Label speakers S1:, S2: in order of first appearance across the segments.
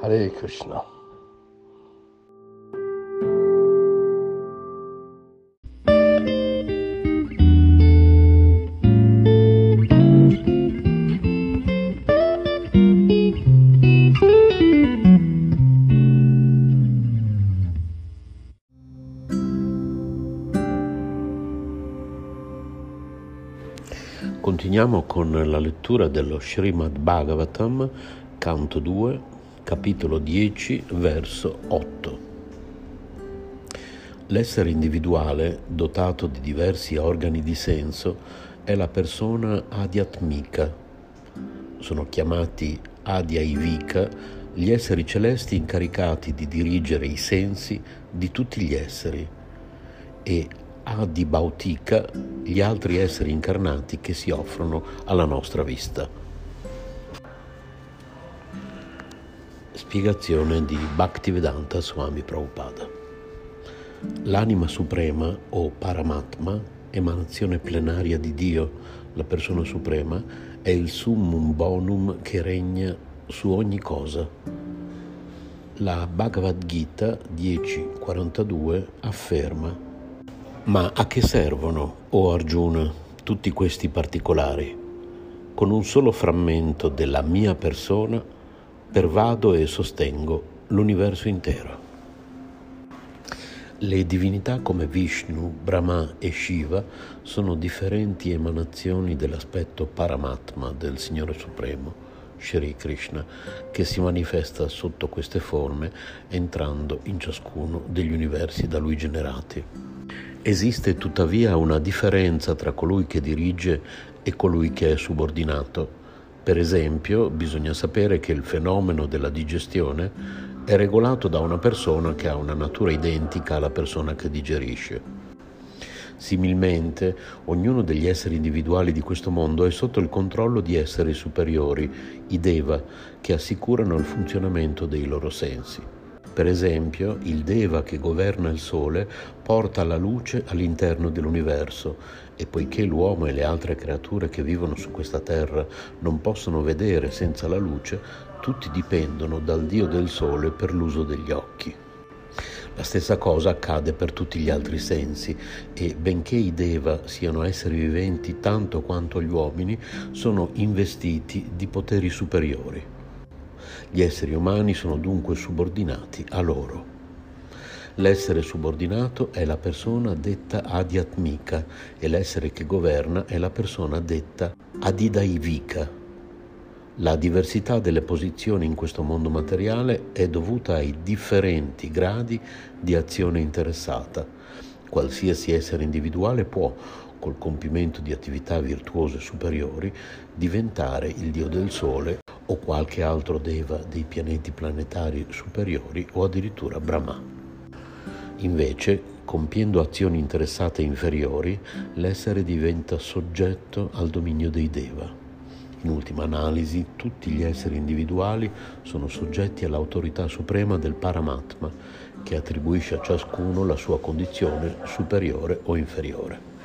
S1: Hare Krishna.
S2: Continuiamo con la lettura dello Srimad Bhagavatam, canto 2, capitolo 10, verso 8. L'essere individuale, dotato di diversi organi di senso, è la persona adiatmika. Sono chiamati adiaivika gli esseri celesti incaricati di dirigere i sensi di tutti gli esseri e Adibautika gli altri esseri incarnati che si offrono alla nostra vista. Spiegazione di Bhaktivedanta Swami Prabhupada. L'anima suprema o Paramatma, emanazione plenaria di Dio, la persona suprema, è il summum bonum che regna su ogni cosa. La Bhagavad Gita 10.42 afferma ma a che servono, o oh Arjuna, tutti questi particolari? Con un solo frammento della mia persona pervado e sostengo l'universo intero. Le divinità come Vishnu, Brahma e Shiva sono differenti emanazioni dell'aspetto Paramatma del Signore Supremo, Shri Krishna, che si manifesta sotto queste forme entrando in ciascuno degli universi da lui generati. Esiste tuttavia una differenza tra colui che dirige e colui che è subordinato. Per esempio, bisogna sapere che il fenomeno della digestione è regolato da una persona che ha una natura identica alla persona che digerisce. Similmente, ognuno degli esseri individuali di questo mondo è sotto il controllo di esseri superiori, i Deva, che assicurano il funzionamento dei loro sensi. Per esempio, il Deva che governa il Sole porta la luce all'interno dell'universo e poiché l'uomo e le altre creature che vivono su questa terra non possono vedere senza la luce, tutti dipendono dal Dio del Sole per l'uso degli occhi. La stessa cosa accade per tutti gli altri sensi e benché i Deva siano esseri viventi tanto quanto gli uomini, sono investiti di poteri superiori. Gli esseri umani sono dunque subordinati a loro. L'essere subordinato è la persona detta adiatmika e l'essere che governa è la persona detta adidaivika. La diversità delle posizioni in questo mondo materiale è dovuta ai differenti gradi di azione interessata. Qualsiasi essere individuale può, col compimento di attività virtuose superiori, diventare il dio del sole o qualche altro deva dei pianeti planetari superiori o addirittura Brahma. Invece, compiendo azioni interessate inferiori, l'essere diventa soggetto al dominio dei deva. In ultima analisi, tutti gli esseri individuali sono soggetti all'autorità suprema del Paramatma, che attribuisce a ciascuno la sua condizione superiore o inferiore.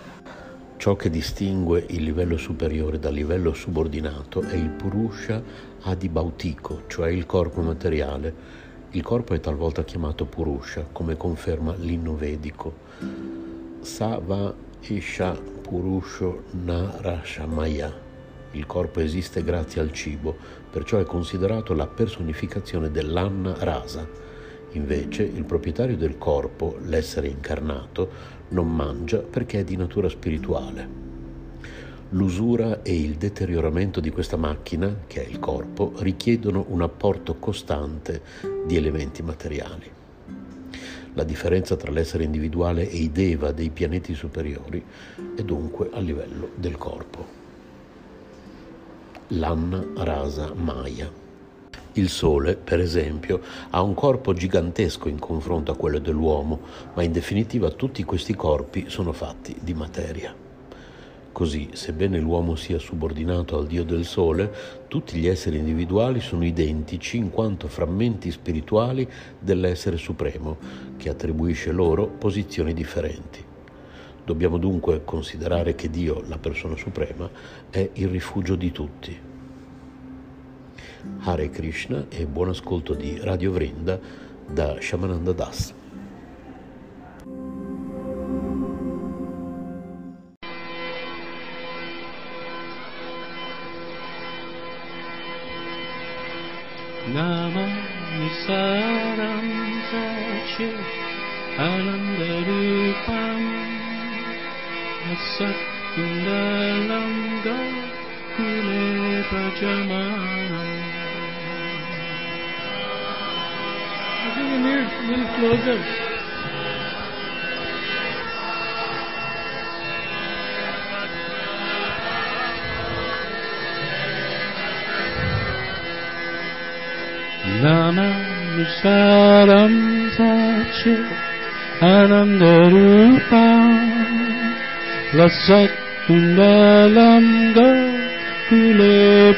S2: Ciò che distingue il livello superiore dal livello subordinato è il Purusha Adibhautiko, cioè il corpo materiale. Il corpo è talvolta chiamato Purusha, come conferma l'inno vedico. Sava Isha Purusho Narashamaya. Il corpo esiste grazie al cibo, perciò è considerato la personificazione dell'Anna Rasa. Invece il proprietario del corpo, l'essere incarnato, non mangia perché è di natura spirituale. L'usura e il deterioramento di questa macchina, che è il corpo, richiedono un apporto costante di elementi materiali. La differenza tra l'essere individuale e i deva dei pianeti superiori è dunque a livello del corpo. L'Anna Rasa Maya. Il Sole, per esempio, ha un corpo gigantesco in confronto a quello dell'uomo, ma in definitiva tutti questi corpi sono fatti di materia. Così, sebbene l'uomo sia subordinato al Dio del Sole, tutti gli esseri individuali sono identici in quanto frammenti spirituali dell'essere supremo, che attribuisce loro posizioni differenti. Dobbiamo dunque considerare che Dio, la persona suprema, è il rifugio di tutti. Hare Krishna e buon ascolto di Radio Vrinda da Shamananda Das.
S3: Nama nisaram saje alam darupam asat kundalam ga kule pajamanam. Bring a mirror, a little closer. zaman sarım saçı anamda rupa lasak tundalam ga kule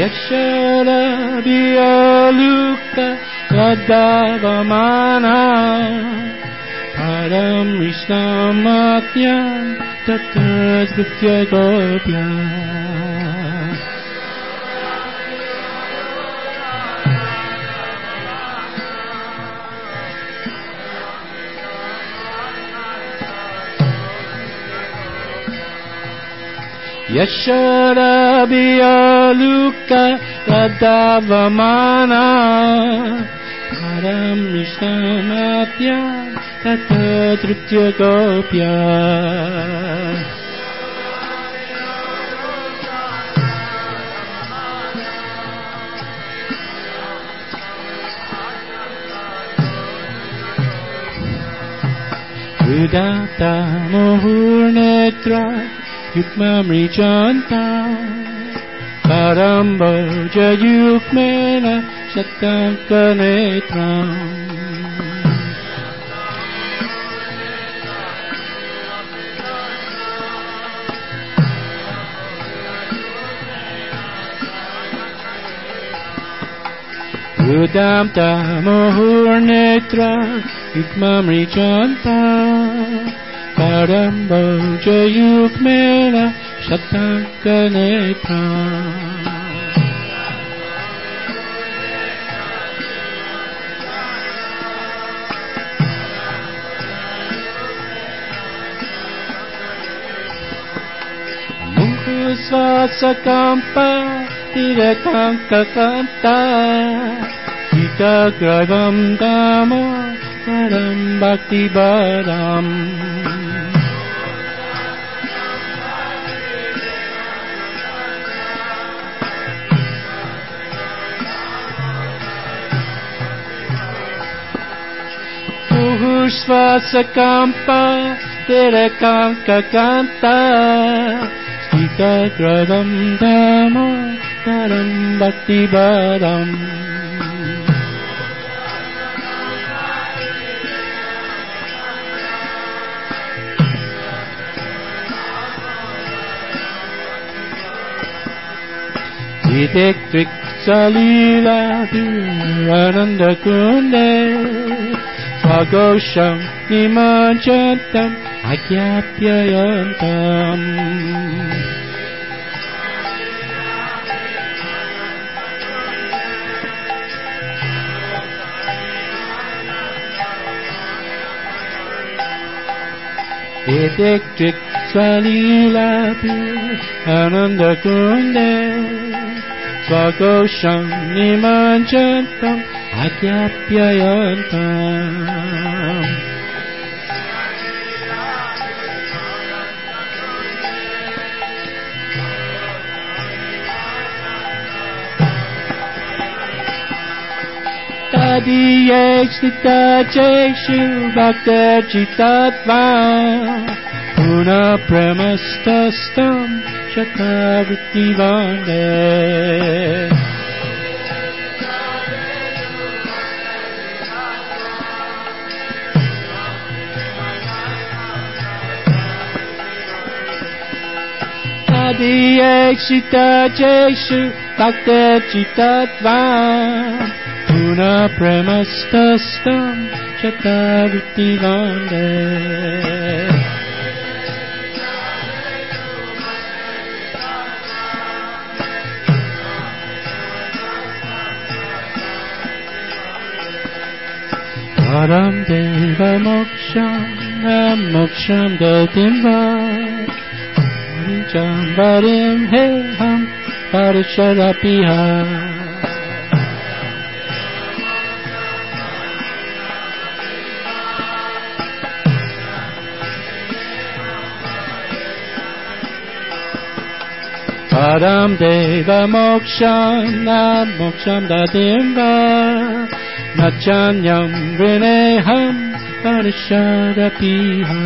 S3: Yashara Bialuka Radhavamana Param Vishnamatya Tatrasvatya Gopya ಯಶರಭಿಯಲುಕ ತದವಮಾನ ಪರಂ ವಿಷ್ಣಮಾತ್ಯ ತತ ತೃತ್ಯಗೋಪ್ಯ ಉದಾತ್ತ ಮುಹೂರ್ಣೇತ್ರ युक्ममृचन्ता परम्बुजयुक्मेन शतङ्कनेत्राम् Udam tamohur netra yukmamrichanta پرمجیوگ میرا شتکنے تھا سکمپرکم ککتا گرم دام Sharanam Bhakti Baram Pushvasa Kampa Tere Kanka Kanta Sita Gradam Dhamma Bhakti Baram Videktik Salila Ananda Kunde Swagosham Nimanjantam Agyapyayantam Ananda Kunde Swagosham Nimanjantam Agyapyayantam دیکھ چاہ پور پر چکر ون ادیش पुनः प्रेमस्तस्तं च कर्तिबाम्बे परं देह मोक्षं गं मोक्षं दतिम्बाम्बरिं हेहं पर्षदपि हा Param Deva Moksham Nam Moksham Dadimva Nachanyam Vineham Parishadapiha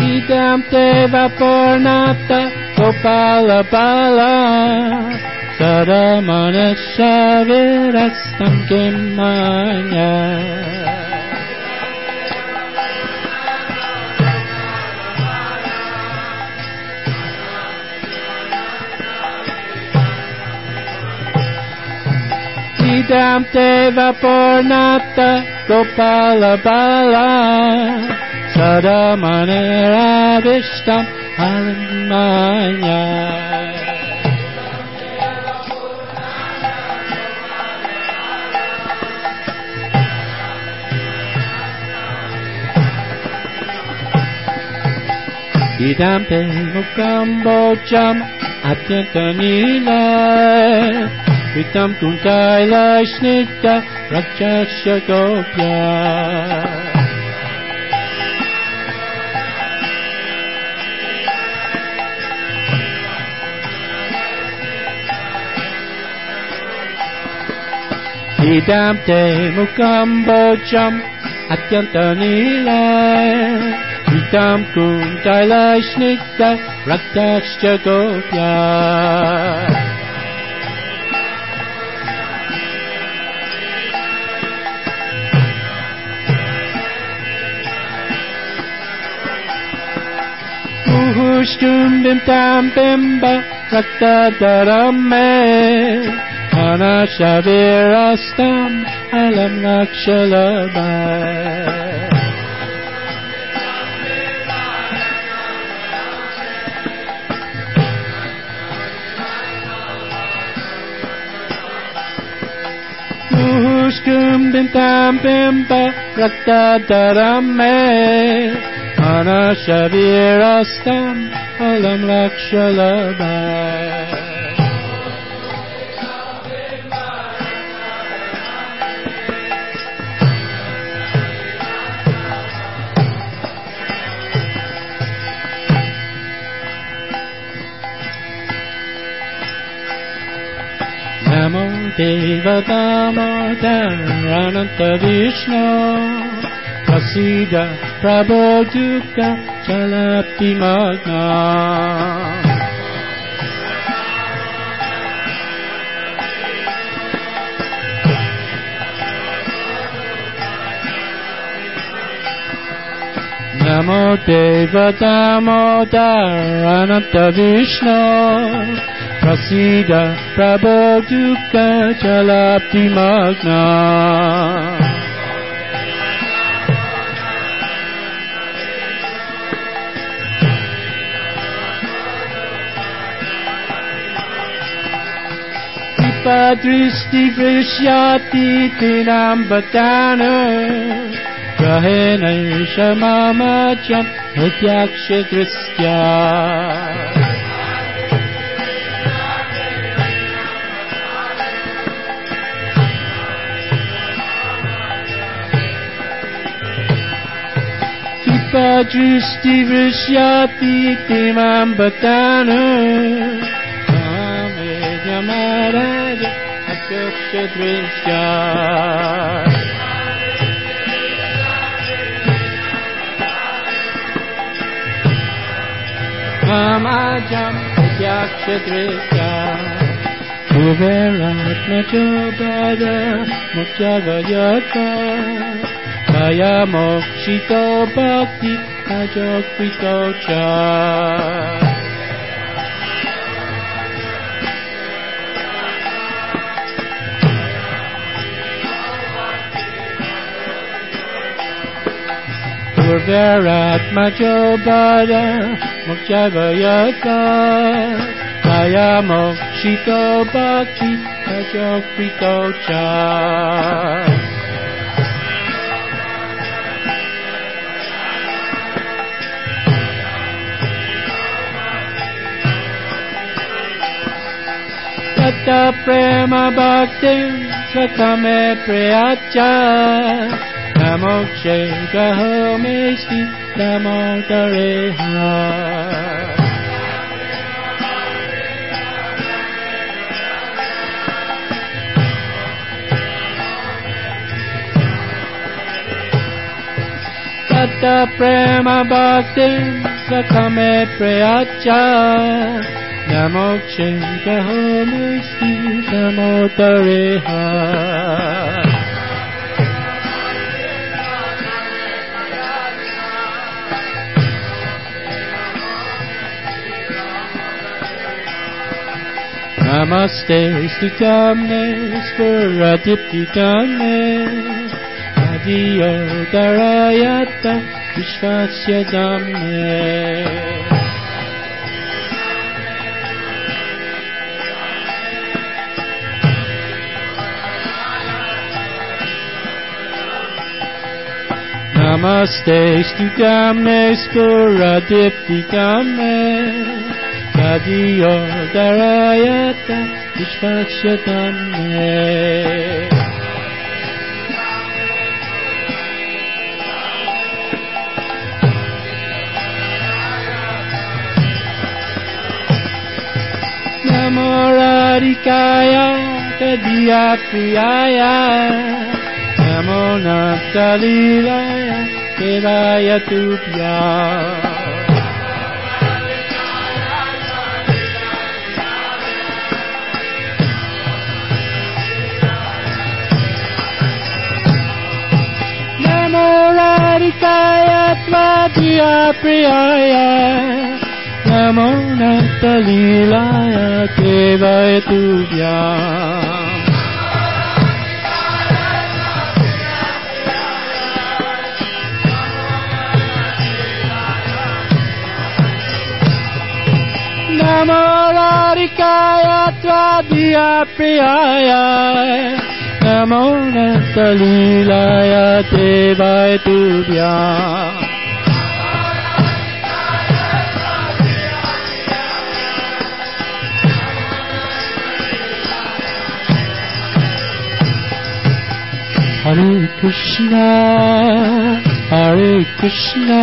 S3: Idam Deva Purnata Gopala Bala सदमनसा विरस्तं किं Idam Deva Purnapta Gopala Bala. Sadamane Ravishtam Alamaya Idam te mukam bocham atyanta nila Vitam kuntaila snigda rakshasya gopya Idam te mukam bocham там кум тайлашник да рактач чагопья. Ушкум бим там бимба ракта дараме. Ana şabir astam alem nakşalabay. Pushkum bintam bimba bim ba me. Ana alam lakshalabah देवतामातरणन्तविष्णो प्रसीद प्रबोधुक चलति मग्ना नमो देवतामोदरणन्तविष्णो Prasida Prabho Dukha Magna. Padristi Vishyati Tinam Bhatana Grahena Shamamachan Pratyakshadristya تندرستی وشیاتی تمام بتانا جمارا جشکار جمکار Ya mo shi to baki ti ka cha Tur vera ma jo ba da mo cha to ba ti ka cha सत प्रेम वक्ति प्रथमे प्रयाच कमोक्षै गोमेरेहा सत प्रेम भक्ति सखमे प्रयाच که موکشه که همستی که موتره هست Namaste, Stikamnes, Paradiptikamnes, Adiyo Darayata, Vishvasya Damnes. Namaste Stukame Spuradiptikame Kadiyo Darayata Vishvakshatame Namorarikaya Kadiya te Namonat Dalila kedaya tupya namo radikaya tvadhiya priyaya. Namo namo radikaya tvadhiya priyaya namo natalilaya Kamararikaya Tvabiya Priyaya Namo Nasalilaya Devaya Tubhyaya Hare Krishna, Hare Krishna,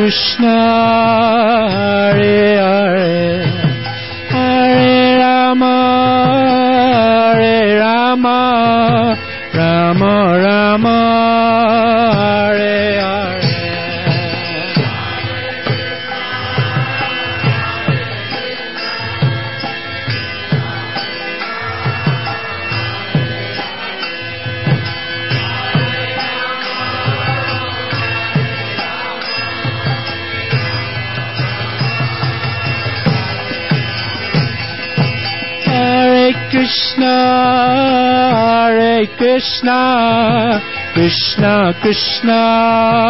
S3: कृष्णरे Krishna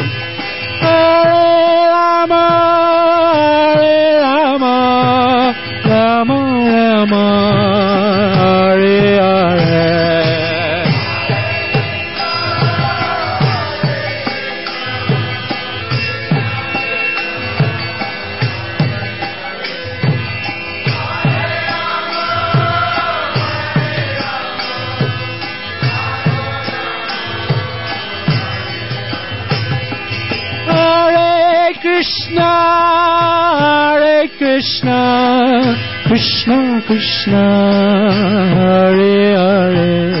S3: Krishna Hare, Hare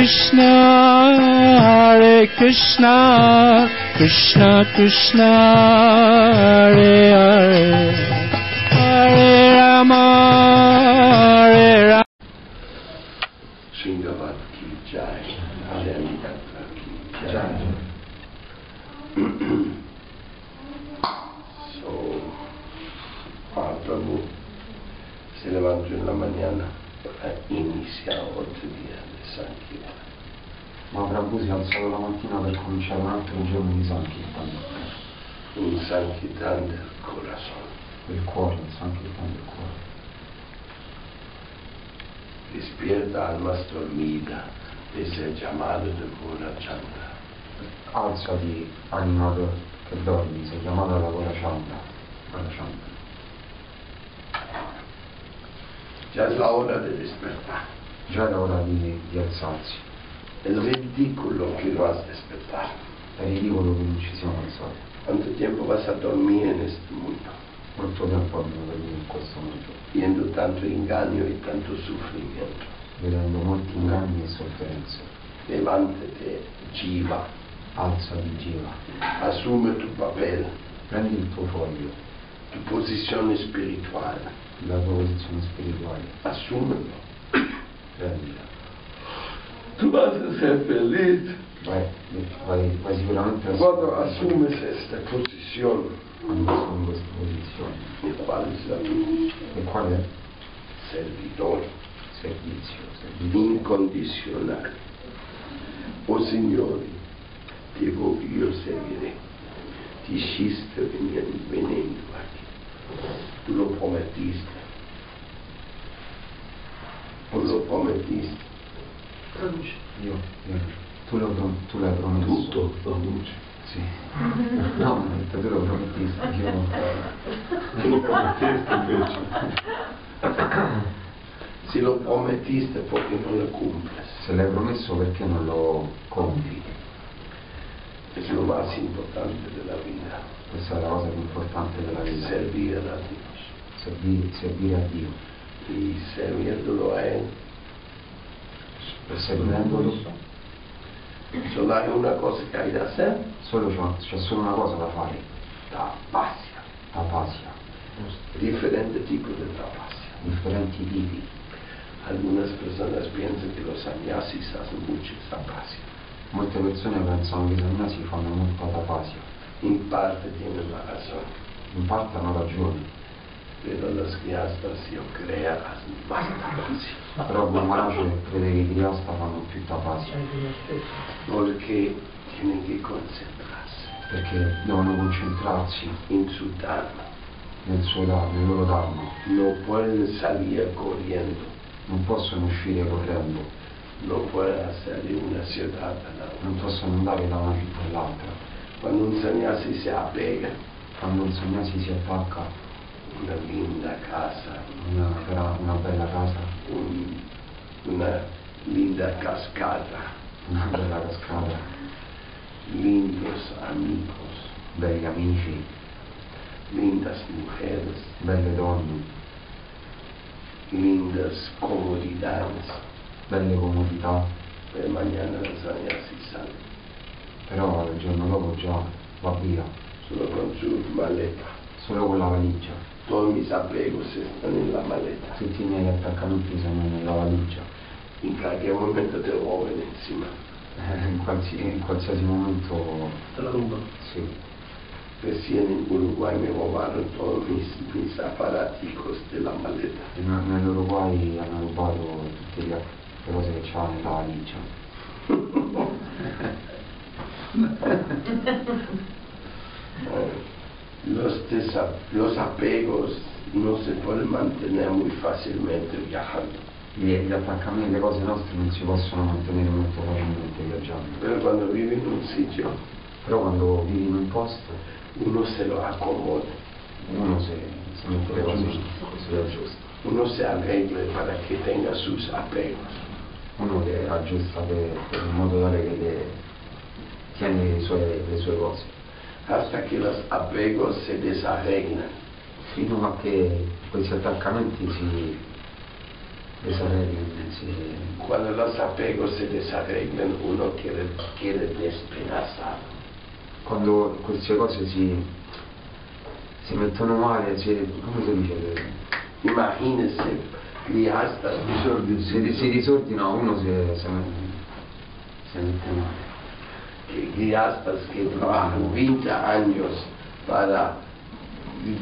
S3: Krishna, Hare Krishna, Krishna Krishna, Hare Hare, Hare Rama, Hare Rama.
S1: Singavad Ki Jai. Scendi
S4: Certo.
S1: So, Prabhu se levantó en la mañana para iniciar otro día de Sankirtan.
S4: Ma Prabhu si è alzato la mattina per cominciare un altro giorno di Sankirtan,
S1: Un Sankirtan del corazón.
S4: del cuore, il Sankirtan del cuore.
S1: Despierta almas dormidas desde el llamado de Gora Chandra.
S4: Alzati, anima do- che dormi, sei chiamata da Gora Chandra. Gora Chandra.
S1: Ya es la hora de despertar.
S4: Già era ora di, di alzarsi.
S1: Es ridículo que no has despertado.
S4: È ridicolo che non ci siamo alzati.
S1: ¿Cuánto tiempo vas a dormir en este mundo?
S4: Molto tempo abbiamo dormito in questo mondo,
S1: Viendo tanto engaño y tanto sufrimiento.
S4: vedendo molti inganni e sofferenze.
S1: Levántate, Jiva.
S4: Alzati, gira,
S1: Asume tu papel,
S4: prendi il tuo foglio,
S1: tu posición espiritual.
S4: la tua posizione spirituale,
S1: Asúmelo.
S4: prendila.
S1: Tú vas a ser feliz
S4: Vai, vai, vai sicuramente a
S1: cuando asumes esta posición.
S4: quando in questa posizione.
S1: ¿Y cuál es la tuya?
S4: E qual è?
S1: Servidor
S4: Servizio, servizio.
S1: incondicional. Oh Signore, ti voglio seguire. Ti sciste venendo. Tu lo prometiste. Tu lo prometiste.
S4: Io, io. Tu, lo, prom- tu l'hai promesso.
S1: Tutto produce.
S4: Sì. No, detto tu lo promettiste, io non
S1: Tu lo prometiste invece. Se lo prometiste porque no lo cumples.
S4: Se l'hai promesso perché non lo compi?
S1: Es lo más importante de la vida.
S4: Questa è la cosa più importante della vita.
S1: Servir a Dios.
S4: Servire, servire a Dio.
S1: Y sirviéndolo a Él.
S4: Servendolo
S1: Solo hay una cosa que hay de hacer.
S4: solo c'è, solo una cosa da fare,
S1: Tapasya.
S4: tapasya,
S1: Diferente tipo de tapasya.
S4: differenti tipi.
S1: Algunas personas piensan que los sannyasis hacen mucho tapasya.
S4: Molte persone pensano che i sannyasi fanno molta tapasya.
S1: En parte tienen la razón.
S4: In parte hanno ragione,
S1: Gyastas, yo creo, hacen más tapasya.
S4: però Guru Maharaj crede che i Grihasta fanno più tapasya,
S1: Porque tienen que concentrarse
S4: perché devono concentrarsi
S1: en su dharma.
S4: nel, suo, da- nel loro dharma,
S1: No pueden salir corriendo.
S4: non possono uscire correndo,
S1: No pueden hacer de una la otra.
S4: non possono andare da una città all'altra.
S1: Cuando un sannyasi se apega
S4: Quando un sannyasi si attacca
S1: una linda casa,
S4: una, una bella casa,
S1: un- una linda cascada,
S4: una bella cascata,
S1: lindos amigos,
S4: belli amici,
S1: lindas mujeres,
S4: belle donne,
S1: lindas comodidades.
S4: belle comodità,
S1: Pero mañana el sannyasi sale.
S4: Però il giorno dopo già va via,
S1: solo con su maleta.
S4: solo con la valigia.
S1: Todos mis apegos están en la maleta.
S4: Tutti i miei attaccamenti sono nella valigia.
S1: En cualquier momento te roben encima.
S4: Eh, In, qualsi- in qualsiasi momento
S3: Te la rubano.
S4: sì.
S1: Recién en Uruguay me robaron todos mis, mis aparaticos de la maleta.
S4: In- Nell'Uruguay hanno rubato tutte le, le cose che c'ha nella valigia.
S1: Eh, Los, los apegos no se pueden mantener muy fácilmente viajando.
S4: Gli, gli attaccamenti, le cose nostre non si possono mantenere molto facilmente viaggiando.
S1: Pero cuando vive en un sitio,
S4: Però quando vivi in un posto,
S1: uno se lo acomoda,
S4: uno si, si mette le cose,
S1: uno se arregla para que tenga sus apegos.
S4: Uno le aggiusta per, per in modo tale che le, tiene le sue, le sue cose.
S1: Hasta que los apegos se desarreglan.
S4: Fino a che questi attaccamenti si desarreglino, si,
S1: Cuando los apegos se desarreglan, uno quiere, quiere despedazar.
S4: quando queste cose si, si mettono male, si, come si dice?
S1: Imagínense, Grihastas,
S4: Si, si disordina, uno si, si, se mette male.
S1: Que guiastas que trabajan 20 años para,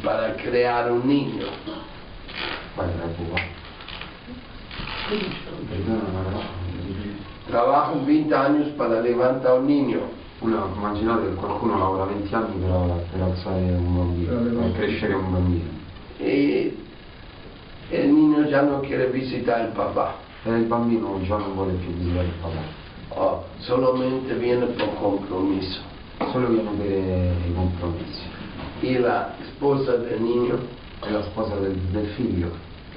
S1: para crear un niño. Trabajan 20 años para levantar un niño.
S4: Uno, immaginate che qualcuno lavora 20 anni per, per alzare un bambino, per crescere un bambino.
S1: Y el niño ya no quiere visitar el papá.
S4: E il bambino già non vuole più visitare il papà,
S1: Oh, solamente viene por compromiso.
S4: solo viene per i compromessi.
S1: Y la esposa del niño,
S4: E la sposa del, del figlio,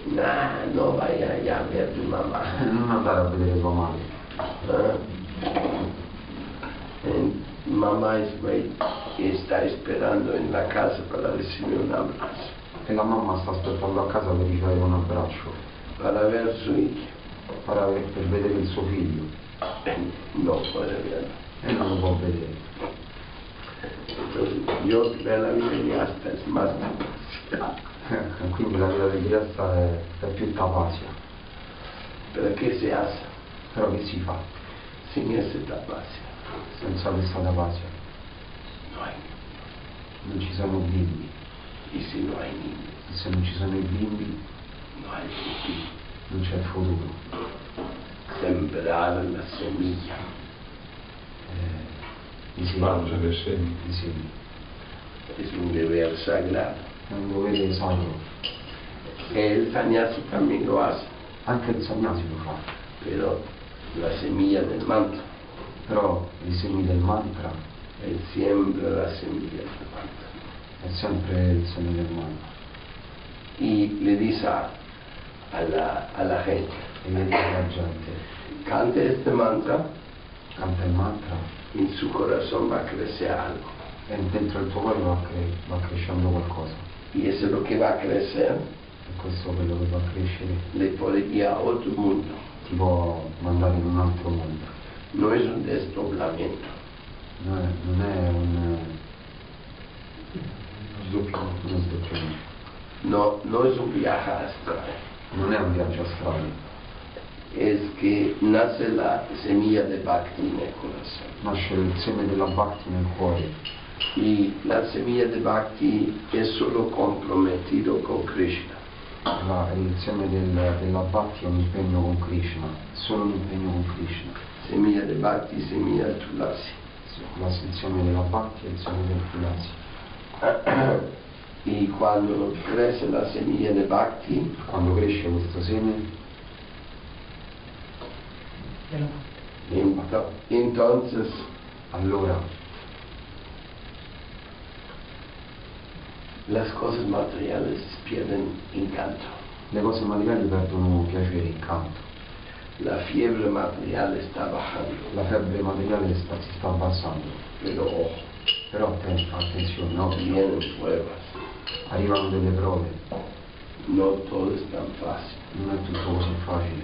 S1: nah, no vaya allá a ver tu mamá.
S4: non andare a vedere tua madre.
S1: Ah. Eh, que está esperando en la casa para recibir un abrazo,
S4: E la mamma sta aspettando a casa per ricevere un abbraccio, per, per vedere il suo figlio.
S1: Eh, No puede verlo.
S4: E non può vedere.
S1: Yo creo la vida de hasta es más demasiado.
S4: Quindi la vita del Griasta è, è più tapasia.
S1: Pero ¿qué se hace
S4: Però che si fa
S1: sin esa tapacia?
S4: senza questa tapasia?
S1: No hay.
S4: Non ci sono bimbi.
S1: Y si no hay niños,
S4: E se non ci sono i bimbi
S1: no hay futuro.
S4: non c'è futuro.
S1: Sembrar la semilla.
S4: Eh, I semi.
S2: Spargere semi.
S4: I semi.
S1: Es un deber sagrado.
S4: È un dovere sacro.
S1: El sannyasi también lo hace,
S4: Anche il sannyasi lo fa.
S1: pero la semilla del mantra,
S4: Però i semi del mantra
S1: él siembra la semilla del mantra.
S4: è sempre il seme del mantra.
S1: Le dice
S4: E le dice alla gente,
S1: cante este mantra,
S4: canta il mantra
S1: en su corazón va a crecer algo.
S4: e dentro il tuo cuore va, cre- va crescendo qualcosa.
S1: Y eso es lo que va a crecer,
S4: E questo è quello che va a crescere
S1: le puede ir a otro mundo.
S4: ti può mandare in un altro mondo.
S1: No es un desdoblamiento,
S4: Non è, non è un uno sdoppiamento.
S1: no, no es un viaje astral,
S4: Non è un viaggio astrale,
S1: es que nace la semilla de Bhakti en el corazón.
S4: nasce il seme della Bhakti nel cuore
S1: Y la semilla de Bhakti es solo comprometido con Krishna.
S4: La- il seme del- della Bhakti è un impegno con Krishna, solo un impegno con Krishna.
S1: Semilla de Bhakti, semilla de Tulasi.
S4: La, il seme della Bhakti e il seme del Tulasi.
S1: Y cuando crece la semilla de Bhakti,
S4: Quando cresce questo seme,
S1: ento- entonces
S4: allora
S1: las cosas materiales pierden encanto.
S4: le cose materiali perdono piacere e incanto.
S1: La fiebre material está bajando,
S4: La febbre materiale sta- si sta abbassando.
S1: ojo,
S4: Però atten- attenzione, no?
S1: vienen pruebas.
S4: arrivano delle prove,
S1: No todo es tan fácil.
S4: non è tutto così facile.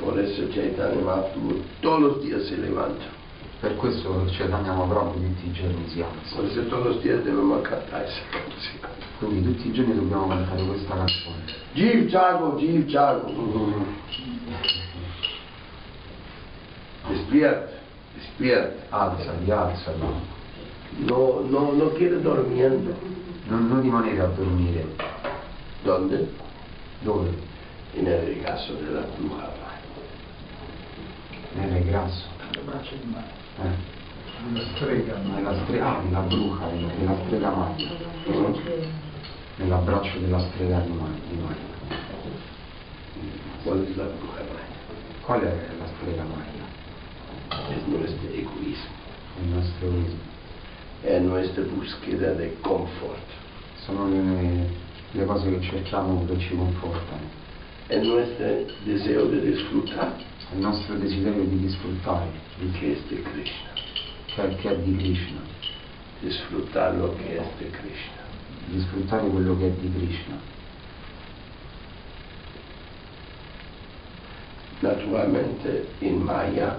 S1: Eso Chaitanya Mahaprabhu todos los días se levanta.
S4: Per questo Chaitanya Mahaprabhu tutti i giorni si alza.
S1: Por eso todos los días debemos cantar esa canción.
S4: Quindi tutti i giorni dobbiamo cantare questa canzone.
S1: Jiv Jago, Jiv Jago. Despierta, despierta.
S4: Alzati, alzati.
S1: No, no, no quiere durmiendo.
S4: Non, non rimanere a dormire.
S1: ¿Dónde?
S4: Dove?
S1: En el regazo de la bruja.
S4: Nel grasso. Eh.
S5: Una strega,
S4: Nella strega, ah, nella bruca, nella, nella strega maglia. Nell'abbraccio della strega di maglia. di maglia.
S1: ¿Cuál es la bruja?
S4: Qual è la strega maglia?
S1: Es nuestro egoísmo,
S4: Il nostro egoismo.
S1: es nuestra búsqueda de confort,
S4: Sono le, le cose che cerchiamo che ci confortano.
S1: es nuestro deseo de disfrutar
S4: È il nostro desiderio di
S1: que es de Krishna,
S4: che, che è di Krishna.
S1: disfrutar lo que es de Krishna.
S4: Di sfruttare quello che è di Krishna.
S1: Naturalmente en Maya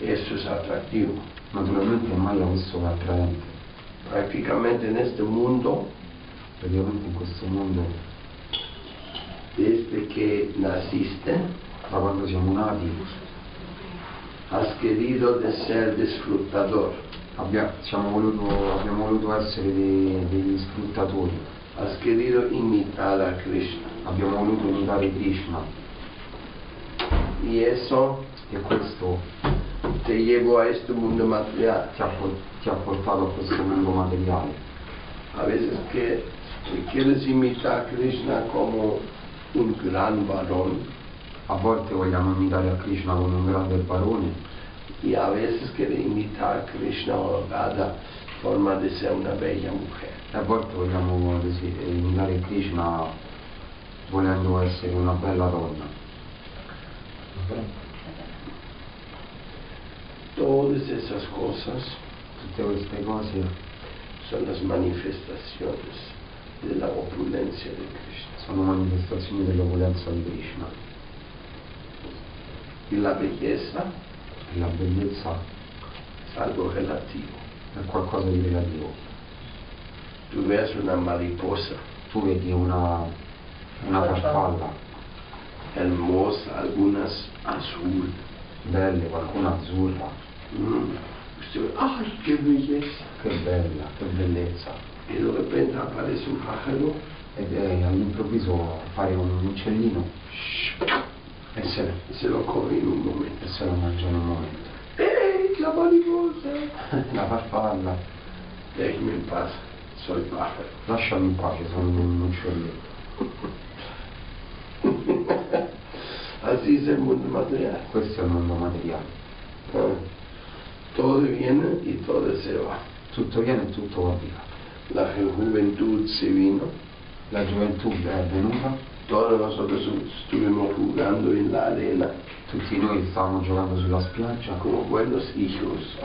S1: eso es atractivo.
S4: Naturalmente in Maya questo è attraente.
S1: Prácticamente en este mundo,
S4: Praticamente in questo mondo,
S1: desde que naciste,
S4: da quando siamo nati,
S1: Has querido de ser disfrutador.
S4: Abbia- siamo voluto- abbiamo voluto essere dei- degli sfruttatori,
S1: Has querido imitar a Krishna.
S4: abbiamo voluto imitare Krishna
S1: Y eso
S4: e questo
S1: te llevó a este mundo material.
S4: ti ha, ti ha portato a questo mondo materiale.
S1: A veces que quieres imitar a Krishna como un gran varón
S4: A volte vogliamo imitare a Krishna come un grande barone
S1: y a veces quieres imitar a Krishna o Radha forma de ser una bella mujer.
S4: e a volte vogliamo imitare Krishna volendo essere una bella donna.
S1: Todas esas cosas
S4: Tutte queste cose
S1: son las manifestaciones de la opulencia de Krishna.
S4: sono manifestazioni dell'opulenza di Krishna
S1: la belleza
S4: e la bellezza
S1: es algo relativo.
S4: è qualcosa di relativo.
S1: Tú ves una mariposa
S4: Tu vedi una, una farfalla
S1: hermosa, algunas azul.
S4: belle, qualcuna azzurra,
S1: Mm. ¡ay, qué belleza!
S4: che bella, che bellezza.
S1: Y de repente aparece un pájaro
S4: Ed è all'improvviso fare un uccellino e se,
S1: se lo come in un momento.
S4: e se lo mangia in un momento.
S1: ¡Ey, la mariposa!
S4: La farfalla,
S1: Déjeme en paz, soy pájaro.
S4: lasciami in pace, sono un uccellino.
S1: Así es el mundo material.
S4: Questo è il mondo materiale.
S1: Ah. Todo viene y todo se va.
S4: Tutto viene e tutto va via.
S1: La juventud se vino,
S4: La gioventù è venuta,
S1: todos nosotros estuvimos jugando en la arena
S4: tutti noi stavamo giocando sulla spiaggia.
S1: Como buenos hijos,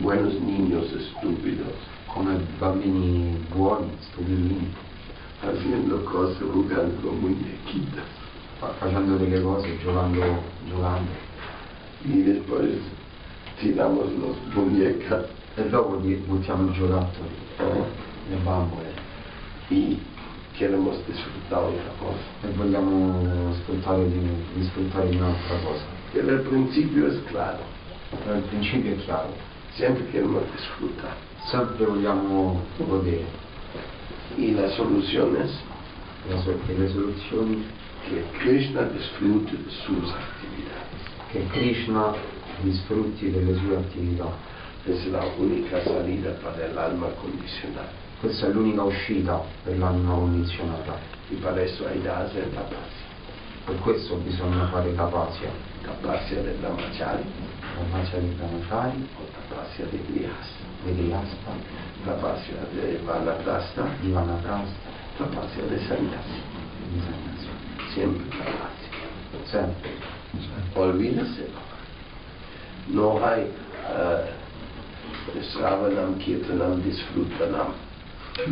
S1: buenos niños estúpidos,
S4: come bambini buoni, stupidini,
S1: haciendo cosas, jugando con muñequitas.
S4: fa- facendo delle cose, giocando, giocando.
S1: Y después tiramos las muñecas.
S4: E dopo buttiamo i giocattoli,
S1: ah,
S4: le bambole,
S1: y queremos disfrutar otra cosa.
S4: e vogliamo sfruttare di, di sfruttare di un'altra cosa.
S1: Pero el principio es claro,
S4: Però il principio è chiaro,
S1: siempre queremos disfrutar.
S4: sempre vogliamo godere.
S1: Y la solución es
S4: La so- che le soluzioni
S1: que Krishna disfrute de sus actividades.
S4: che Krishna disfrutti delle sue attività.
S1: Es la única salida para el alma condicionada.
S4: Questa è l'unica uscita per l'anima condizionata.
S1: Eso hay que hacer tapasya.
S4: Per questo bisogna fare tapasya,
S1: Tapasya de brahmachari,
S4: tapasya di brahmachari,
S1: o tapasya de grihasta,
S4: di grihasta,
S1: tapasya de vanaprastha,
S4: di vanaprastha,
S1: tapasya de sannyasi.
S4: di sannyasi.
S1: Siempre tapasya.
S4: Sempre.
S1: Olvídese. No hay uh, Sravanam, Kirtanam, Disfrutanam. Pues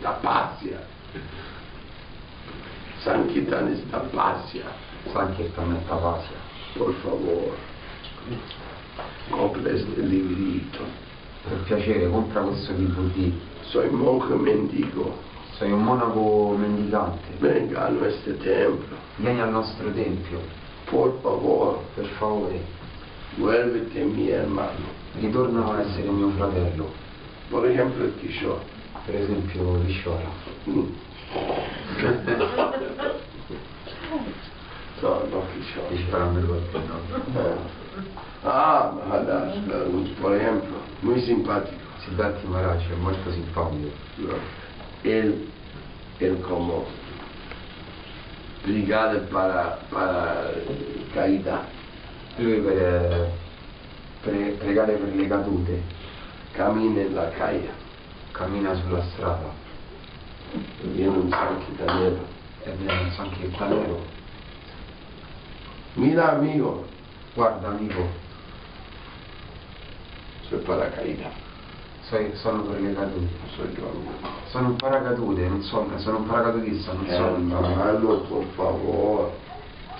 S1: tapasya. Sankirtan es tapasya.
S4: Sankirtan è tapasya.
S1: Por favor, compre este librito.
S4: Per piacere, compra questo DVD.
S1: Soy monje mendigo.
S4: Sei un monaco mendicante.
S1: Venga a nuestro templo.
S4: Vieni al nostro tempio,
S1: Por favor,
S4: per favore.
S1: vuélvete mi hermano.
S4: Ritorna a essere mio fratello.
S1: Por ejemplo, Kishore.
S4: Per esempio Vishwara.
S1: Mm. No, no Kishore.
S4: Vishwara me lo ricordo.
S1: Ah, Maharaj, eh, por ejemplo, muy simpático.
S4: Siddharthi Maharaj è molto simpatico.
S1: ¿no? Él, él como brigada para, para caída,
S4: Lui per pre- pregare per le cadute
S1: camina en la calle,
S4: cammina sulla strada
S1: viene un sanquitanero.
S4: e viene un sankirtanero.
S1: Mira amigo,
S4: Guarda amico, sono per le cadute.
S1: Soy tu amigo.
S4: Sono un paracadute, non so, sono un paracadutista, non so.
S1: Hermano, por favor,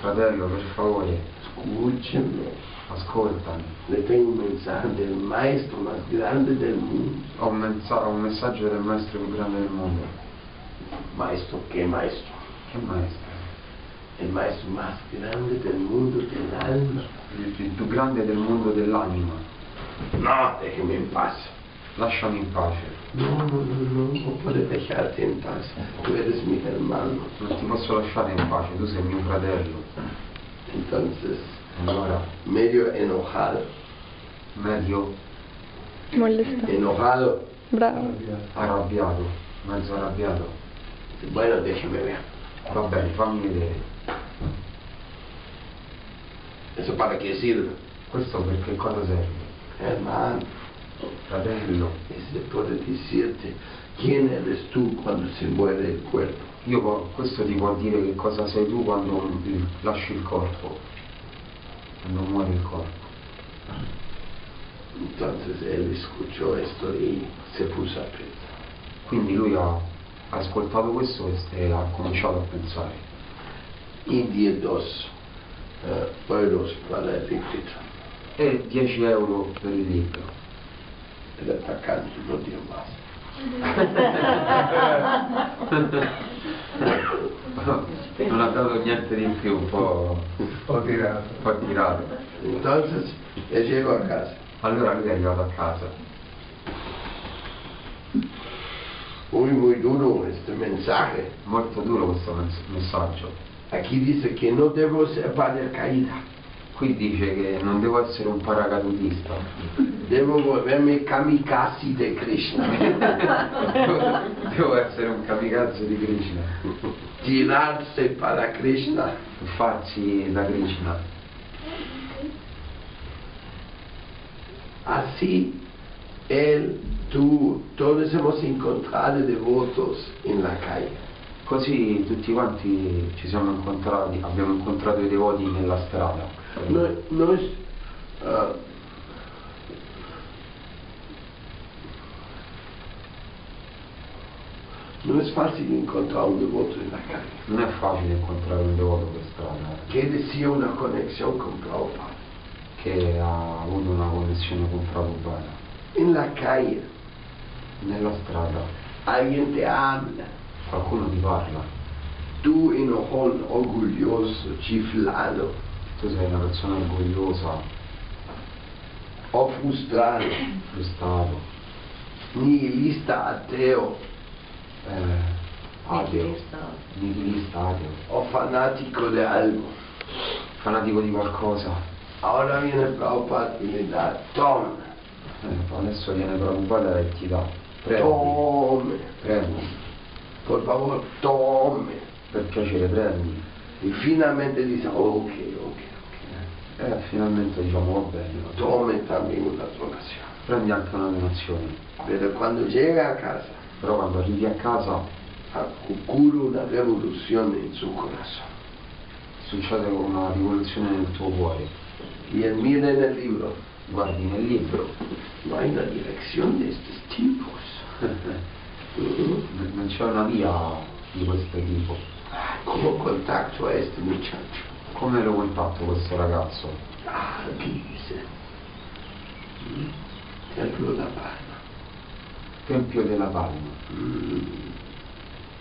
S4: Fratello, per favore,
S1: escúchenme.
S4: ascoltami.
S1: Le tengo un mensaje del maestro más grande del mundo.
S4: Ho un, mensa- un messaggio del maestro più grande del mondo.
S1: Maestro, ¿qué maestro?
S4: Che maestro?
S1: El maestro más grande del mundo del alma.
S4: Il, il più grande del mondo dell'anima.
S1: No, déjeme en paz.
S4: Lasciami in pace.
S1: No, no, no, no, no puede dejarte en paz. Tú eres mi hermano.
S4: Non ti posso lasciare in pace, tu sei mio fratello.
S1: Entonces,
S4: Allora,
S1: medio enojado,
S4: medio
S6: Molesta.
S1: enojado.
S6: Bravo.
S4: arrabbiato, mezzo arrabbiato.
S1: Bueno, déjeme ver.
S4: Va bene, fammi vedere.
S1: ¿Eso para qué sirve?
S4: Questo per che cosa serve?
S1: Hermano,
S4: Fratello,
S1: ese puede decirte quién eres tú cuando se muere el cuerpo.
S4: io questo ti può dire che cosa sei tu quando il- lasci il corpo, quando muore il corpo.
S1: Entonces él escuchó esto y se puso a pensar.
S4: Quindi lui ha, ascoltato questo e, ha cominciato a pensare.
S1: Y dio dos eh, euros para el librito.
S4: E 10 euro per il libro.
S1: El atacante no dio más.
S4: non ha dato niente di più, un po',
S5: Ho tirato.
S4: un po' tirato.
S1: Entonces él llegó a casa.
S4: Allora lui è arrivato a casa.
S1: Muy, muy duro este mensaje.
S4: Molto duro questo messaggio.
S1: Aquí dice que no debo ser paracaídas.
S4: Qui dice che non devo essere un paracadutista,
S1: Debo volverme kamikaze de Krishna.
S4: devo essere un kamikaze di Krishna,
S1: Tirarse para Krishna.
S4: farsi da Krishna.
S1: Así él, tú, todos hemos encontrado devotos en la calle.
S4: Così tutti quanti ci siamo incontrati, abbiamo incontrato i devoti nella strada.
S1: No, no es. ah, no es fácil encontrar un devoto en la calle
S4: Non è facile incontrare un devoto per strada
S1: que decía una conexión con Prabhupada.
S4: che ha avuto una connessione con Prabhupada.
S1: La calle
S4: Nella strada
S1: alguien te habla,
S4: qualcuno ti parla,
S1: tú enojón, orgulloso, chiflado
S4: tu sei una persona orgogliosa,
S1: o frustrado,
S4: frustrato,
S1: nihilista, ateo.
S4: Eh, ateo, nihilista ateo,
S1: o fanático de algo.
S4: fanatico di qualcosa.
S1: Ahora viene Prabhupada y le da, toma,
S4: Eh, adesso viene Prabhupada e ti dà, prendi,
S1: tome,
S4: prendi,
S1: por favor, tome.
S4: per piacere prendi.
S1: Y finalmente dice, ok, ok,
S4: E Eh, finalmente diciamo va bene,
S1: tome también una donación.
S4: prendi anche una donazione.
S1: Pero cuando llega a casa,
S4: Però quando arrivi a casa
S1: ocurre una revolución en su corazón.
S4: succede una rivoluzione nel tuo cuore.
S1: Y él mira en el libro,
S4: Guardi nel libro,
S1: no hay una dirección de estos tipos. Ujú.
S4: non c'è una via di questo tipo.
S1: Ah, ¿Cómo contacto a este muchacho?
S4: Come lo contatto questo ragazzo?
S1: Ah, dice. Mm, Templo da Palma.
S4: Tempio della Palma,
S1: Mm.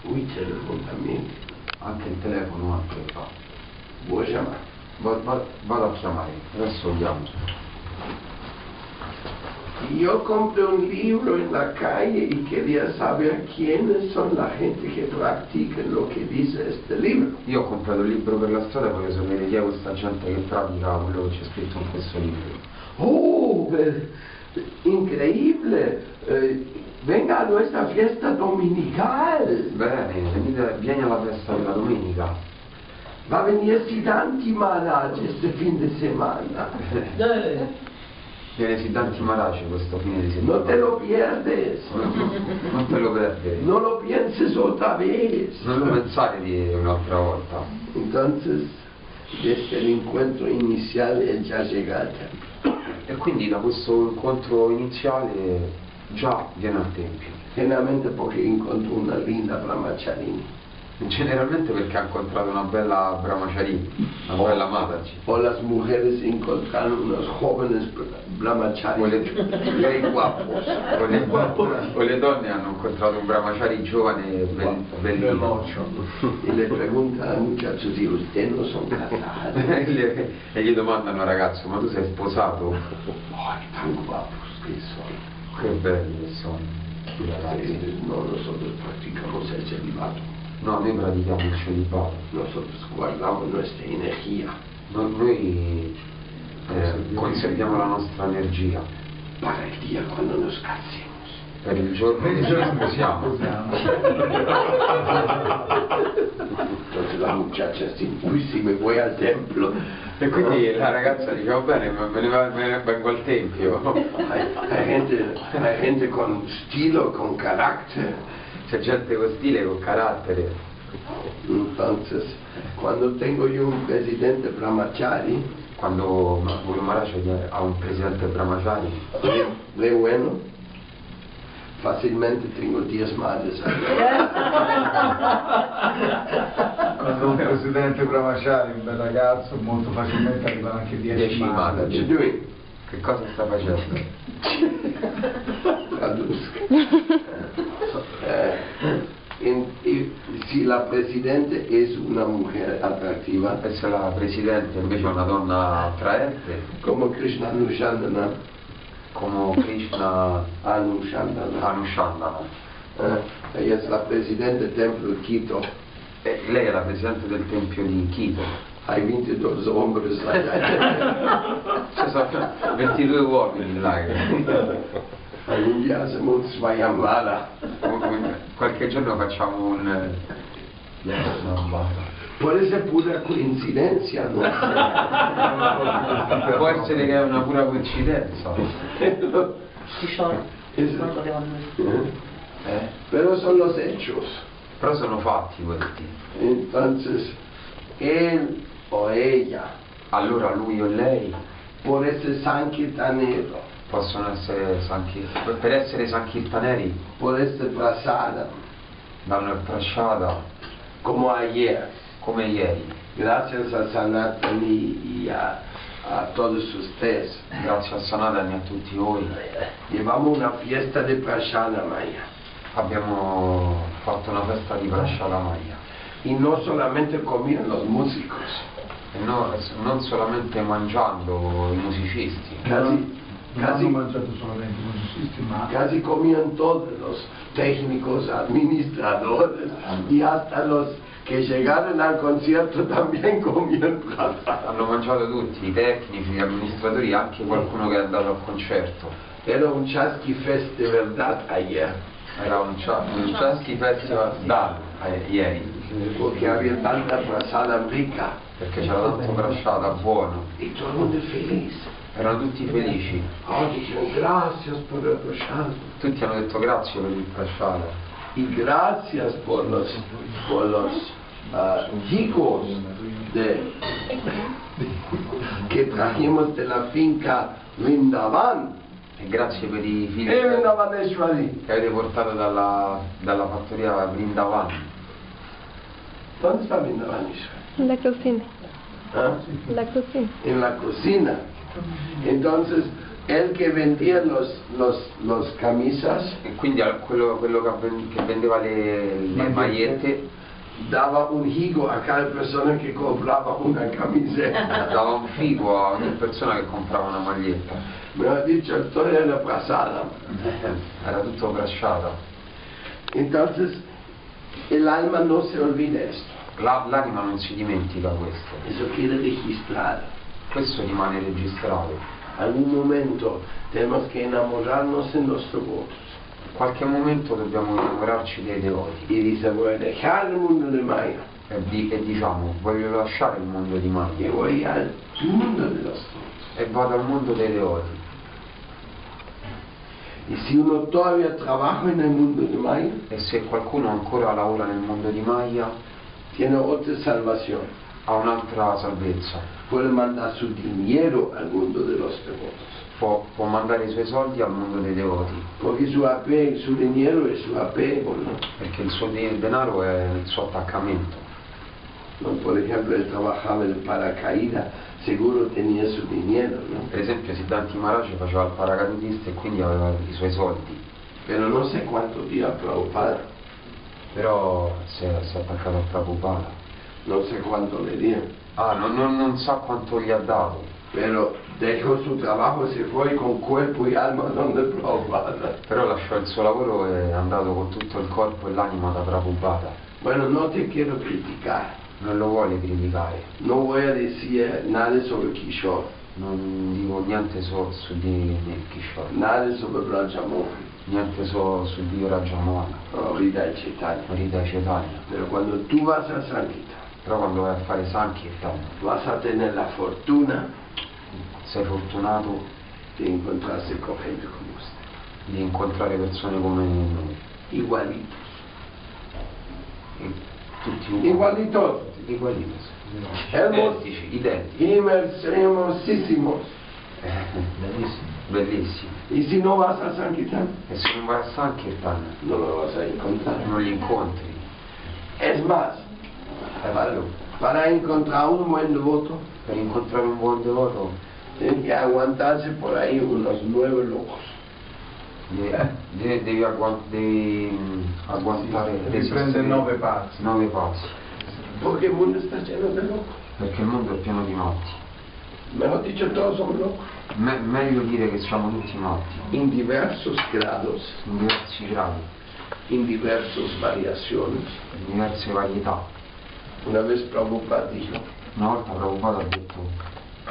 S1: Uy, telefonamente.
S4: anche il telefono anche fa. Va- va- vado a chiamare, adesso andiamo.
S1: Y yo compré un libro en la calle y quería saber quiénes son la gente que practica lo que dice este libro.
S4: Io ho comprato il libro per la strada e voglio sapere chi è questa gente che pratica quello che c'è scritto in questo libro.
S1: ¡Oh! eh, increíble! Eh, venga a nuestra fiesta dominical.
S4: Bene, venite- vieni alla festa della domenica.
S1: Va a venir Siddhanti Maharaj este fin de semana.
S4: Viene Siddhanti Maharaj questo fine di settimana.
S1: No te lo pierdes.
S4: Non te lo perdere.
S1: No lo pienses otra vez.
S4: Non lo pensare di un'altra volta.
S1: Entonces, desde el encuentro inicial, él ya llega al templo.
S4: E quindi da questo incontro iniziale già viene al Tempio.
S1: Generalmente porque encontró una linda brahmacharini.
S4: Generalmente perché ha incontrato una bella brahmachari, una bella mataci.
S1: O las mujeres encontraron unos jóvenes brahmacharis
S4: Quelle-
S1: guapos.
S4: O le, o le donne hanno incontrato un brahmachari giovane e be- bellino.
S1: Y le preguntan al muchacho si usted no son casados.
S4: e, gli, e domandano ragazzo, ma tu sei sposato?
S1: Ay, tan guapos que son.
S4: Che belli che sono i ragazzi.
S1: Eh, No, nosotros practicamos el celibato.
S4: No, noi pratichiamo il celibato.
S1: Nosotros guardamos nuestra energía
S4: No- Noi eh, conserviamo la nostra energia
S1: para el día cuando nos casemos.
S4: per il giorno che ci sposiamo.
S1: Entonces la muchacha uy, si me voy al templo.
S4: E quindi la ragazza dice, va bene, ma me ne, va- me ne vengo al tempio.
S1: Hay, hay gente, hay gente con estilo, con carácter.
S4: C'è gente con stile, con carattere.
S1: Entonces, cuando tengo yo un presidente brahmachari,
S4: Quando Guru Maharaj ha un presidente brahmachari,
S1: re bueno, fácilmente tengo 10 madres.
S5: Quando un presidente brahmachari, un bel ragazzo, molto facilmente arrivano anche 10
S4: 10
S5: mani.
S1: What you
S4: madaci.
S1: doing?
S4: Che cosa sta facendo?
S1: Traduzca. Eh, en- y si la presidente es una mujer atractiva,
S4: E se la presidente invece è una donna attraente,
S1: como Krishna Anushandana,
S4: come Krishna
S1: Anushandana,
S4: Anushandana,
S1: eh, ella es la presidente del templo de Quito,
S4: e lei è la presidente del tempio di Quito.
S1: hay 22 hombres allá.
S4: Ci sono 22 uomini là. Qualche giorno facciamo un... eh, no,
S1: Puede ser pura coincidencia, ¿no?
S4: Può essere che è una pura coincidenza.
S7: Kishore,
S1: Es-
S7: non dovevano dire.
S4: Eh?
S1: Pero son los hechos.
S4: Però sono fatti questi.
S1: Entonces, él o ella,
S4: Allora lui o lei
S1: por ese sankirtanero,
S4: possono essere sanchi... Per essere sankirtaneri
S1: por ese prasada,
S4: danno il prasciata
S1: como ayer,
S4: come ieri.
S1: gracias a Sanatani y a, a todos ustedes,
S4: Grazie a Sanatani e a tutti voi.
S1: Llevamos una fiesta de prasada maya.
S4: abbiamo fatto una festa di Prasciata Maya.
S1: Y no solamente comían los músicos,
S4: E no- non solamente mangiando i musicisti,
S1: casi,
S5: Non hanno
S1: casi,
S5: mangiato solamente i musicisti, ma
S1: casi comían todos los técnicos, administradores y hasta los que llegaron al concierto también comían prasada.
S4: hanno mangiato tutti, i tecnici, gli amministratori, anche qualcuno che è andato al concerto.
S1: Era un chasqui fest de verdad ayer,
S4: Era un, cia- un Chesky Festival da ieri,
S1: porque había tanta prasada rica
S4: perché c'era tanto Prasciata buono.
S1: y todo el mundo feliz.
S4: Erano tutti felici,
S1: gracias por el prasada
S4: tutti hanno detto grazie per il Prasciata.
S1: y gracias por los, por los ah, higos de, que trajimos de la finca Vindavan.
S4: E grazie per i figli
S1: Eh,
S4: che, avete portato dalla, dalla fattoria Vrindavan.
S1: ¿Dónde está Vindavaneshwari?
S6: La cocina.
S1: ¿Ah?
S6: La cocina.
S1: en la cocina. Entonces, el que vendía los, los, los camisas
S4: E quindi al- quello, quello che, ven- che vendeva le, le magliette
S1: daba un higo a cada persona que compraba una camiseta.
S4: dava un figo a ogni persona che comprava una maglietta.
S1: Me ha dicho, esto era pasada.
S4: Era tutto Prasciata.
S1: Entonces, el alma no se olvida esto.
S4: La- l'anima non si dimentica questo.
S1: Eso quiere registrar.
S4: Questo rimane registrato.
S1: Algún momento tenemos que enamorarnos en los devotos.
S4: In qualche momento dobbiamo innamorarci dei devoti
S1: a dejar el mundo de Maya
S4: e, di- e diciamo voglio lasciare il mondo di Maya
S1: voy al mundo de los devotos.
S4: e vado al mondo dei devoti.
S1: Y si uno todavía trabaja en el mundo de Maya,
S4: E se qualcuno ancora lavora nel mondo di Maya
S1: tiene otra salvación.
S4: Ha un'altra salvezza.
S1: Puede mandar su dinero al mundo de los devotos.
S4: può, può mandare i suoi soldi al mondo dei devoti,
S1: Porque su, apego, su dinero es su apego,
S4: perché il suo denaro è il suo attaccamento.
S1: ¿no? Por ejemplo, él trabajaba en paracaídas, seguro tenía su dinero, ¿no?
S4: Per esempio Siddhanti Maharaj faceva il paracadutista e quindi aveva i suoi soldi,
S1: Pero no sé cuánto dio a Prabhupada,
S4: però si è, si è attaccato a Prabhupada.
S1: No sé cuánto le dio.
S4: Ah, non, non- non sa quanto gli ha dato,
S1: Pero dejó su trabajo, se fue con cuerpo y alma donde Prabhupada.
S4: però lasciò il suo lavoro e è andato con tutto il corpo e l'anima da Prabhupada.
S1: Bueno, no te quiero criticar,
S4: Non lo vuole criticare,
S1: no voy a decir nada sobre Kishore,
S4: non dico niente so- su di Kishore,
S1: nada sobre Brajamon,
S4: niente so- su di Rajamohan,
S1: ahorita y Chaitanya.
S4: Rita Chaitanya.
S1: Pero cuando tú vas a Sankita,
S4: Però quando vai a fare Sankirtan
S1: vas a tener la fortuna
S4: sei fortunato
S1: de encontrarse con gente como usted,
S4: di incontrare persone come noi,
S1: igualitos,
S4: e tutti uguali.
S1: igualitos,
S4: Igualitos. Identici, identici.
S1: Himmels, hermosísimos.
S4: Bellissimi.
S1: Y si no vas a Sankita,
S4: E se non vai a Sankirtan
S1: no lo vas a encontrar.
S4: non li incontri.
S1: Es más, para, para encontrar un buen devoto,
S4: Per incontrare un buon devoto
S1: tienen que aguantarse por ahí unos nueve locos.
S4: devi, devi- mm, aguantare
S5: Devi
S4: resistere
S5: prendere nove passi.
S4: nove passi,
S1: Porque el mundo está lleno de locos.
S4: perché il mondo è pieno di matti.
S1: Mejor dicho, todos son locos.
S4: Me- meglio dire che siamo tutti matti,
S1: En diversos grados,
S4: in diversi gradi,
S1: en diversas variaciones.
S4: in diverse varietà.
S1: Una vez Prabhupada dijo,
S4: Una volta Prabhupada ha detto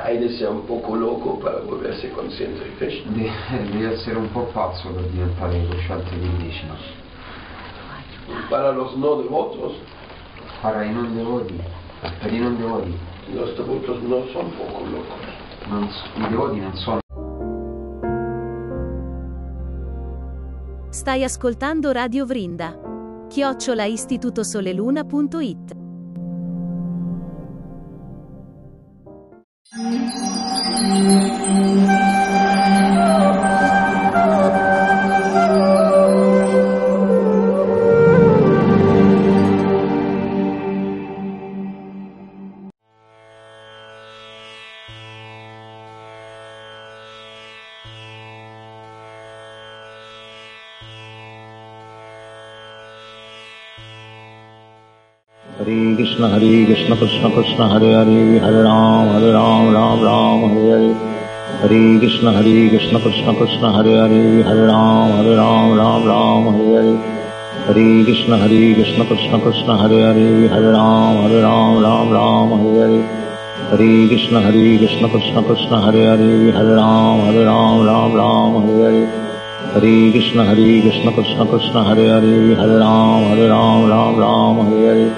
S1: hay de ser un poco loco para volverse consciente de Krishna.
S4: "De- devi essere un po' pazzo per diventare cosciente di Krishna.
S1: Para los no devotos,
S4: Para i non devoti, per i non devoti,
S1: los devotos no son poco locos.
S4: non i devoti non sono
S8: Stai ascoltando Radio Vrinda. Chiocciola istitutosoleluna.it
S9: Thank you. ہری کشن کشن کشن ہرے ہری ہر رام ہر رام رام رام ہر ہری ہری کشن ہری کشن کشن کشن ہرے ہری ہر رام ہر رام رام رام ہر ہری ہری کشن ہری کشن کشن کشن ہر ہری ہر رام ہر رام رام رام ہر ہری ہری کشن ہری کشن کشن کشن ہرے ہری ہر رام ہر رام رام رام ہر ہری ہری کشن ہری کشن کشن کشن ہرے ہری ہر رام ہر رام رام رام ہر ہری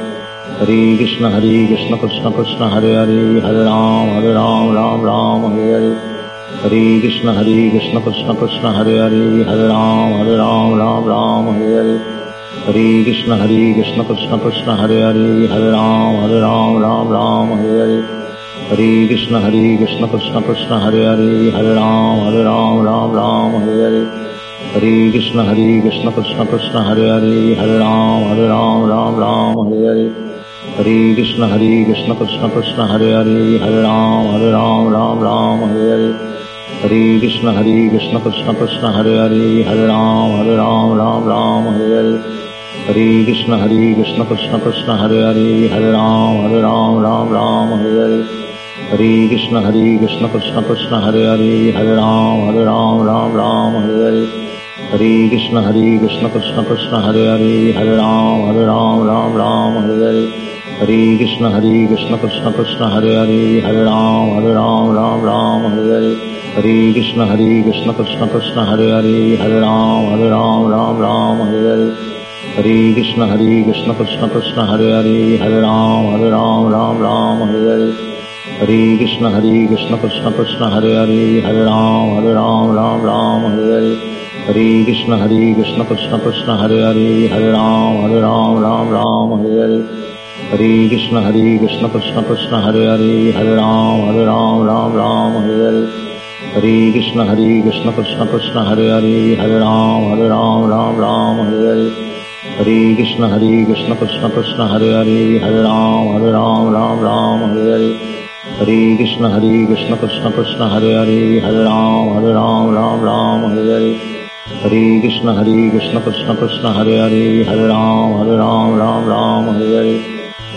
S9: ہری کشن ہری کشن کشن کشن ہرے ہری ہر رام ہر رام رام رام ہر ہری ہری کشن ہری کشن کشن کشن ہر ہری ہر رام ہر رام رام رام ہر ہری ہری کشن ہری کشن کشن کشن ہرے ہری ہر رام ہر رام رام رام ہرے ہری ہری کشن ہری کشن کشن کشن ہرے ہری ہر رام ہر رام رام رام ہر ہری ہری کشن ہری کشن کشن کشن ہرے ہری ہر رام ہر رام رام رام ہر ہری ہری کشن ہری کشن کشن کشن ہر ہری ہر رام ہر رام رام رام ہرے ہرے ہری کشن ہری کشن کشن کشن ہر ہری ہر رام ہر رام رام رام ہرے ہرے ہری کشن ہری کشن کشن کشن ہر ہری ہر رام ہر رام رام رام ہرے ہرے ہری کشن ہری کشن کشن کشن ہر ہری ہر رام ہر رام رام رام ہرے ہرے ہری کشن ہری کشن کشن کشن ہر ہری ہر رام ہر رام رام رام ہرے ہرے Hare कृष्ण Hare कृष्ण कृष्ण कृष्ण हरे हरे हरे राम Hare राम राम राम हरे हरे हरे कृष्ण Hare कृष्ण कृष्ण कृष्ण हरे हरे हरे राम Hare राम राम राम हरे हरे हरे कृष्ण Hare कृष्ण कृष्ण कृष्ण हरे हरे हरे राम Hare राम राम राम हरे हरे हरे कृष्ण Hare कृष्ण कृष्ण कृष्ण हरे हरे हरे राम Hare राम राम राम हरे हरे हरे कृष्ण Hare कृष्ण कृष्ण कृष्ण हरे हरे हरे राम Hare राम राम राम हरे हरे हरे कृष्ण Hare कृष्ण कृष्ण कृष्ण हरे हरे हरे राम Hare राम राम राम हरे हरे हरे कृष्ण Hare कृष्ण कृष्ण कृष्ण हरे हरे हरे राम Hare राम राम राम हरे हरे हरे कृष्ण Hare कृष्ण कृष्ण कृष्ण हरे हरे हरे राम Hare राम राम राम हरे हरे हरे कृष्ण Hare कृष्ण कृष्ण कृष्ण हरे हरे हरे राम Hare राम राम राम हरे हरे हरे कृष्ण Hare कृष्ण कृष्ण कृष्ण हरे हरे हरे राम Hare राम राम राम हरे Hare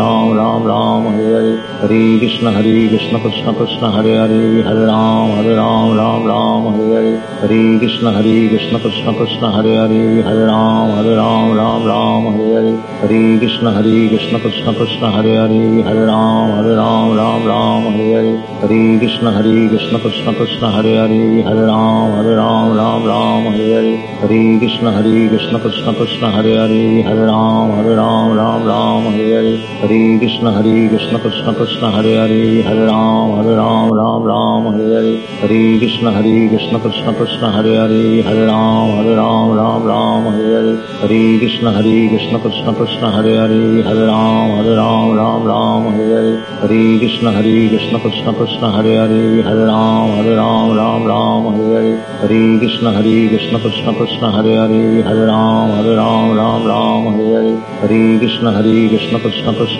S9: Ram Ram Hare Hare Hare Krishna Hare Krishna Krishna Krishna Hare Hare Hare Ram Hare Ram Ram Ram Hare Hare Hare Krishna Hare Krishna Krishna Krishna Hare Hare Hare Ram Hare Ram Ram Ram Hare Hare Hare Krishna Hare Krishna Krishna Krishna Hare Hare Hare Ram Hare Ram Ram Ram Hare Hare Hare Krishna Hare Krishna Krishna Krishna Hare Hare Hare Ram Hare Ram Ram Ram Hare Hare Hare Krishna Hare Krishna Krishna Krishna Hare Hare Hare Ram Hare Ram Ram Ram Hare Hare Hare Krishna Hare Krishna Krishna Krishna Hare Hare Hare Ram Hare Ram Ram Ram Hare Hare Hare Krishna Hare Krishna Krishna Krishna Hare Hare Hare Ram Hare Ram Ram Ram Hare Hare Hare Krishna Hare Krishna Krishna Krishna Hare Hare Hare Ram Hare Ram Ram Ram Hare Hare Hare Krishna Hare Krishna Krishna Krishna Hare Hare Hare Ram Hare Ram Ram Ram Hare Hare Hare Krishna Hare Krishna Krishna Krishna Hare Hare Hare Ram Hare Ram Ram Ram Hare Hare Hare Krishna Hare Krishna Krishna Krishna Hare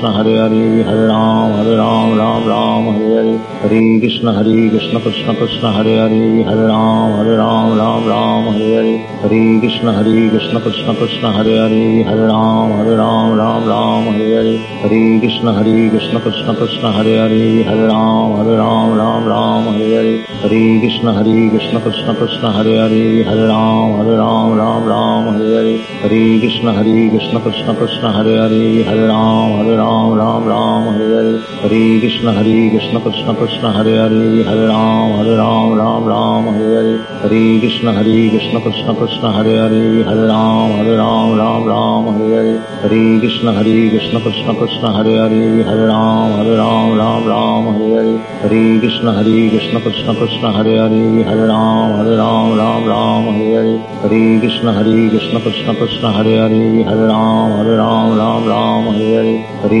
S9: Hare Ram Hare Ram Ram Ram Hare Hare Hare Krishna Hare Krishna Krishna Krishna Hare Hare Hare Ram Hare Ram Ram Ram Hare Hare Hare Krishna Hare Krishna Krishna Krishna Hare Hare Hare Ram Hare Ram Ram Ram Hare Hare Hare Krishna Hare Krishna Krishna Krishna Hare Hare Hare Ram Hare Ram Ram Ram Hare Hare Hare Krishna Hare Krishna Krishna Krishna Hare Hare Hare Ram Hare Ram Ram Ram Hare Hare Hare Krishna Hare Krishna Krishna Krishna Krishna Hare Hare Hare Ram Hare Ram Ram Ram Hare Hare Hare Krishna Hare Krishna Krishna Krishna Hare Hare Hare Ram Hare Ram Ram Ram Hare Hare Hare Krishna Hare Krishna Krishna Krishna Hare Hare Hare Ram Hare Ram Ram Ram Hare Hare Hare Krishna Hare Krishna Krishna Krishna Hare Hare Hare Ram Hare Ram Ram Ram Hare Hare Hare Krishna Hare Krishna Krishna Krishna Hare Hare Hare Ram Hare Ram Ram Ram Hare Hare Hare Krishna Hare Krishna Krishna Krishna Hare Hare Hare Ram Hare Ram Ram Ram Hare Hare Hare Krishna Hare Krishna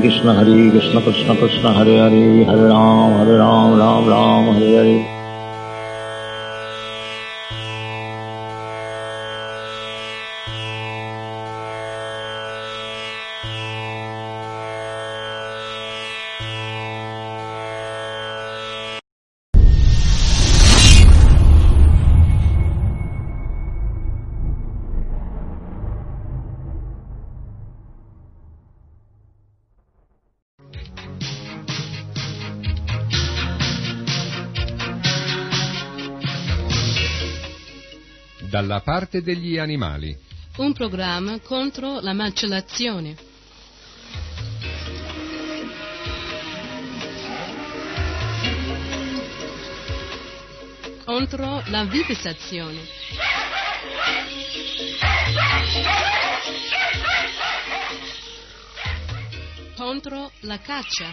S9: Krishna Hare Hare Hare Ram Hare Ram Ram Ram Hare Hare. Hare Krishna Hare Krishna
S10: Dalla parte degli animali.
S11: Un programma contro la macellazione. Contro la vivisazione. Contro la caccia.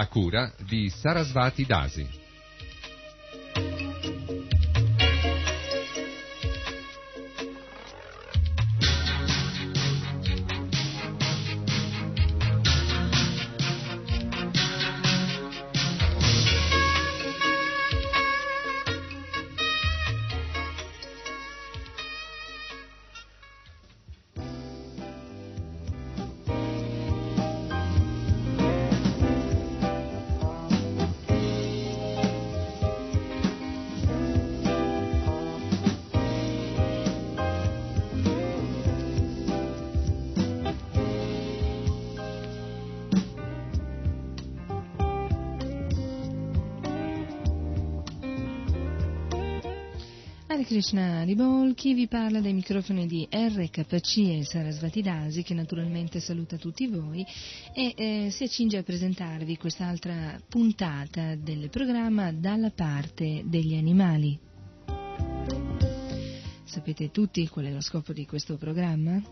S10: a cura di Sarasvati Dasi.
S12: Krishna Ribol, chi vi parla dai microfoni di RKC e Sarasvati Dasi, che naturalmente saluta tutti voi e eh, si accinge a presentarvi quest'altra puntata del programma Dalla parte degli animali. Sapete tutti qual è lo scopo di questo programma?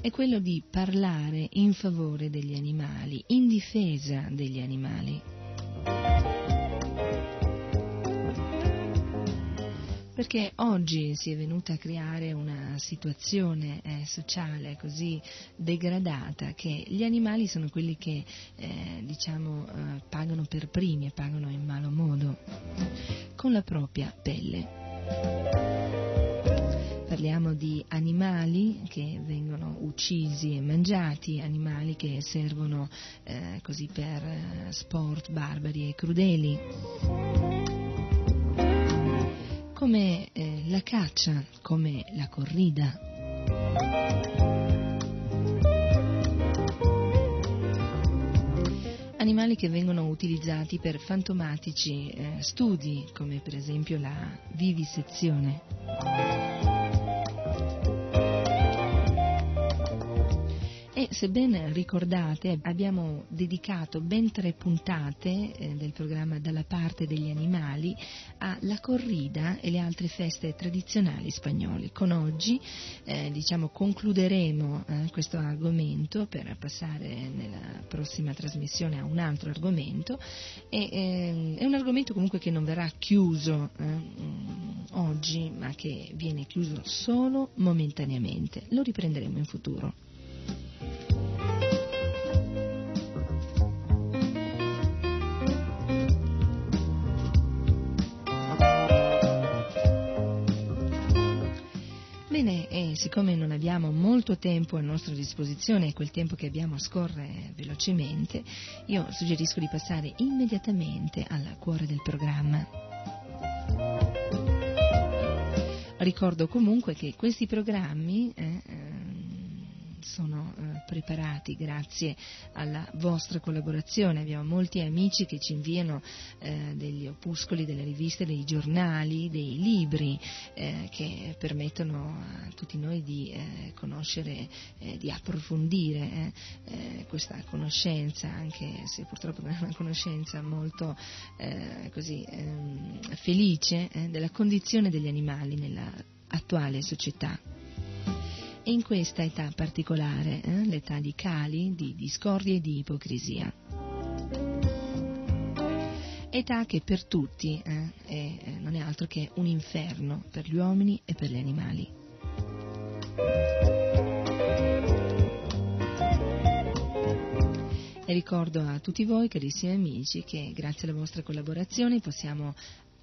S12: È quello di parlare in favore degli animali, in difesa degli animali. Perché oggi si è venuta a creare una situazione eh, sociale così degradata che gli animali sono quelli che eh, diciamo eh, pagano per primi e pagano in malo modo con la propria pelle. Parliamo di animali che vengono uccisi e mangiati, animali che servono eh, così per eh, sport barbari e crudeli come eh, la caccia, come la corrida. Animali che vengono utilizzati per fantomatici eh, studi, come per esempio la vivisezione. E se ben ricordate abbiamo dedicato ben tre puntate eh, del programma Dalla parte degli animali alla corrida e le altre feste tradizionali spagnole. Con oggi eh, diciamo, concluderemo eh, questo argomento per passare nella prossima trasmissione a un altro argomento e, eh, è un argomento comunque che non verrà chiuso eh, oggi ma che viene chiuso solo momentaneamente. Lo riprenderemo in futuro. Bene, e siccome non abbiamo molto tempo a nostra disposizione e quel tempo che abbiamo scorre velocemente, io suggerisco di passare immediatamente al cuore del programma. Ricordo comunque che questi programmi eh, sono eh, preparati grazie alla vostra collaborazione. Abbiamo molti amici che ci inviano eh, degli opuscoli, delle riviste, dei giornali, dei libri eh, che permettono a tutti noi di eh, conoscere, eh, di approfondire eh, questa conoscenza, anche se purtroppo non è una conoscenza molto così, ehm, felice della condizione degli animali nella attuale società. E in questa età particolare, eh, l'età di cali, di discordia e di ipocrisia. Età che per tutti eh, è, eh, non è altro che un inferno per gli uomini e per gli animali. E ricordo a tutti voi, carissimi amici, che grazie alla vostra collaborazione possiamo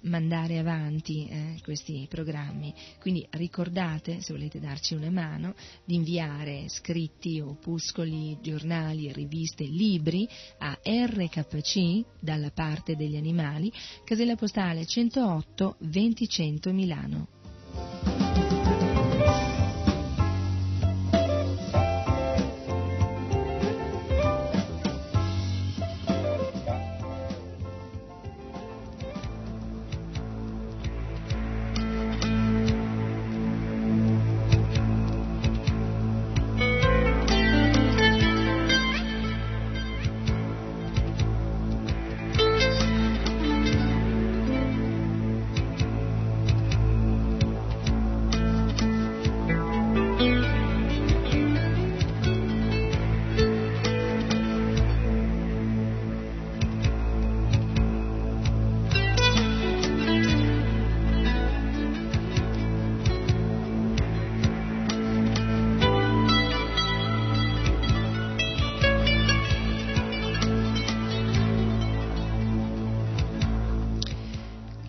S12: mandare avanti eh, questi programmi. Quindi ricordate, se volete darci una mano, di inviare scritti, opuscoli, giornali, riviste, libri a RKC dalla parte degli animali, casella postale 108 2000 Milano.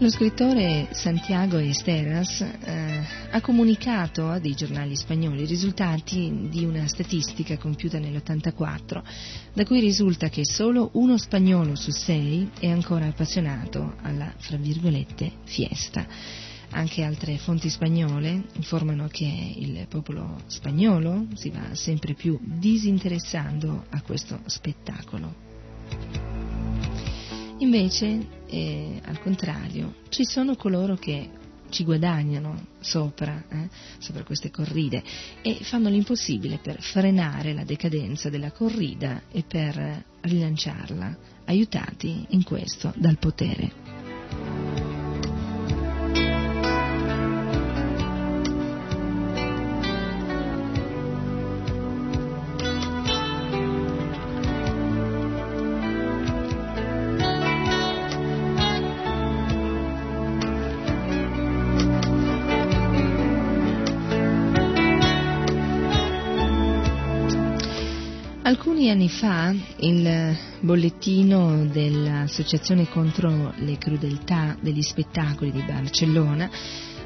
S12: Lo scrittore Santiago Esteras eh, ha comunicato a dei giornali spagnoli i risultati di una statistica compiuta nell'84, da cui risulta che solo uno spagnolo su sei è ancora appassionato alla, fra virgolette, fiesta. Anche altre fonti spagnole informano che il popolo spagnolo si va sempre più disinteressando a questo spettacolo. Invece, eh, al contrario, ci sono coloro che ci guadagnano sopra, eh, sopra queste corride e fanno l'impossibile per frenare la decadenza della corrida e per rilanciarla, aiutati in questo dal potere. Anni fa il bollettino dell'Associazione contro le crudeltà degli spettacoli di Barcellona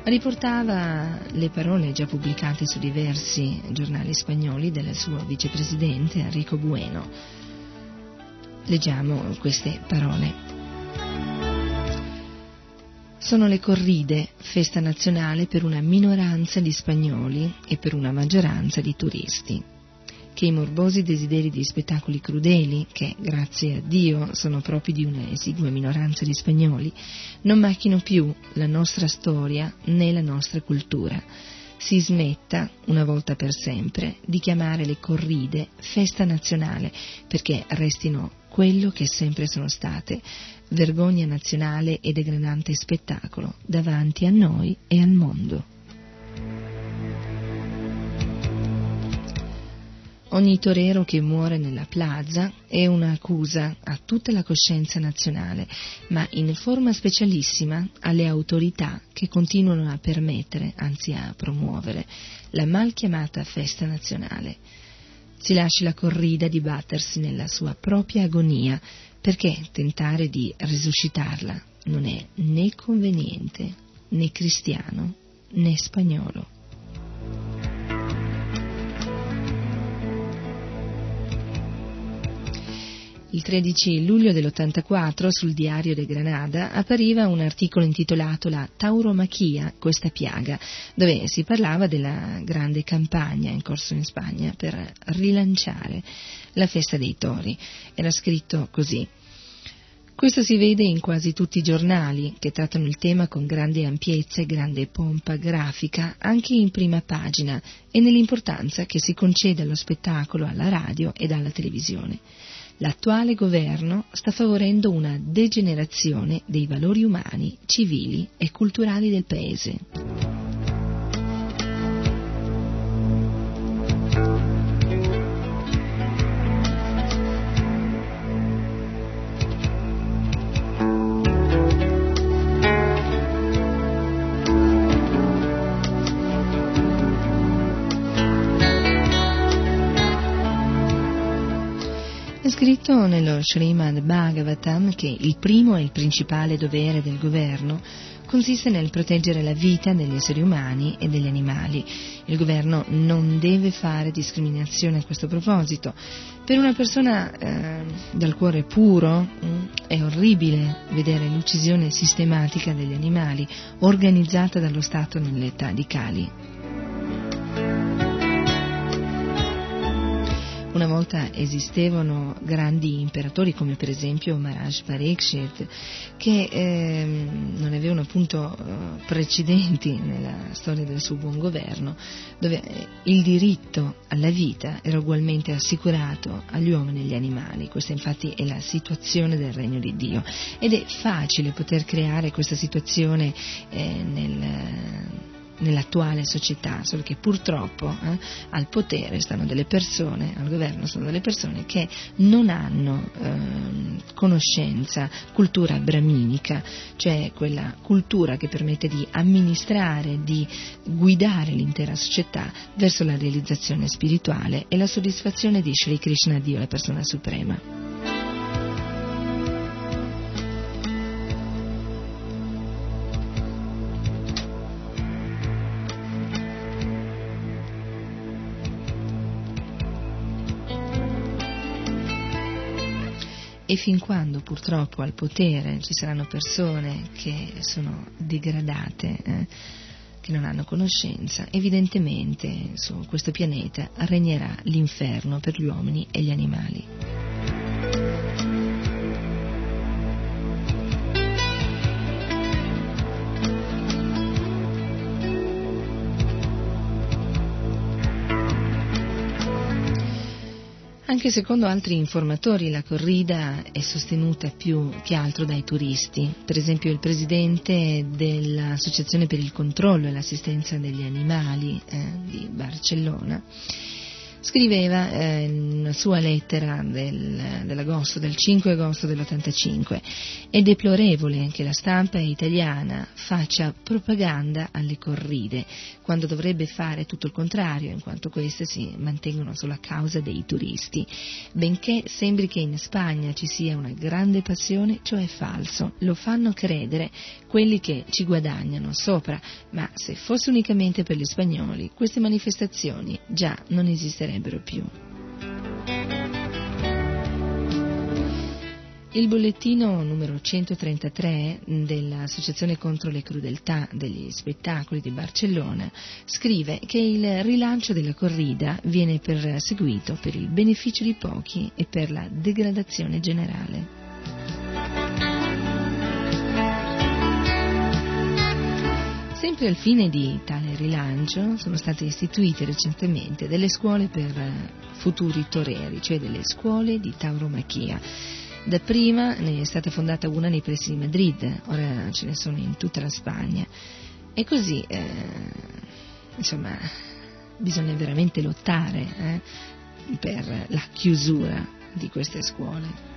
S12: riportava le parole già pubblicate su diversi giornali spagnoli del suo vicepresidente Enrico Bueno. Leggiamo queste parole. Sono le corride, festa nazionale per una minoranza di spagnoli e per una maggioranza di turisti che i morbosi desideri di spettacoli crudeli, che grazie a Dio sono propri di una esigua minoranza di spagnoli, non macchino più la nostra storia né la nostra cultura. Si smetta, una volta per sempre, di chiamare le corride festa nazionale, perché restino quello che sempre sono state, vergogna nazionale e degradante spettacolo davanti a noi e al mondo. Ogni torero che muore nella plaza è un'accusa a tutta la coscienza nazionale, ma in forma specialissima alle autorità che continuano a permettere, anzi a promuovere, la mal chiamata festa nazionale. Si lasci la corrida dibattersi nella sua propria agonia, perché tentare di risuscitarla non è né conveniente, né cristiano, né spagnolo. Il 13 luglio dell'84 sul diario de Granada appariva un articolo intitolato La tauromachia, questa piaga, dove si parlava della grande campagna in corso in Spagna per rilanciare la festa dei tori. Era scritto così. Questo si vede in quasi tutti i giornali che trattano il tema con grande ampiezza e grande pompa grafica, anche in prima pagina, e nell'importanza che si concede allo spettacolo alla radio ed alla televisione l'attuale governo sta favorendo una degenerazione dei valori umani, civili e culturali del Paese. Scritto nello Srimad Bhagavatam che il primo e il principale dovere del governo consiste nel proteggere la vita degli esseri umani e degli animali. Il governo non deve fare discriminazione a questo proposito. Per una persona eh, dal cuore puro mm, è orribile vedere l'uccisione sistematica degli animali organizzata dallo Stato nell'età di Cali. Una volta esistevano grandi imperatori come per esempio Maharaj Parikshit che eh, non avevano appunto eh, precedenti nella storia del suo buon governo dove il diritto alla vita era ugualmente assicurato agli uomini e agli animali. Questa infatti è la situazione del regno di Dio ed è facile poter creare questa situazione eh, nel nell'attuale società, solo che purtroppo eh, al potere stanno delle persone, al governo stanno delle persone che non hanno eh, conoscenza, cultura brahminica, cioè quella cultura che permette di amministrare, di guidare l'intera società verso la realizzazione spirituale e la soddisfazione di Sri Krishna Dio, la persona suprema. E fin quando purtroppo al potere ci saranno persone che sono degradate, eh, che non hanno conoscenza, evidentemente su questo pianeta regnerà l'inferno per gli uomini e gli animali. Anche secondo altri informatori la corrida è sostenuta più che altro dai turisti. Per esempio il presidente dell'Associazione per il controllo e l'assistenza degli animali eh, di Barcellona scriveva eh, in sua lettera del, del 5 agosto dell'85, è deplorevole che la stampa italiana faccia propaganda alle corride, quando dovrebbe fare tutto il contrario, in quanto queste si mantengono solo a causa dei turisti. Benché sembri che in Spagna ci sia una grande passione, ciò è falso, lo fanno credere quelli che ci guadagnano sopra, ma se fosse unicamente per gli spagnoli, queste manifestazioni già non esisterebbero più. Il bollettino numero 133 dell'Associazione contro le crudeltà degli spettacoli di Barcellona scrive che il rilancio della corrida viene perseguito per il beneficio di pochi e per la degradazione generale. Sempre al fine di tale rilancio sono state istituite recentemente delle scuole per futuri toreri, cioè delle scuole di tauromachia. Dapprima ne è stata fondata una nei pressi di Madrid, ora ce ne sono in tutta la Spagna. E così, eh, insomma, bisogna veramente lottare eh, per la chiusura di queste scuole.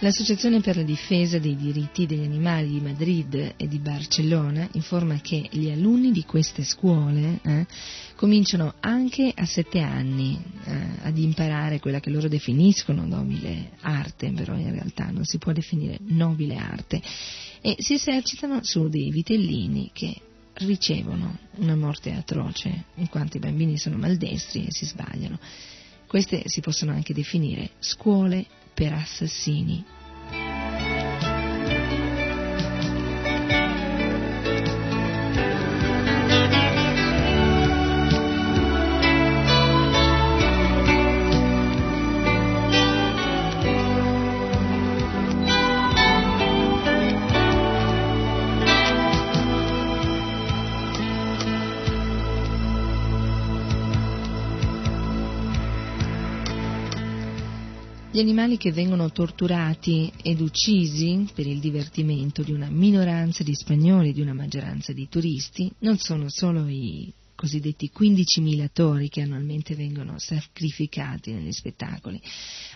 S12: L'Associazione per la difesa dei diritti degli animali di Madrid e di Barcellona informa che gli alunni di queste scuole eh, cominciano anche a sette anni eh, ad imparare quella che loro definiscono nobile arte, però in realtà non si può definire nobile arte, e si esercitano su dei vitellini che ricevono una morte atroce, in quanto i bambini sono maldestri e si sbagliano. Queste si possono anche definire scuole per assassini. Gli animali che vengono torturati ed uccisi per il divertimento di una minoranza di spagnoli e di una maggioranza di turisti non sono solo i cosiddetti 15.000 tori che annualmente vengono sacrificati negli spettacoli.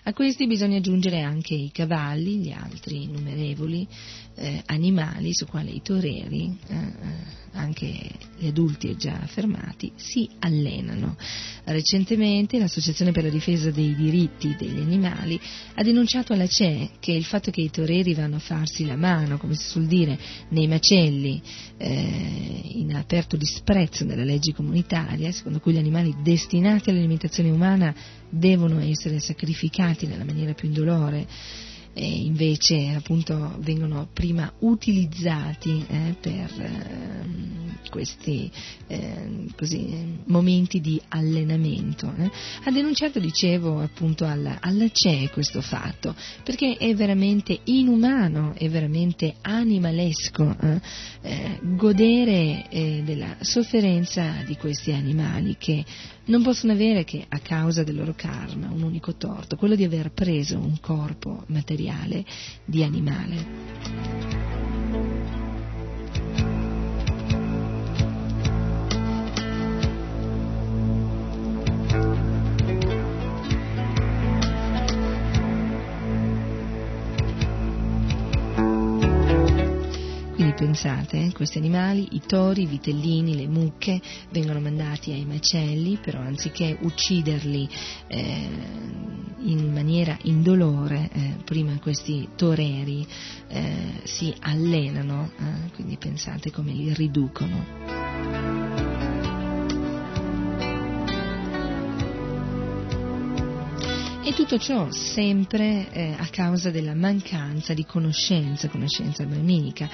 S12: A questi bisogna aggiungere anche i cavalli, gli altri innumerevoli eh, animali su quali i toreri, eh, eh anche gli adulti già affermati, si allenano. Recentemente l'Associazione per la difesa dei diritti degli animali ha denunciato alla CE che il fatto che i toreri vanno a farsi la mano, come si suol dire, nei macelli, eh, in aperto disprezzo della legge comunitaria, secondo cui gli animali destinati all'alimentazione umana devono essere sacrificati nella maniera più indolore, e invece appunto vengono prima utilizzati eh, per eh, questi eh, così, momenti di allenamento. Eh. Ha denunciato, dicevo, appunto alla, alla CE questo fatto, perché è veramente inumano, è veramente animalesco eh, eh, godere della sofferenza di questi animali che non possono avere che a causa del loro karma un unico torto, quello di aver preso un corpo materiale di animale. Pensate, eh? questi animali, i tori, i vitellini, le mucche, vengono mandati ai macelli, però anziché ucciderli eh, in maniera indolore, eh, prima questi toreri eh, si allenano, eh, quindi pensate come li riducono. E tutto ciò sempre eh, a causa della mancanza di conoscenza, conoscenza brahminica.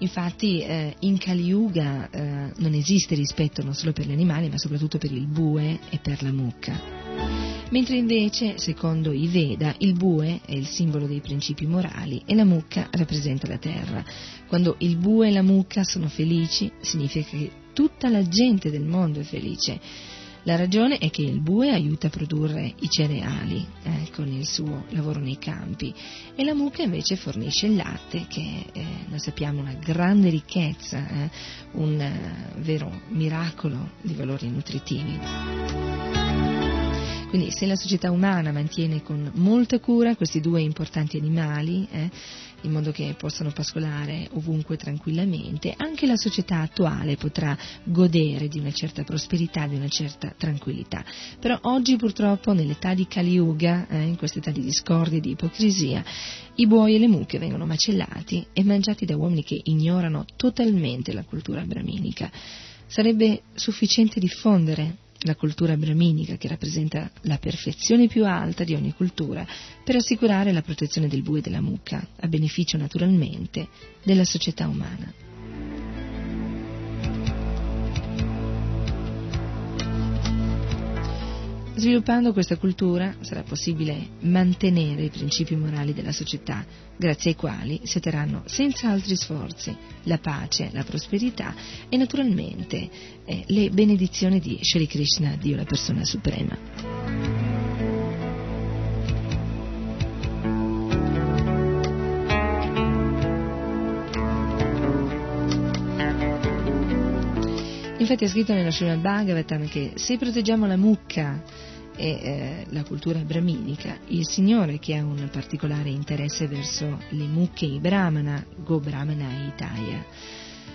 S12: Infatti eh, in Kali Yuga eh, non esiste rispetto non solo per gli animali ma soprattutto per il bue e per la mucca. Mentre invece, secondo i Veda, il bue è il simbolo dei principi morali e la mucca rappresenta la terra. Quando il bue e la mucca sono felici significa che tutta la gente del mondo è felice. La ragione è che il bue aiuta a produrre i cereali eh, con il suo lavoro nei campi e la mucca invece fornisce il latte che eh, noi sappiamo una grande ricchezza, eh, un eh, vero miracolo di valori nutritivi. Quindi se la società umana mantiene con molta cura questi due importanti animali, eh, in modo che possano pascolare ovunque tranquillamente, anche la società attuale potrà godere di una certa prosperità, di una certa tranquillità. Però oggi purtroppo nell'età di Kali Yuga, eh, in questa età di discordia e di ipocrisia, i buoi e le mucche vengono macellati e mangiati da uomini che ignorano totalmente la cultura brahminica. Sarebbe sufficiente diffondere la cultura brahminica che rappresenta la perfezione più alta di ogni cultura, per assicurare la protezione del bue e della mucca, a beneficio naturalmente della società umana. Sviluppando questa cultura sarà possibile mantenere i principi morali della società, grazie ai quali si otterranno senza altri sforzi la pace, la prosperità e naturalmente eh, le benedizioni di Shri Krishna, Dio la persona suprema. Infatti è scritto nella Srimad Bhagavatam che se proteggiamo la mucca e eh, la cultura brahminica, il Signore che ha un particolare interesse verso le mucche i brahmana, go brahmana itaya,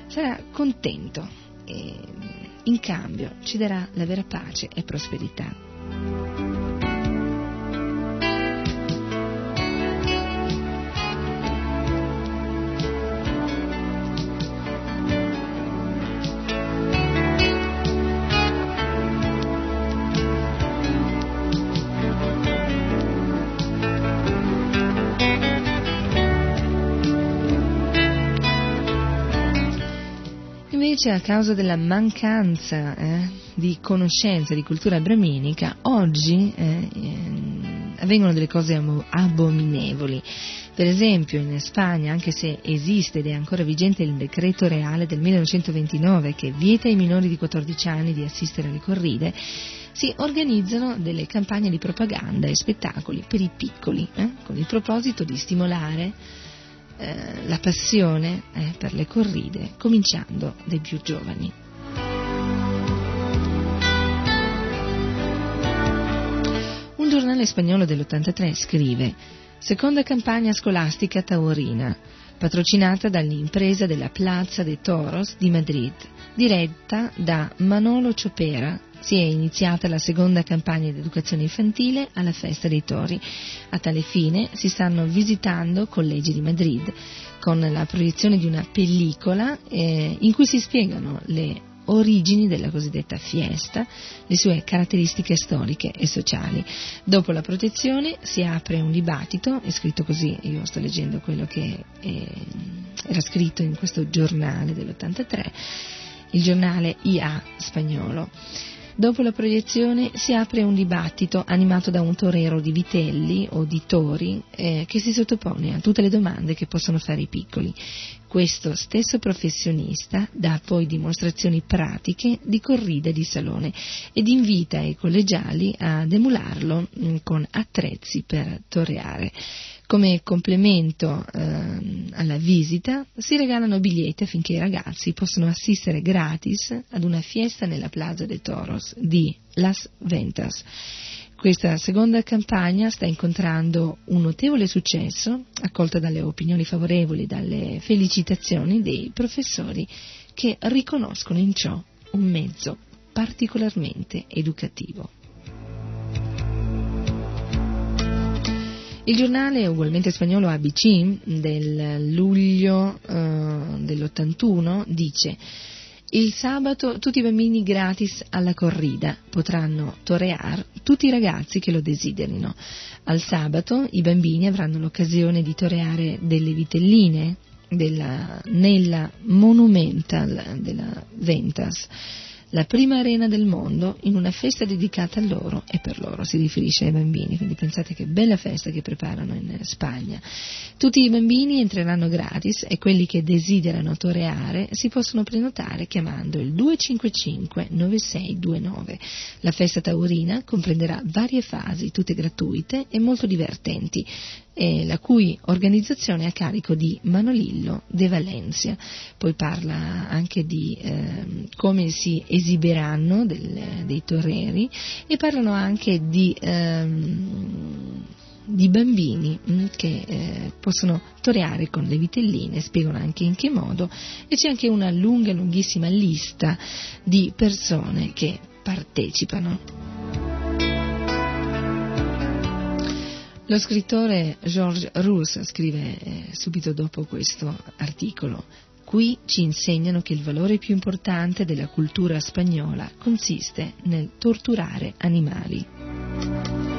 S12: sarà contento e in cambio ci darà la vera pace e prosperità. Invece a causa della mancanza eh, di conoscenza di cultura brahminica, oggi eh, eh, avvengono delle cose abominevoli. Per esempio in Spagna, anche se esiste ed è ancora vigente il decreto reale del 1929 che vieta ai minori di 14 anni di assistere alle corride, si organizzano delle campagne di propaganda e spettacoli per i piccoli, eh, con il proposito di stimolare eh, la passione eh, per le corride, cominciando dai più giovani. Un giornale spagnolo dell'83 scrive Seconda campagna scolastica taurina, patrocinata dall'impresa della Plaza de Toros di Madrid, diretta da Manolo Ciopera, si è iniziata la seconda campagna di educazione infantile alla festa dei tori. A tale fine si stanno visitando collegi di Madrid con la proiezione di una pellicola eh, in cui si spiegano le origini della cosiddetta fiesta, le sue caratteristiche storiche e sociali. Dopo la protezione si apre un dibattito, è scritto così, io sto leggendo quello che eh, era scritto in questo giornale dell'83, il giornale IA spagnolo. Dopo la proiezione si apre un dibattito animato da un torero di vitelli o di tori eh, che si sottopone a tutte le domande che possono fare i piccoli. Questo stesso professionista dà poi dimostrazioni pratiche di corrida di salone ed invita i collegiali ad emularlo mh, mm, con attrezzi per toreare. Come complemento eh, alla visita si regalano biglietti affinché i ragazzi possano assistere gratis ad una fiesta nella Plaza de Toros di Las Ventas. Questa seconda campagna sta incontrando un notevole successo, accolta dalle opinioni favorevoli e dalle felicitazioni dei professori che riconoscono in ciò un mezzo particolarmente educativo. Il giornale ugualmente spagnolo ABC del luglio eh, dell'81 dice il sabato tutti i bambini gratis alla corrida potranno torear tutti i ragazzi che lo desiderino. Al sabato i bambini avranno l'occasione di toreare delle vitelline della, nella Monumental della Ventas la prima arena del mondo in una festa dedicata a loro e per loro, si riferisce ai bambini, quindi pensate che bella festa che preparano in Spagna. Tutti i bambini entreranno gratis e quelli che desiderano toreare si possono prenotare chiamando il 255 9629. La festa taurina comprenderà varie fasi, tutte gratuite e molto divertenti eh, la cui organizzazione è a carico di Manolillo de Valencia. Poi parla anche di eh, come si esibiranno del, dei toreri e parlano anche di, ehm, di bambini mm, che eh, possono toreare con le vitelline, spiegano anche in che modo e c'è anche una lunga, lunghissima lista di persone che partecipano. Lo scrittore Georges Rousse scrive eh, subito dopo questo articolo Qui ci insegnano che il valore più importante della cultura spagnola consiste nel torturare animali.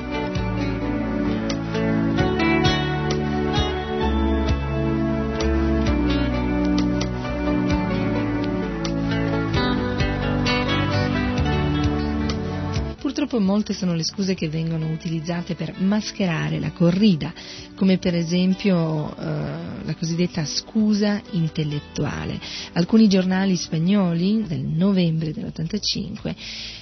S12: Purtroppo molte sono le scuse che vengono utilizzate per mascherare la corrida, come per esempio eh, la cosiddetta scusa intellettuale. Alcuni giornali spagnoli del novembre dell'85,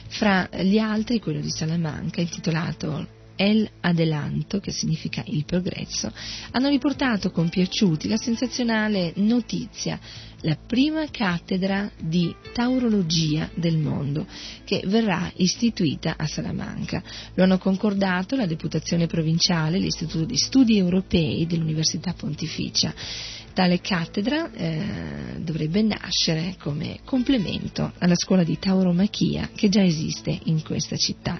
S12: fra gli altri quello di Salamanca, intitolato El Adelanto, che significa il progresso, hanno riportato compiaciuti la sensazionale notizia, la prima cattedra di taurologia del mondo, che verrà istituita a Salamanca. Lo hanno concordato la Deputazione Provinciale, l'Istituto di Studi Europei dell'Università Pontificia. Tale cattedra eh, dovrebbe nascere come complemento alla scuola di tauromachia che già esiste in questa città.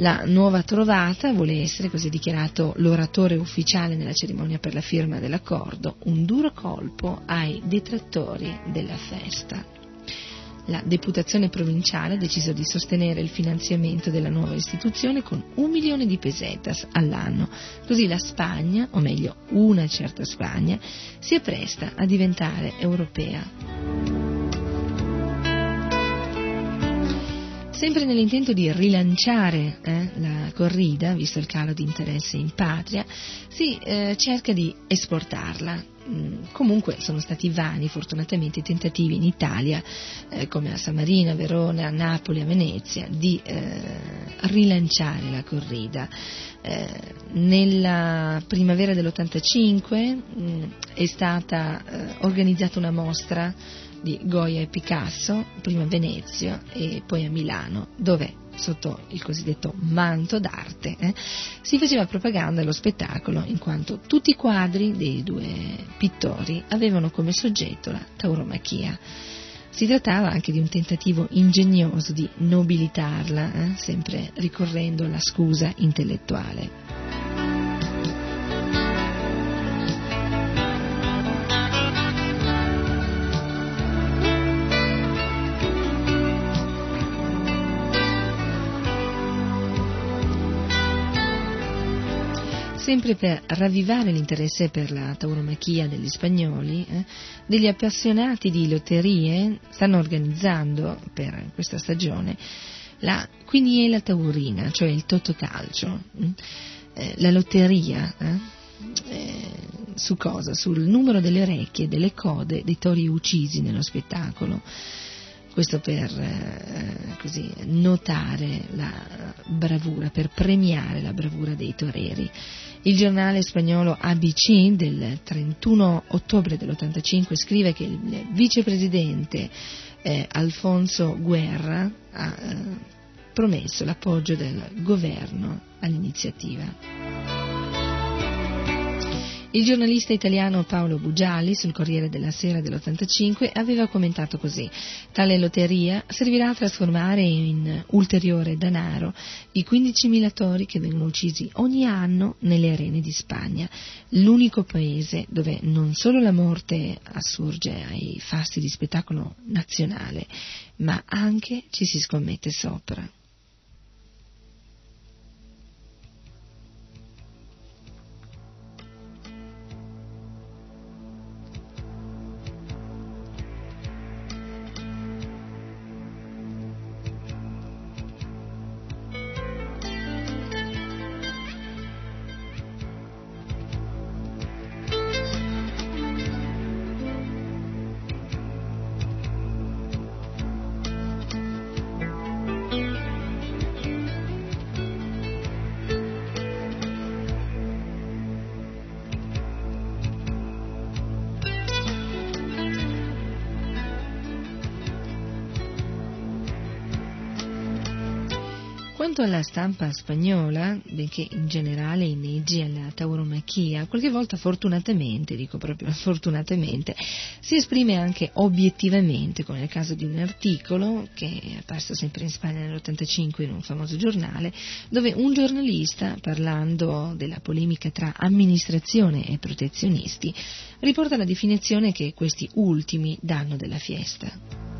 S12: La nuova trovata vuole essere, così dichiarato l'oratore ufficiale nella cerimonia per la firma dell'accordo, un duro colpo ai detrattori della festa. La deputazione provinciale ha deciso di sostenere il finanziamento della nuova istituzione con un milione di pesetas all'anno, così la Spagna, o meglio una certa Spagna, si appresta a diventare europea. Sempre nell'intento di rilanciare eh, la corrida, visto il calo di interesse in patria, si eh, cerca di esportarla. Mm, comunque sono stati vani fortunatamente i tentativi in Italia, eh, come a San Marino, a Verona, a Napoli, a Venezia, di eh, rilanciare la corrida. Eh, nella primavera dell'85 mh, mm, è stata eh, organizzata una mostra di Goya e Picasso, prima a Venezia e poi a Milano, dove sotto il cosiddetto manto d'arte eh, si faceva propaganda dello spettacolo in quanto tutti i quadri dei due pittori avevano come soggetto la tauromachia. Si trattava anche di un tentativo ingegnoso di nobilitarla, eh, sempre ricorrendo alla scusa intellettuale. Sempre per ravvivare l'interesse per la tauromachia degli spagnoli, eh, degli appassionati di lotterie stanno organizzando per questa stagione la quiniela taurina, cioè il totocalcio, mm, eh, la lotteria. Eh, eh, su cosa? Sul numero delle orecchie e delle code dei tori uccisi nello spettacolo questo per eh, così, notare la bravura, per premiare la bravura dei toreri. Il giornale spagnolo ABC del 31 ottobre dell'85 scrive che il vicepresidente eh, Alfonso Guerra ha eh, promesso l'appoggio del governo all'iniziativa. Il giornalista italiano Paolo Bugialli sul Corriere della Sera dell'85 aveva commentato così: Tale lotteria servirà a trasformare in ulteriore denaro i 15.000 tori che vengono uccisi ogni anno nelle arene di Spagna, l'unico paese dove non solo la morte assurge ai fasti di spettacolo nazionale, ma anche ci si scommette sopra. Alla stampa spagnola, benché in generale inneggi alla tauromachia, qualche volta fortunatamente, dico proprio fortunatamente, si esprime anche obiettivamente, come nel caso di un articolo che è apparso sempre in Spagna nell'85 in un famoso giornale, dove un giornalista, parlando della polemica tra amministrazione e protezionisti, riporta la definizione che questi ultimi danno della fiesta.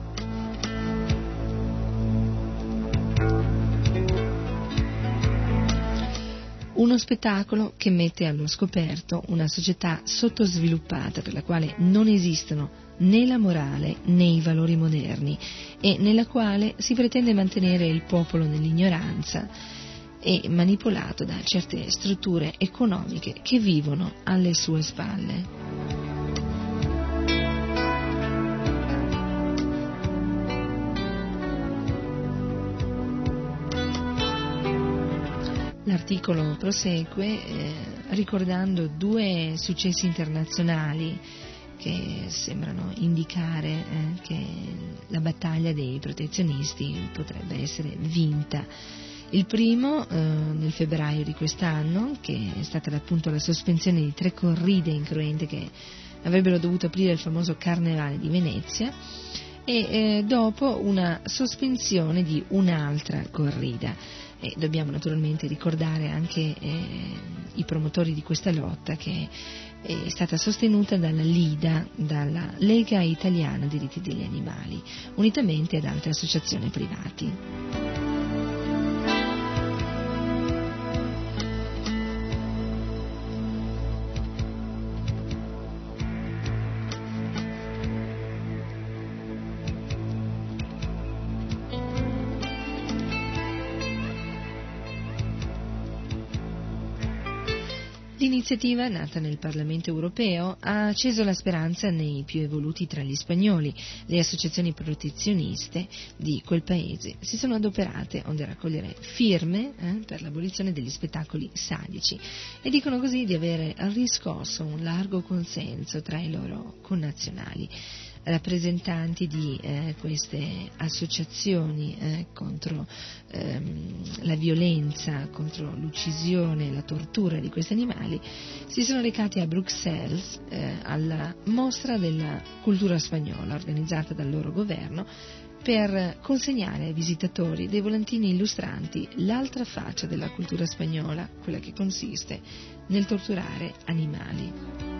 S12: Uno spettacolo che mette allo scoperto una società sottosviluppata per la quale non esistono né la morale né i valori moderni e nella quale si pretende mantenere il popolo nell'ignoranza e manipolato da certe strutture economiche che vivono alle sue spalle. L'articolo prosegue eh, ricordando due successi internazionali che sembrano indicare eh, che la battaglia dei protezionisti potrebbe essere vinta. Il primo eh, nel febbraio di quest'anno, che è stata appunto la sospensione di tre corride incruente che avrebbero dovuto aprire il famoso Carnevale di Venezia, e eh, dopo una sospensione di un'altra corrida e dobbiamo naturalmente ricordare anche eh, i promotori di questa lotta che è stata sostenuta dalla LIDA, dalla Lega Italiana Diritti degli Animali, unitamente ad altre associazioni privati. L'iniziativa, nata nel Parlamento europeo, ha acceso la speranza nei più evoluti tra gli spagnoli. Le associazioni protezioniste di quel paese si sono adoperate onde raccogliere firme eh, per l'abolizione degli spettacoli sadici e dicono così di avere riscosso un largo consenso tra i loro connazionali rappresentanti di eh, queste associazioni eh, contro ehm, la violenza, contro l'uccisione la tortura di questi animali, si sono recati a Bruxelles eh, alla mostra della cultura spagnola organizzata dal loro governo per consegnare ai visitatori dei volantini illustranti l'altra faccia della cultura spagnola, quella che consiste nel torturare animali.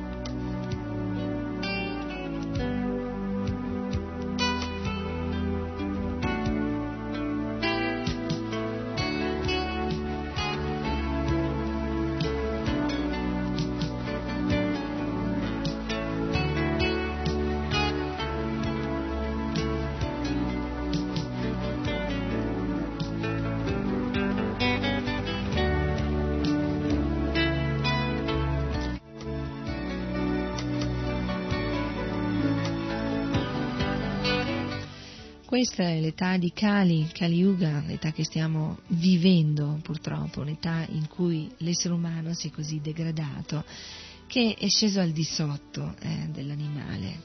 S12: Questa è l'età di Kali, Kali Yuga, l'età che stiamo vivendo purtroppo, un'età in cui l'essere umano si è così degradato che è sceso al di sotto eh, dell'animale.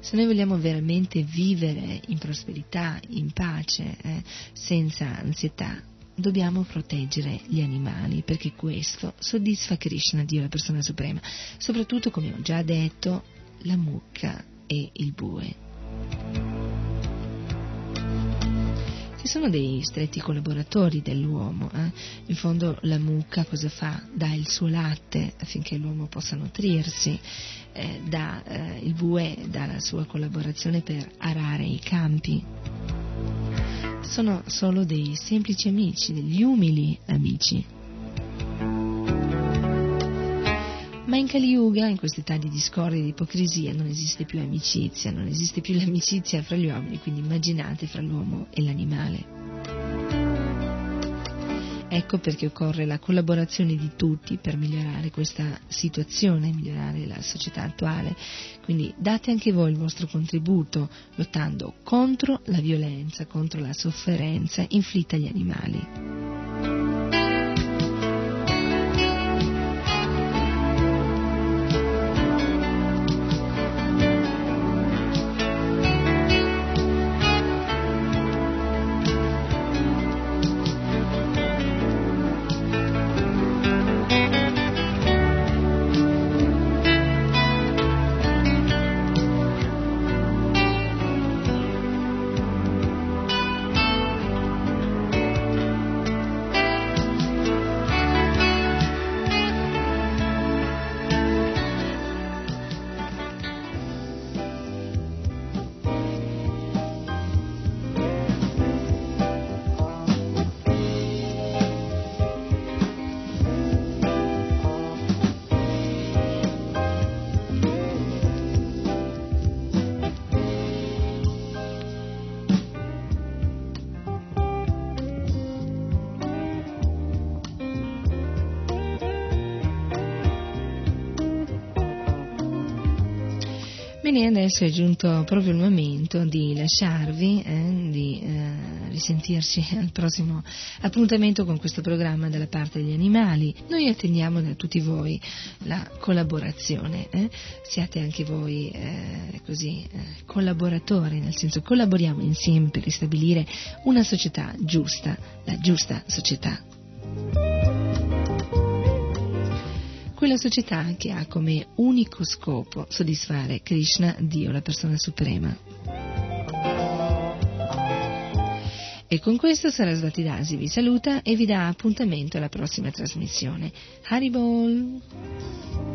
S12: Se noi vogliamo veramente vivere in prosperità, in pace, eh, senza ansietà, dobbiamo proteggere gli animali perché questo soddisfa Krishna, Dio la persona suprema, soprattutto come ho già detto la mucca e il bue. Che sono dei stretti collaboratori dell'uomo. Eh? In fondo la mucca cosa fa? Dà il suo latte affinché l'uomo possa nutrirsi, eh, dà, eh, il bue dà la sua collaborazione per arare i campi sono solo dei semplici amici, degli umili amici. Ma in Kali Yuga, in quest'età di discordia e di ipocrisia, non esiste più amicizia, non esiste più l'amicizia fra gli uomini, quindi immaginate fra l'uomo e l'animale. Ecco perché occorre la collaborazione di tutti per migliorare questa situazione, migliorare la società attuale. Quindi date anche voi il vostro contributo lottando contro la violenza, contro la sofferenza inflitta agli animali. Adesso è giunto proprio il momento di lasciarvi, eh, di eh, risentirci al prossimo appuntamento con questo programma dalla parte degli animali. Noi attendiamo da tutti voi la collaborazione, eh? siate anche voi eh, così eh, collaboratori, nel senso collaboriamo insieme per ristabilire una società giusta, la giusta società quella società che ha come unico scopo soddisfare Krishna, Dio, la persona suprema. E con questo Sarasvati Dasi vi saluta e vi dà appuntamento alla prossima trasmissione. Haribol!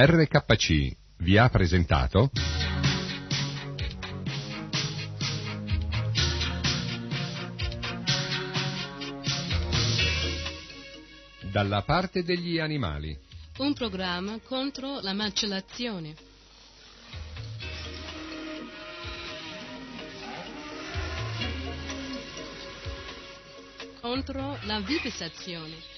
S10: RKC vi ha presentato Dalla parte degli animali.
S11: Un programma contro la macellazione. Contro la vivisazione.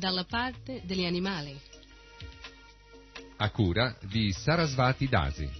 S11: Dalla parte degli animali.
S10: A cura di Sarasvati Dasi.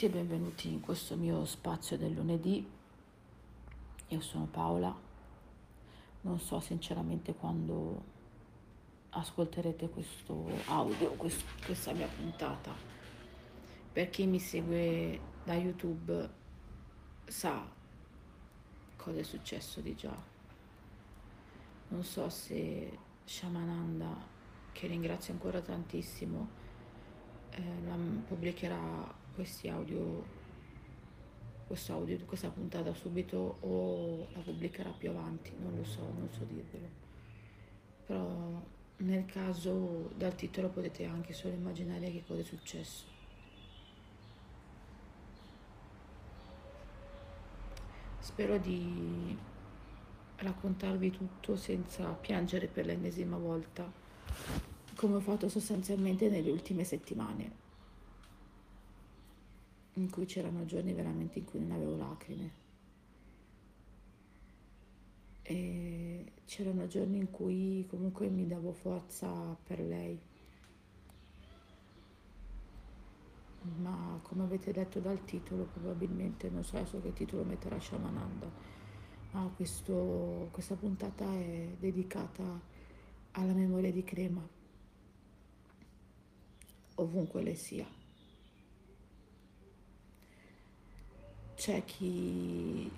S13: Tutti e benvenuti in questo mio spazio del lunedì. Io sono Paola. Non so sinceramente quando ascolterete questo audio, quest- questa mia puntata. Per chi mi segue da YouTube sa cosa è successo di già. Non so se Shamananda, che ringrazio ancora tantissimo, eh, pubblicherà questi audio, questo audio di questa puntata subito o la pubblicherà più avanti, non lo so, non so dirvelo. Però nel caso dal titolo potete anche solo immaginare che cosa è successo. Spero di raccontarvi tutto senza piangere per l'ennesima volta, come ho fatto sostanzialmente nelle ultime settimane, in cui c'erano giorni veramente in cui non avevo lacrime. E c'erano giorni in cui comunque mi davo forza per lei. Ma come avete letto dal titolo, probabilmente non so adesso che titolo metterà Shamananda, ma questo- questa puntata è dedicata alla memoria di Crema, ovunque lei sia. C'è chi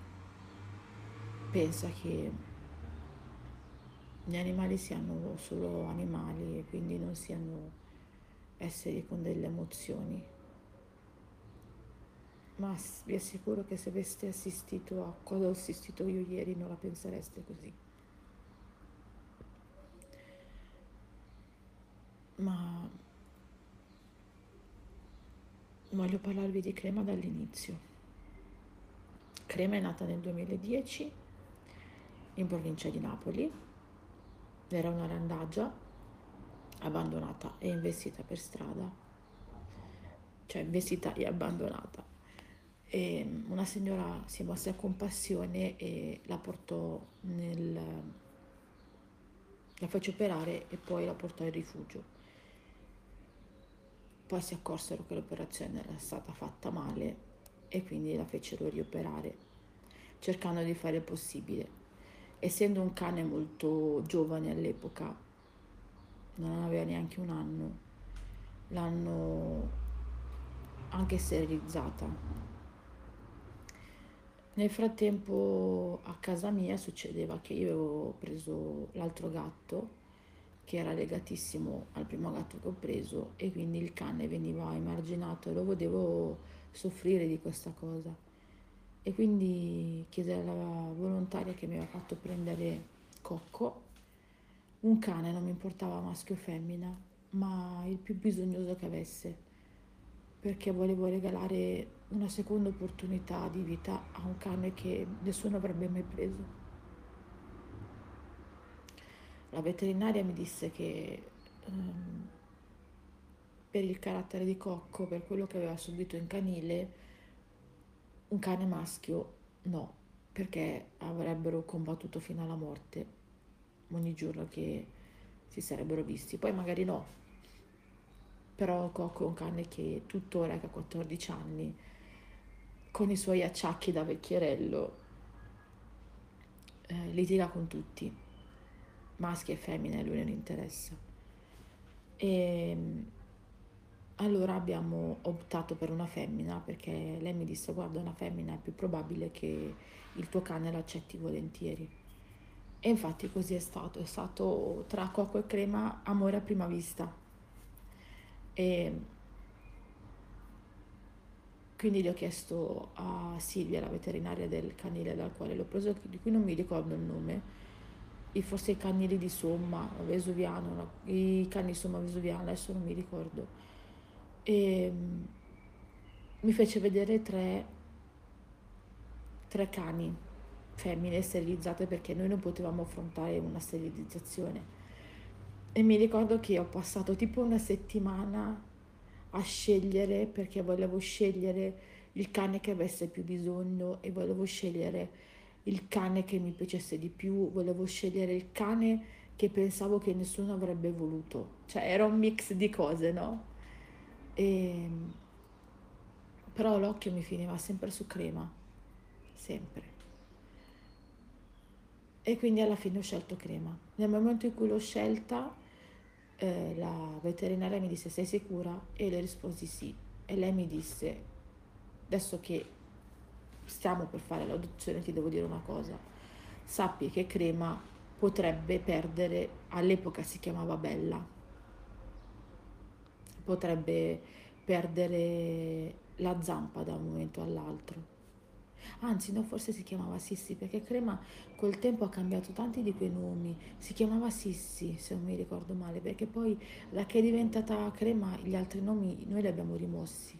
S13: pensa che gli animali siano solo animali e quindi non siano esseri con delle emozioni. Ma vi assicuro che se aveste assistito a cosa ho assistito io ieri non la pensereste così. Ma voglio parlarvi di Crema dall'inizio. Crema è nata nel 2010 in provincia di Napoli. Era una randagia abbandonata e investita per strada, cioè investita e abbandonata. E una signora si mosse a compassione e la portò nel... la fece operare e poi la portò in rifugio. Poi si accorsero che l'operazione era stata fatta male e quindi la fecero rioperare, cercando di fare il possibile. Essendo un cane molto giovane all'epoca, non aveva neanche un anno, l'hanno anche sterilizzata. Nel frattempo a casa mia succedeva che io avevo preso l'altro gatto che era legatissimo al primo gatto che ho preso e quindi il cane veniva emarginato e lo vedevo soffrire di questa cosa. E quindi chiese alla volontaria che mi aveva fatto prendere Cocco, un cane, non mi importava maschio o femmina, ma il più bisognoso che avesse, perché volevo regalare una seconda opportunità di vita a un cane che nessuno avrebbe mai preso. La veterinaria mi disse che um, per il carattere di Cocco, per quello che aveva subito in canile, un cane maschio no, perché avrebbero combattuto fino alla morte ogni giorno che si sarebbero visti. Poi magari no, però Cocco è un cane che tuttora, che ha 14 anni, con i suoi acciacchi da vecchierello, eh, litiga con tutti, maschi e femmine, lui non interessa. E allora abbiamo optato per una femmina perché lei mi disse guarda una femmina è più probabile che il tuo cane l'accetti volentieri. E infatti così è stato, è stato tra cocco e crema amore a prima vista. E quindi gli ho chiesto a Silvia, la veterinaria del canile dal quale l'ho preso, di cui non mi ricordo il nome, forse i canili di Somma, Vesuviano, i cani Somma Vesuviano, adesso non mi ricordo e mm, mi fece vedere tre, tre cani femmine sterilizzate perché noi non potevamo affrontare una sterilizzazione. E mi ricordo che ho passato tipo una settimana a scegliere perché volevo scegliere il cane che avesse più bisogno e volevo scegliere il cane che mi piacesse di più, volevo scegliere il cane che pensavo che nessuno avrebbe voluto. Cioè era un mix di cose, no? E, ehm, però l'occhio mi finiva sempre su crema, sempre. E quindi alla fine ho scelto crema. Nel momento in cui l'ho scelta, eh, la veterinaria mi disse sei sicura? E le risposi sì. E lei mi disse, adesso che stiamo per fare l'adozione ti devo dire una cosa, sappi che crema potrebbe perdere, all'epoca si chiamava Bella, potrebbe perdere la zampa da un momento all'altro. Anzi, no, forse si chiamava Sissi, perché Crema col tempo ha cambiato tanti di quei nomi. Si chiamava Sissi, se non mi ricordo male, perché poi da che è diventata Crema gli altri nomi noi li abbiamo rimossi.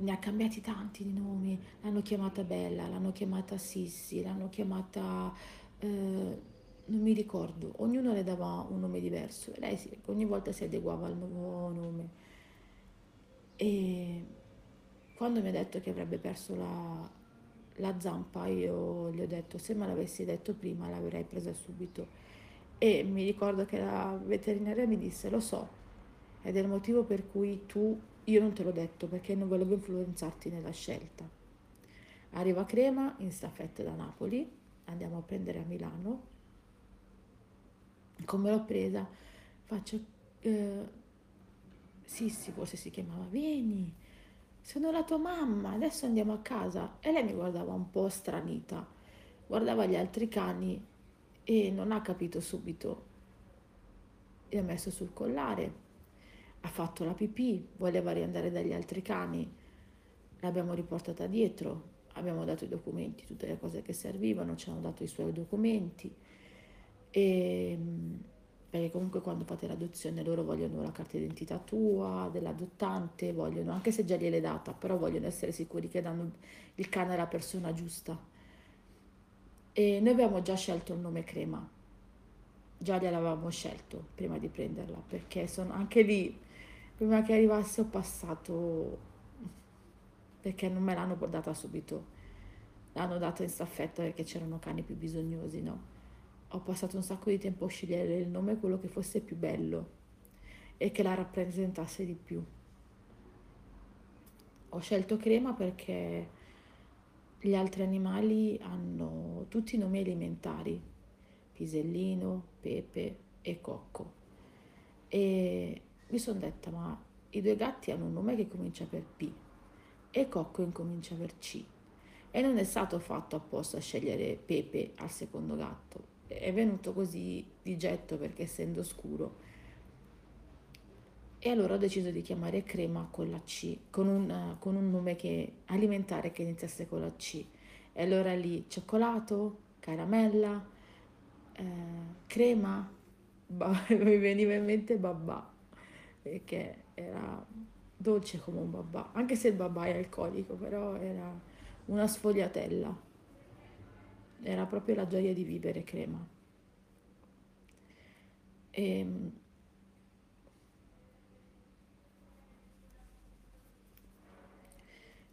S13: Ne ha cambiati tanti di nomi, l'hanno chiamata Bella, l'hanno chiamata Sissi, l'hanno chiamata... Eh, non mi ricordo, ognuno le dava un nome diverso e lei sì, ogni volta si adeguava al nuovo nome. E quando mi ha detto che avrebbe perso la, la zampa, io gli ho detto se me l'avessi detto prima l'avrei presa subito. E mi ricordo che la veterinaria mi disse lo so, ed è il motivo per cui tu, io non te l'ho detto perché non volevo influenzarti nella scelta. Arriva Crema in staffetta da Napoli, andiamo a prendere a Milano come l'ho presa, faccio, eh, sì, forse si chiamava, vieni, sono la tua mamma, adesso andiamo a casa. E lei mi guardava un po' stranita, guardava gli altri cani e non ha capito subito. Gli ha messo sul collare, ha fatto la pipì, voleva riandare dagli altri cani, l'abbiamo riportata dietro, abbiamo dato i documenti, tutte le cose che servivano, ci hanno dato i suoi documenti e perché comunque quando fate l'adozione loro vogliono la carta d'identità tua, dell'adottante, vogliono, anche se già gliel'è data, però vogliono essere sicuri che danno il cane alla persona giusta. E noi abbiamo già scelto il nome Crema, già gliel'avevamo scelto prima di prenderla, perché sono anche lì, prima che arrivasse ho passato, perché non me l'hanno data subito, l'hanno data in staffetta perché c'erano cani più bisognosi, no? Ho passato un sacco di tempo a scegliere il nome quello che fosse più bello e che la rappresentasse di più. Ho scelto crema perché gli altri animali hanno tutti i nomi alimentari, pisellino, pepe e cocco. E mi sono detta, ma i due gatti hanno un nome che comincia per P e cocco incomincia per C. E non è stato fatto apposta a scegliere pepe al secondo gatto, è venuto così di getto perché essendo scuro. E allora ho deciso di chiamare crema con la C, con un, con un nome che, alimentare che iniziasse con la C. E allora lì cioccolato, caramella, eh, crema, ba- mi veniva in mente babà, perché era dolce come un babà, anche se il babà è alcolico, però era una sfogliatella era proprio la gioia di vivere crema. E, ehm,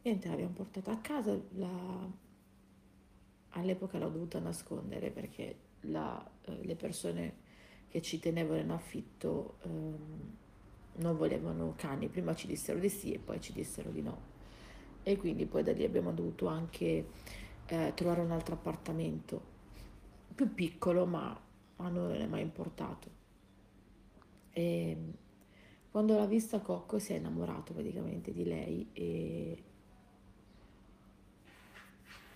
S13: niente, l'abbiamo portata a casa, la, all'epoca l'ho dovuta nascondere perché la, eh, le persone che ci tenevano in affitto ehm, non volevano cani, prima ci dissero di sì e poi ci dissero di no. E quindi poi da lì abbiamo dovuto anche eh, trovare un altro appartamento più piccolo, ma a noi non è mai importato. E quando l'ha vista Cocco si è innamorato praticamente di lei e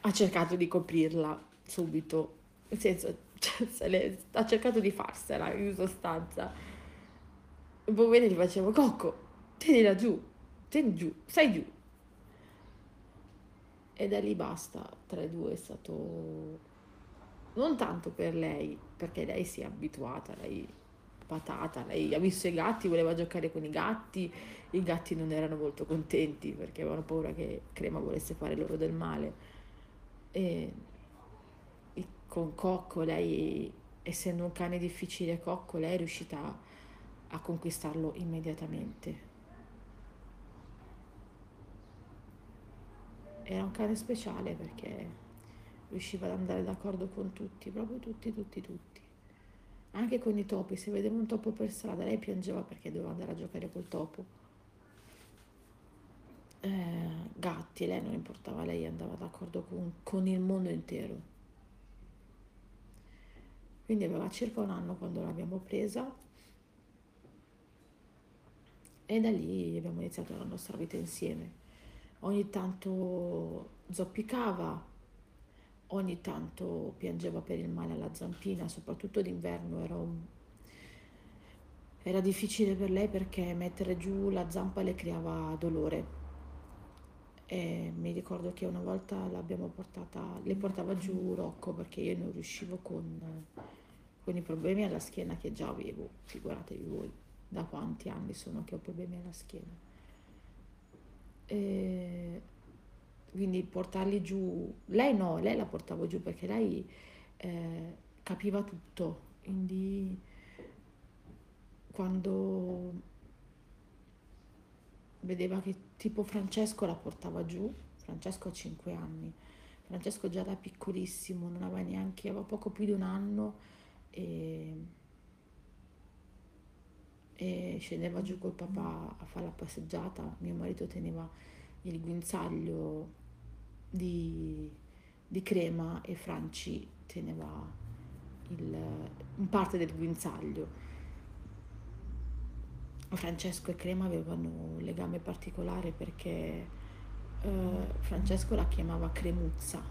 S13: ha cercato di coprirla subito, nel senso, cioè, ha cercato di farsela in sostanza. Un po' bene gli facevo, Cocco, tenila giù, tieni giù, stai giù, e da lì basta, tra i due è stato non tanto per lei, perché lei si è abituata, lei patata, lei ha visto i gatti, voleva giocare con i gatti, i gatti non erano molto contenti perché avevano paura che Crema volesse fare loro del male. E, con Cocco, lei, essendo un cane difficile, Cocco, lei è riuscita a conquistarlo immediatamente. Era un cane speciale perché riusciva ad andare d'accordo con tutti, proprio tutti, tutti, tutti. Anche con i topi, se vedeva un topo per strada, lei piangeva perché doveva andare a giocare col topo. Eh, gatti, lei non importava, lei andava d'accordo con, con il mondo intero. Quindi aveva circa un anno quando l'abbiamo presa e da lì abbiamo iniziato la nostra vita insieme ogni tanto zoppicava, ogni tanto piangeva per il male alla zampina, soprattutto d'inverno era, era difficile per lei perché mettere giù la zampa le creava dolore. E mi ricordo che una volta l'abbiamo portata, le portava giù Rocco perché io non riuscivo con, con i problemi alla schiena che già avevo, figuratevi voi da quanti anni sono che ho problemi alla schiena. E quindi portarli giù, lei no, lei la portavo giù perché lei eh, capiva tutto, quindi quando vedeva che tipo Francesco la portava giù, Francesco ha 5 anni, Francesco già da piccolissimo, non aveva neanche, aveva poco più di un anno e e scendeva giù col papà a fare la passeggiata, mio marito teneva il guinzaglio di, di crema e Franci teneva il, parte del guinzaglio. Francesco e Crema avevano un legame particolare perché eh, Francesco la chiamava Cremuzza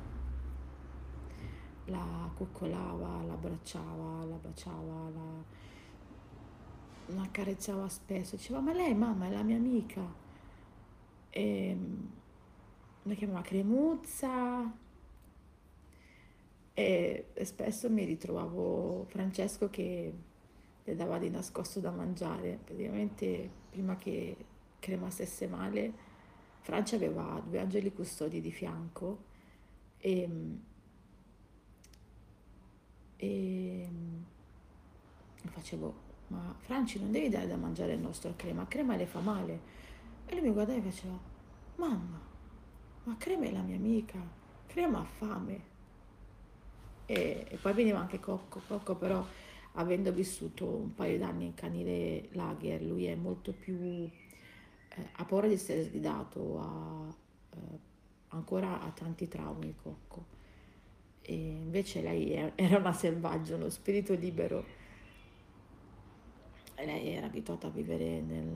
S13: la coccolava, la abbracciava, la baciava, la, la accarezzava spesso. Diceva, ma lei mamma è la mia amica. E la chiamava Cremuzza. E, e spesso mi ritrovavo Francesco che le dava di nascosto da mangiare. Praticamente prima che Crema stesse male, Francia aveva due angeli custodi di fianco e, e facevo, ma Franci non devi dare da mangiare il nostro Crema, Crema le fa male. E lui mi guardava e faceva, mamma, ma Crema è la mia amica, Crema ha fame. E, e poi veniva anche Cocco, Cocco però avendo vissuto un paio d'anni in canile lager, lui è molto più, eh, ha paura di essere sgridato, ha, eh, ancora ha tanti traumi Cocco. E invece lei era una selvaggia, uno spirito libero. Lei era abituata a vivere nel,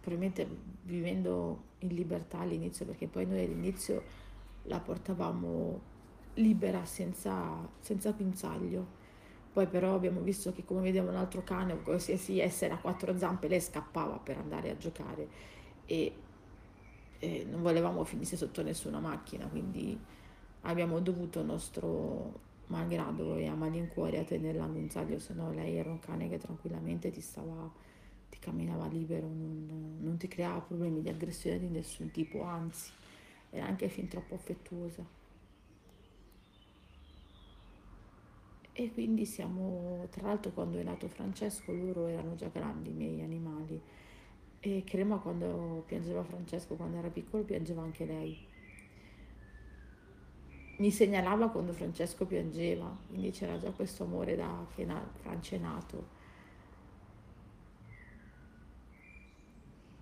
S13: probabilmente vivendo in libertà all'inizio, perché poi noi all'inizio la portavamo libera senza, senza pinzaglio. Poi però abbiamo visto che come vediamo un altro cane o qualsiasi essere a quattro zampe, lei scappava per andare a giocare. E, e non volevamo finisse sotto nessuna macchina, quindi abbiamo dovuto nostro malgrado e a malincuore a tenerla a guinzaglio, se no lei era un cane che tranquillamente ti stava, ti camminava libero, non, non ti creava problemi di aggressione di nessun tipo, anzi era anche fin troppo affettuosa. E quindi siamo, tra l'altro quando è nato Francesco loro erano già grandi i miei animali e Crema quando piangeva Francesco, quando era piccolo, piangeva anche lei. Mi segnalava quando Francesco piangeva, quindi c'era già questo amore da che na, Francia è.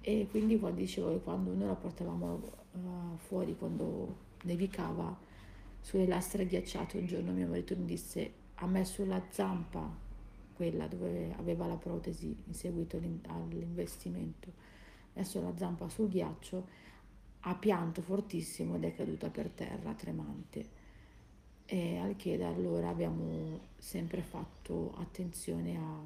S13: E quindi quando dicevo che quando noi la portavamo uh, fuori, quando nevicava, sulle lastre ghiacciate, un giorno mio marito mi disse ha messo la zampa, quella dove aveva la protesi in seguito all'investimento, ha messo la zampa sul ghiaccio, ha pianto fortissimo ed è caduta per terra tremante. E al che da allora abbiamo sempre fatto attenzione a,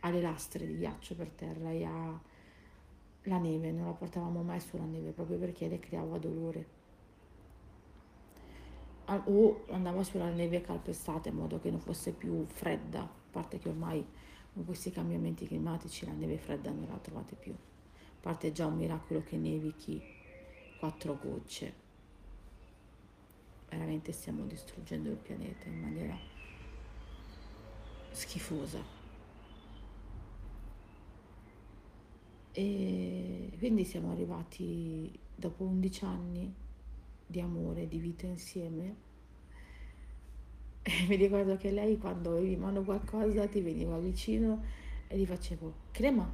S13: alle lastre di ghiaccio per terra e alla neve, non la portavamo mai sulla neve proprio perché le creava dolore o andava sulla neve calpestata in modo che non fosse più fredda, a parte che ormai con questi cambiamenti climatici la neve fredda non la trovate più. Parte già un miracolo che nevichi quattro gocce. Veramente stiamo distruggendo il pianeta in maniera schifosa. E quindi siamo arrivati dopo 11 anni di amore, di vita insieme. E mi ricordo che lei quando avevi in mano qualcosa ti veniva vicino e gli facevo, crema,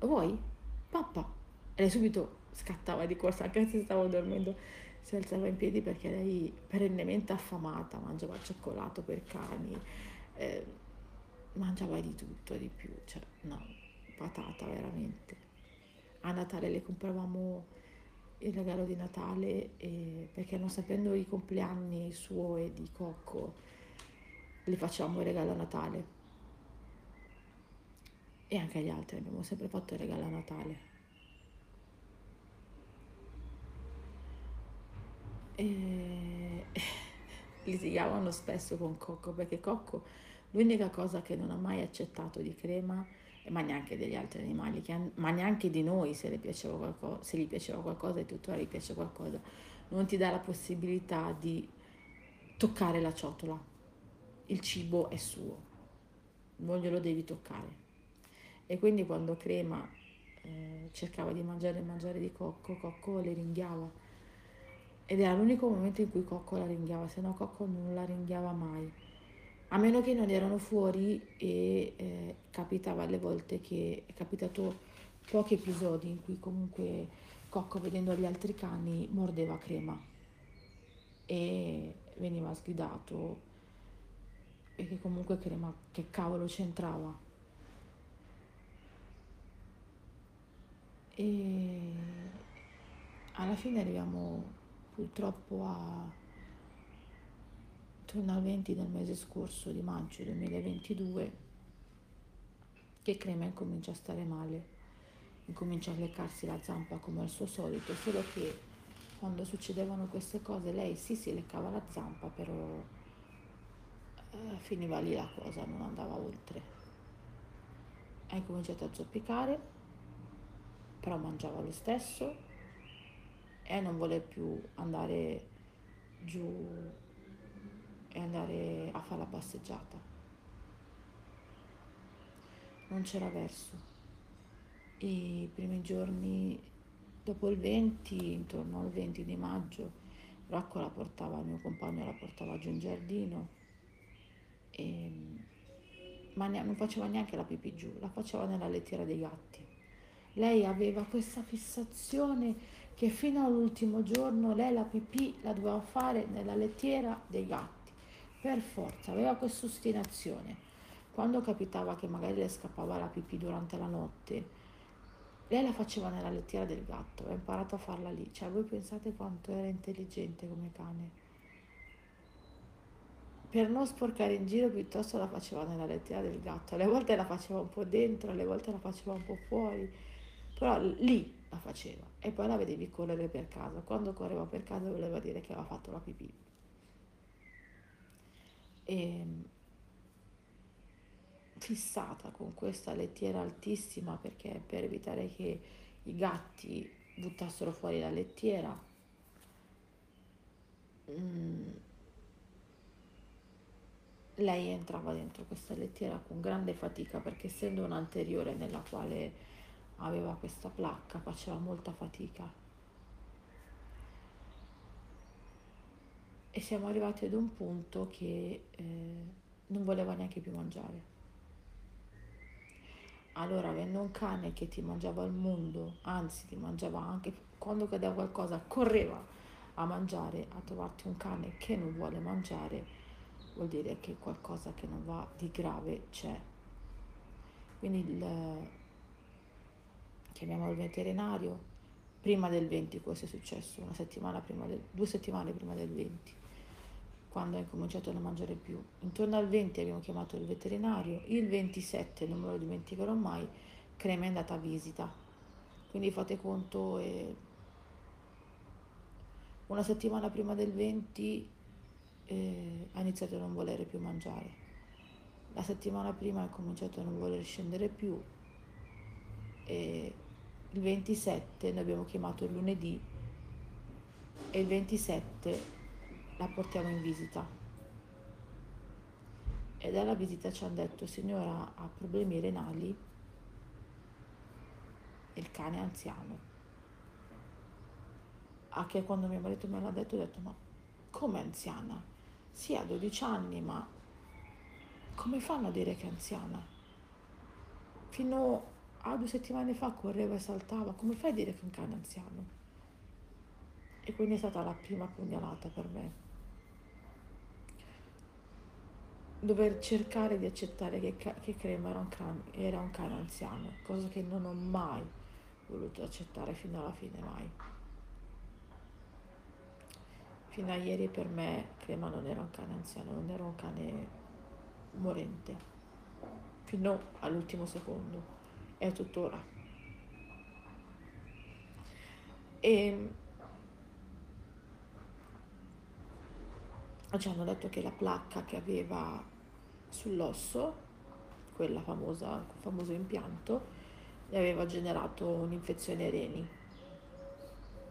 S13: vuoi? Papà. E lei subito scattava di corsa, anche se stavo dormendo, si alzava in piedi perché lei perennemente affamata, mangiava cioccolato per cani, eh, mangiava di tutto, di più, cioè no, patata veramente. A Natale le compravamo il regalo di Natale e, perché non sapendo i compleanni suo e di Cocco le facciamo il regalo a Natale e anche agli altri abbiamo sempre fatto il regalo a Natale e litigavano spesso con Cocco perché Cocco l'unica cosa che non ha mai accettato di crema ma neanche degli altri animali, ma neanche di noi se, qualcosa, se gli piaceva qualcosa e tuttora gli piace qualcosa, non ti dà la possibilità di toccare la ciotola. Il cibo è suo, non glielo devi toccare. E quindi quando Crema eh, cercava di mangiare e mangiare di Cocco, Cocco le ringhiava. Ed era l'unico momento in cui Cocco la ringhiava, se no Cocco non la ringhiava mai. A meno che non erano fuori e eh, capitava alle volte che è capitato pochi episodi in cui comunque Cocco vedendo gli altri cani mordeva crema. E veniva sgridato e che comunque crema che cavolo c'entrava e alla fine arriviamo purtroppo a al 20 del mese scorso di maggio 2022 che Crema incomincia a stare male, incomincia a leccarsi la zampa come al suo solito, solo che quando succedevano queste cose lei sì si leccava la zampa, però eh, finiva lì la cosa, non andava oltre. Ha incominciato a zoppicare, però mangiava lo stesso e non vuole più andare giù e andare a fare la passeggiata non c'era verso. I primi giorni dopo il 20, intorno al 20 di maggio, Rocco la portava, mio compagno la portava giù in giardino, e, ma ne, non faceva neanche la pipì giù, la faceva nella lettiera dei gatti. Lei aveva questa fissazione che fino all'ultimo giorno lei la pipì la doveva fare nella lettiera dei gatti, per forza, aveva questa ostinazione. Quando capitava che magari le scappava la pipì durante la notte, lei la faceva nella lettiera del gatto, ha imparato a farla lì. Cioè, voi pensate quanto era intelligente come cane. Per non sporcare in giro, piuttosto la faceva nella lettiera del gatto. Alle volte la faceva un po' dentro, alle volte la faceva un po' fuori, però lì la faceva. E poi la vedevi correre per casa. Quando correva per casa voleva dire che aveva fatto la pipì. E ehm, fissata con questa lettiera altissima perché per evitare che i gatti buttassero fuori la lettiera mm, lei entrava dentro questa lettiera con grande fatica perché essendo un'anteriore nella quale aveva questa placca faceva molta fatica e siamo arrivati ad un punto che eh, non voleva neanche più mangiare allora, avendo un cane che ti mangiava il mondo, anzi ti mangiava anche quando cadeva qualcosa, correva a mangiare, a trovarti un cane che non vuole mangiare, vuol dire che qualcosa che non va di grave c'è. Quindi il, chiamiamo il veterinario, prima del 20 questo è successo, settimana del, due settimane prima del 20 quando ha incominciato a non mangiare più. Intorno al 20 abbiamo chiamato il veterinario, il 27, non me lo dimenticherò mai, Crema è andata a visita. Quindi fate conto, eh, una settimana prima del 20 eh, ha iniziato a non volere più mangiare. La settimana prima ha cominciato a non voler scendere più e il 27 noi abbiamo chiamato il lunedì e il 27 la portiamo in visita. E dalla visita ci hanno detto, signora ha problemi renali, il cane è anziano. A che quando mio marito me l'ha detto ho detto, ma come anziana? Sì, ha 12 anni, ma come fanno a dire che è anziana? Fino a due settimane fa correva e saltava, come fai a dire che un cane anziano? E quindi è stata la prima pugnalata per me. dover cercare di accettare che, che Crema era un, cane, era un cane anziano, cosa che non ho mai voluto accettare fino alla fine, mai. Fino a ieri per me Crema non era un cane anziano, non era un cane morente, fino all'ultimo secondo, e tuttora. E ci hanno detto che la placca che aveva sull'osso, quella famosa, il famoso impianto, gli aveva generato un'infezione reni.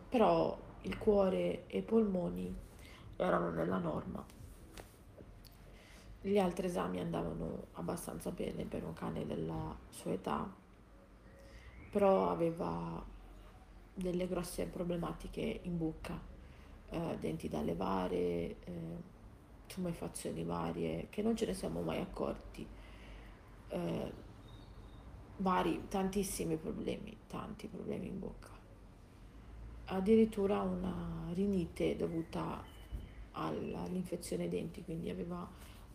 S13: Però il cuore e i polmoni erano nella norma. Gli altri esami andavano abbastanza bene per un cane della sua età, però aveva delle grosse problematiche in bocca, eh, denti da levare, eh, tumefazioni varie che non ce ne siamo mai accorti. Eh, vari, tantissimi problemi, tanti problemi in bocca. Addirittura una rinite dovuta all'infezione ai denti, quindi aveva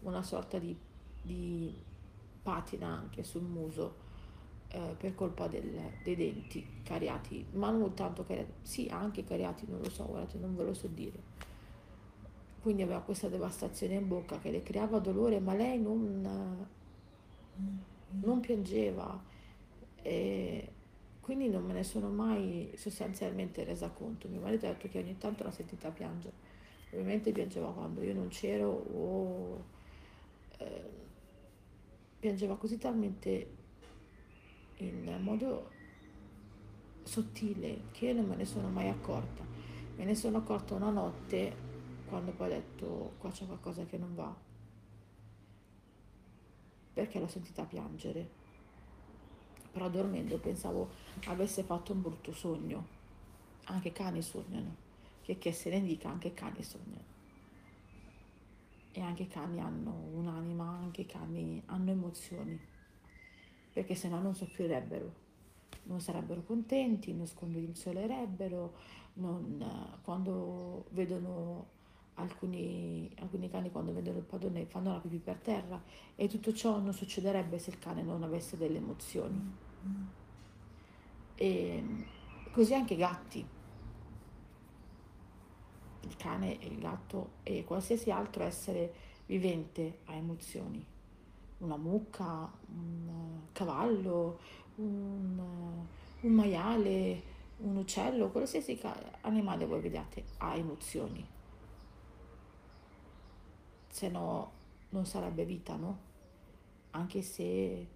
S13: una sorta di, di patina anche sul muso eh, per colpa del, dei denti cariati, ma non tanto cariati, sì anche cariati, non lo so, guardate, non ve lo so dire quindi aveva questa devastazione in bocca che le creava dolore, ma lei non, non piangeva. E quindi non me ne sono mai sostanzialmente resa conto. Mio marito ha detto che ogni tanto l'ha sentita piangere. Ovviamente piangeva quando io non c'ero o eh, piangeva così talmente in modo sottile che io non me ne sono mai accorta. Me ne sono accorta una notte quando poi ho detto qua c'è qualcosa che non va, perché l'ho sentita piangere. Però dormendo pensavo avesse fatto un brutto sogno. Anche cani sognano, che, che se ne dica anche cani sognano. E anche i cani hanno un'anima, anche i cani hanno emozioni, perché se no non soffrirebbero non sarebbero contenti, non scombenzolerebbero, non, quando vedono alcuni, alcuni cani quando vedono il padrone fanno la pipì per terra e tutto ciò non succederebbe se il cane non avesse delle emozioni. E così anche i gatti. Il cane il gatto e qualsiasi altro essere vivente ha emozioni. Una mucca, un cavallo, un, un maiale, un uccello, qualsiasi animale voi vediate ha emozioni. Se no non sarebbe vita, no? Anche se, eh,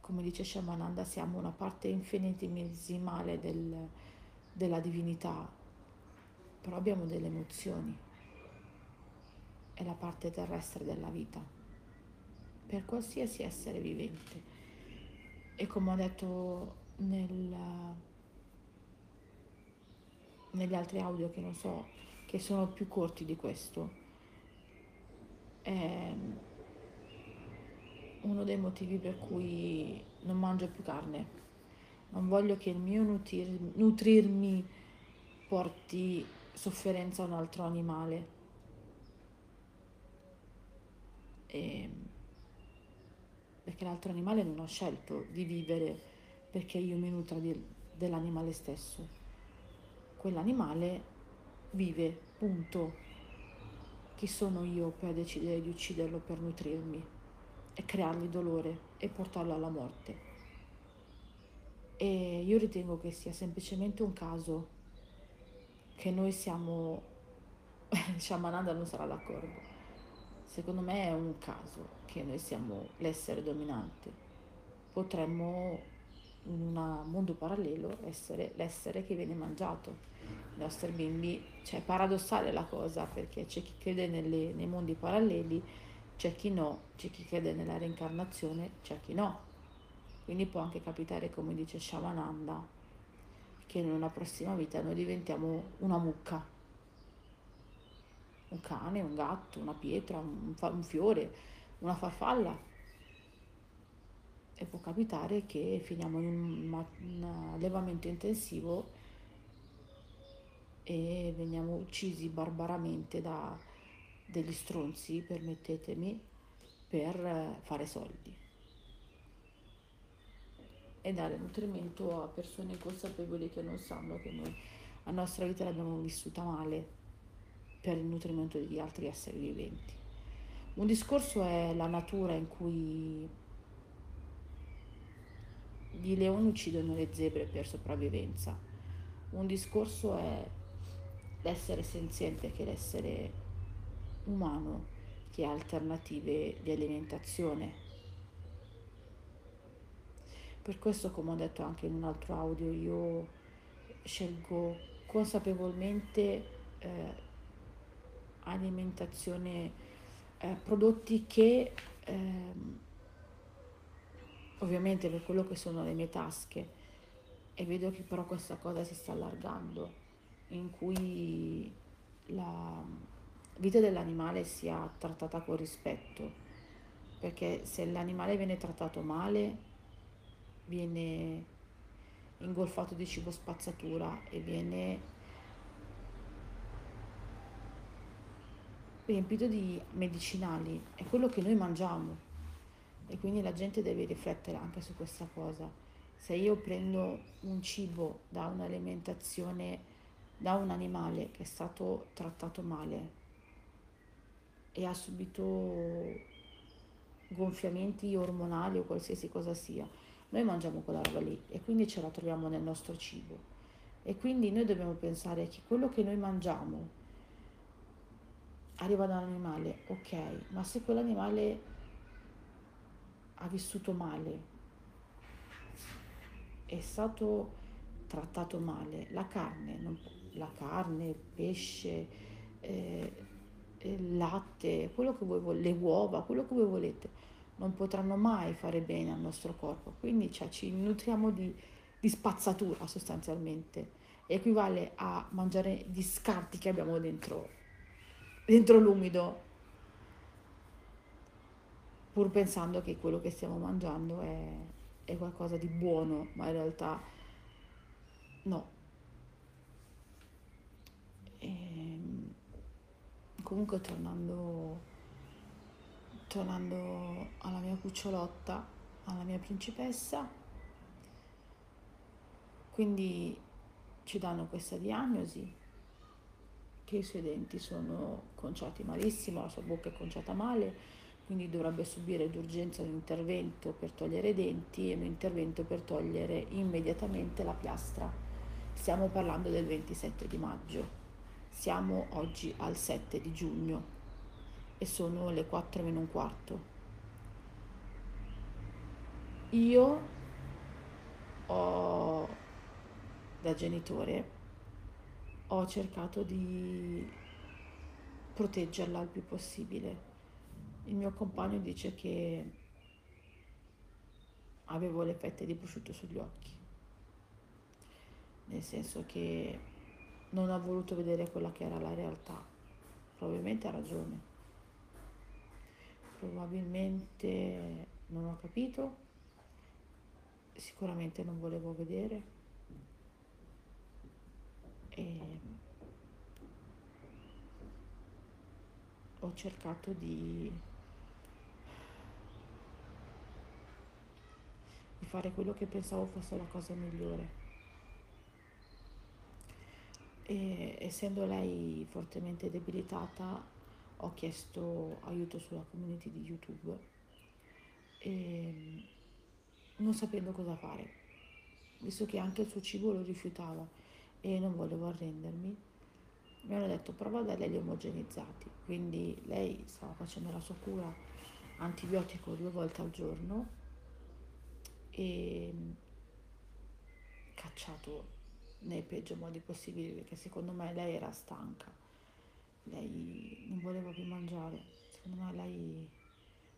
S13: come dice Shamananda, siamo una parte infinitesimale del, della divinità, però abbiamo delle emozioni, è la parte terrestre della vita, per qualsiasi essere vivente. E come ho detto nel, negli altri audio che non so, che sono più corti di questo, è uno dei motivi per cui non mangio più carne. Non voglio che il mio nutrir, nutrirmi porti sofferenza a un altro animale. E perché l'altro animale non ha scelto di vivere perché io mi nutra di, dell'animale stesso. Quell'animale vive, punto chi sono io per decidere di ucciderlo per nutrirmi e creargli dolore e portarlo alla morte? E io ritengo che sia semplicemente un caso che noi siamo, Shamananda non sarà d'accordo, secondo me è un caso che noi siamo l'essere dominante, potremmo in un mondo parallelo essere l'essere che viene mangiato. I nostri bimbi, cioè è paradossale la cosa perché c'è chi crede nelle, nei mondi paralleli, c'è chi no, c'è chi crede nella reincarnazione, c'è chi no. Quindi può anche capitare, come dice Shamananda, che in una prossima vita noi diventiamo una mucca, un cane, un gatto, una pietra, un, un fiore, una farfalla. E può capitare che finiamo in un, un allevamento intensivo e veniamo uccisi barbaramente da degli stronzi, permettetemi, per fare soldi e dare nutrimento a persone inconsapevoli che non sanno che noi la nostra vita l'abbiamo vissuta male per il nutrimento di altri esseri viventi. Un discorso è la natura in cui gli leoni uccidono le zebre per sopravvivenza. Un discorso è l'essere senziente che l'essere umano che ha alternative di alimentazione. Per questo, come ho detto anche in un altro audio, io scelgo consapevolmente eh, alimentazione, eh, prodotti che eh, ovviamente per quello che sono le mie tasche e vedo che però questa cosa si sta allargando in cui la vita dell'animale sia trattata con rispetto, perché se l'animale viene trattato male viene ingolfato di cibo spazzatura e viene riempito di medicinali, è quello che noi mangiamo e quindi la gente deve riflettere anche su questa cosa. Se io prendo un cibo da un'alimentazione da un animale che è stato trattato male, e ha subito gonfiamenti ormonali o qualsiasi cosa sia, noi mangiamo quella roba lì e quindi ce la troviamo nel nostro cibo. E quindi noi dobbiamo pensare che quello che noi mangiamo arriva da un animale, ok, ma se quell'animale ha vissuto male, è stato trattato male, la carne, non, la carne, il pesce, eh, il latte, quello che voi le uova, quello che voi volete, non potranno mai fare bene al nostro corpo. Quindi cioè, ci nutriamo di, di spazzatura sostanzialmente. Equivale a mangiare gli scarti che abbiamo dentro, dentro l'umido, pur pensando che quello che stiamo mangiando è, è qualcosa di buono, ma in realtà no. E, ehm, comunque tornando, tornando alla mia cucciolotta, alla mia principessa, quindi ci danno questa diagnosi che i suoi denti sono conciati malissimo, la sua bocca è conciata male, quindi dovrebbe subire d'urgenza un intervento per togliere i denti e un intervento per togliere immediatamente la piastra. Stiamo parlando del 27 di maggio, siamo oggi al 7 di giugno e sono le 4 meno un quarto. Io ho, da genitore, ho cercato di proteggerla il più possibile il mio compagno dice che avevo le fette di prosciutto sugli occhi, nel senso che non ha voluto vedere quella che era la realtà. Probabilmente ha ragione. Probabilmente non ho capito, sicuramente non volevo vedere. E ho cercato di di fare quello che pensavo fosse la cosa migliore. E essendo lei fortemente debilitata, ho chiesto aiuto sulla community di YouTube e non sapendo cosa fare, visto che anche il suo cibo lo rifiutava e non volevo arrendermi, mi hanno detto prova a darle gli omogenizzati, quindi lei stava facendo la sua cura antibiotico due volte al giorno e cacciato nei peggio modi possibili perché secondo me lei era stanca, lei non voleva più mangiare, secondo me lei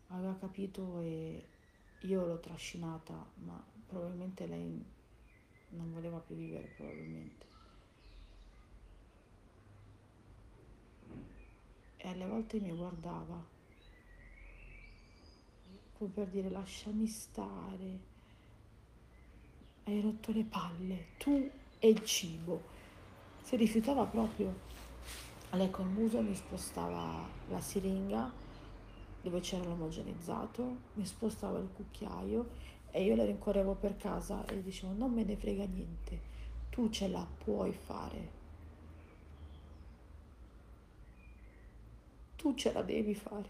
S13: aveva capito e io l'ho trascinata, ma probabilmente lei non voleva più vivere, probabilmente. E alle volte mi guardava, come per dire lasciami stare hai rotto le palle, tu e il cibo. Si rifiutava proprio. Lei col muso mi spostava la siringa dove c'era l'omogenizzato, mi spostava il cucchiaio e io le rincorrevo per casa e dicevo non me ne frega niente, tu ce la puoi fare. Tu ce la devi fare.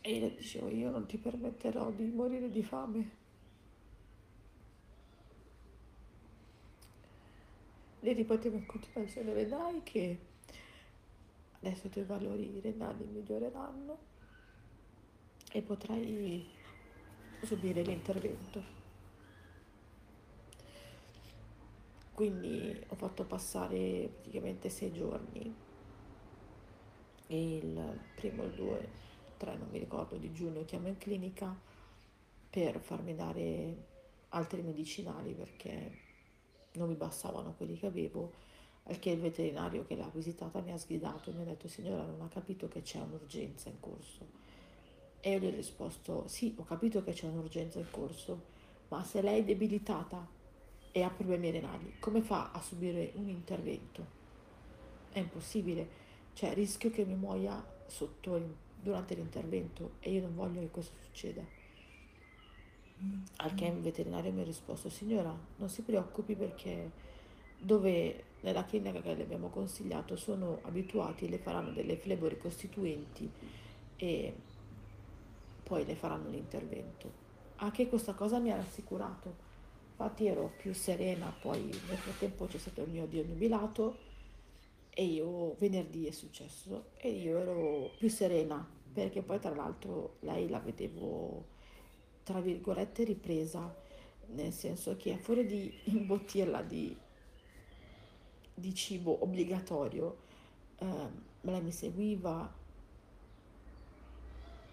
S13: E le dicevo, io non ti permetterò di morire di fame. Le ripetevo in continuazione, vedrai che adesso i tuoi valori renali miglioreranno e potrai subire l'intervento. Quindi ho fatto passare praticamente sei giorni il primo il due 3, non mi ricordo, di giugno chiamo in clinica per farmi dare altri medicinali perché non mi bastavano quelli che avevo, al che il veterinario che l'ha visitata mi ha sgridato e mi ha detto signora non ha capito che c'è un'urgenza in corso. E io gli ho risposto sì, ho capito che c'è un'urgenza in corso, ma se lei è debilitata e ha problemi renali, come fa a subire un intervento? È impossibile, cioè rischio che mi muoia sotto durante l'intervento e io non voglio che questo succeda. Al che il veterinario mi ha risposto, signora, non si preoccupi perché dove nella clinica che le abbiamo consigliato sono abituati, le faranno delle flebo costituenti e poi le faranno l'intervento. Anche questa cosa mi ha rassicurato, infatti ero più serena, poi nel frattempo c'è stato il mio dio nubilato e io venerdì è successo e io ero più serena perché poi tra l'altro lei la vedevo tra virgolette ripresa nel senso che fuori di imbottirla di, di cibo obbligatorio eh, lei mi seguiva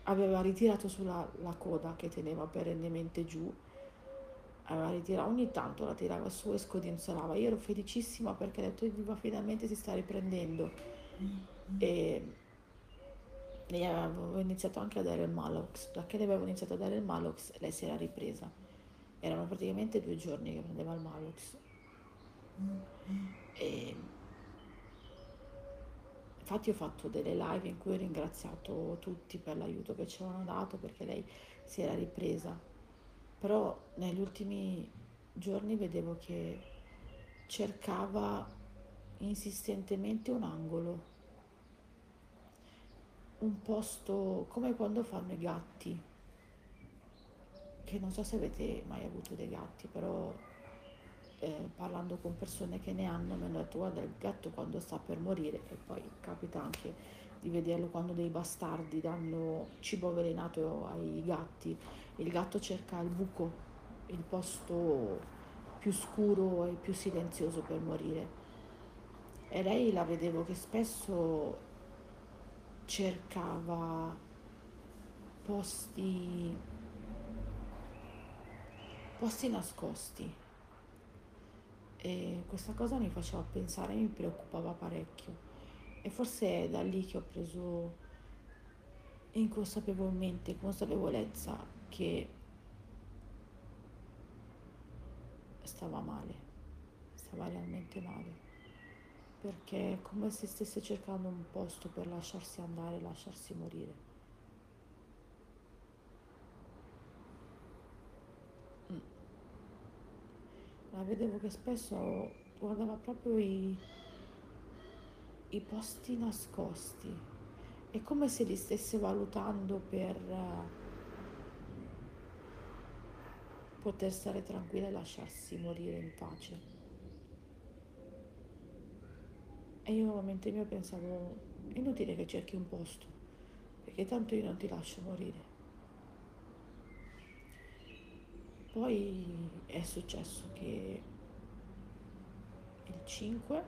S13: aveva ritirato sulla la coda che teneva perennemente giù aveva ritirato ogni tanto la tirava su e scodinzolava. Io ero felicissima perché ho detto viva finalmente si sta riprendendo. E lei aveva iniziato anche a dare il Malox. Da che le avevo iniziato a dare il Malox lei si era ripresa. Erano praticamente due giorni che prendeva il Malox. E infatti ho fatto delle live in cui ho ringraziato tutti per l'aiuto che ci avevano dato perché lei si era ripresa però negli ultimi giorni vedevo che cercava insistentemente un angolo. Un posto come quando fanno i gatti, che non so se avete mai avuto dei gatti, però eh, parlando con persone che ne hanno mi hanno detto guarda il gatto quando sta per morire e poi capita anche di vederlo quando dei bastardi danno cibo avvelenato ai gatti, il gatto cerca il buco, il posto più scuro e più silenzioso per morire. E lei la vedevo che spesso cercava posti, posti nascosti e questa cosa mi faceva pensare, mi preoccupava parecchio e forse è da lì che ho preso inconsapevolmente consapevolezza che stava male, stava realmente male perché è come se stesse cercando un posto per lasciarsi andare, lasciarsi morire. La vedevo che spesso guardava proprio i, i posti nascosti. È come se li stesse valutando per uh, poter stare tranquilla e lasciarsi morire in pace. E io a mente mia pensavo, inutile che cerchi un posto, perché tanto io non ti lascio morire. Poi è successo che il 5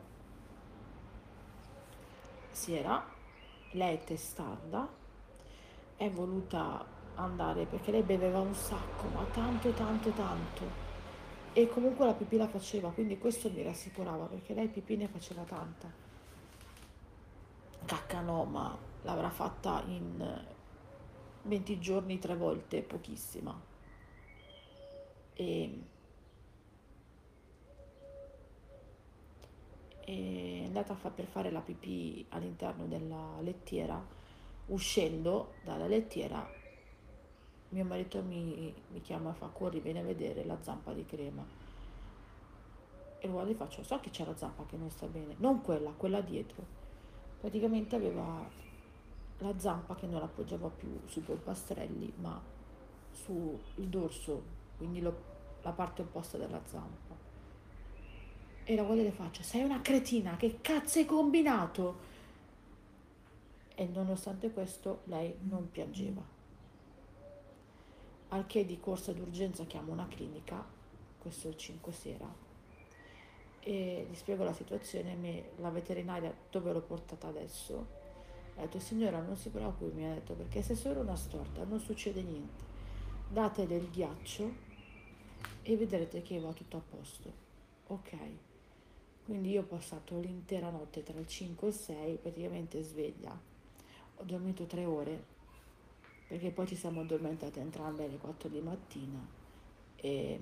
S13: sera lei è testarda, è voluta andare perché lei beveva un sacco, ma tanto tanto tanto. E comunque la pipì la faceva, quindi questo mi rassicurava perché lei pipì ne faceva tanta cacca no, ma l'avrà fatta in 20 giorni tre volte, pochissima. E, è andata fa per fare la pipì all'interno della lettiera, uscendo dalla lettiera mio marito mi, mi chiama e fa corri, vieni a vedere la zampa di crema. E guardo e faccio, so che c'è la zampa che non sta bene, non quella, quella dietro. Praticamente aveva la zampa che non appoggiava più sui polpastrelli ma sul dorso, quindi lo, la parte opposta della zampa. E la guardia le faccia, sei una cretina, che cazzo hai combinato? E nonostante questo lei non piangeva. Al che di corsa d'urgenza chiamo una clinica, questo è il 5 sera, e gli spiego la situazione, me, la veterinaria dove l'ho portata adesso, ha detto signora non si preoccupi, mi ha detto perché se solo una storta non succede niente, datele il ghiaccio e vedrete che va tutto a posto, ok? Quindi io ho passato l'intera notte tra il 5 e il 6 praticamente sveglia, ho dormito tre ore perché poi ci siamo addormentate entrambe alle 4 di mattina e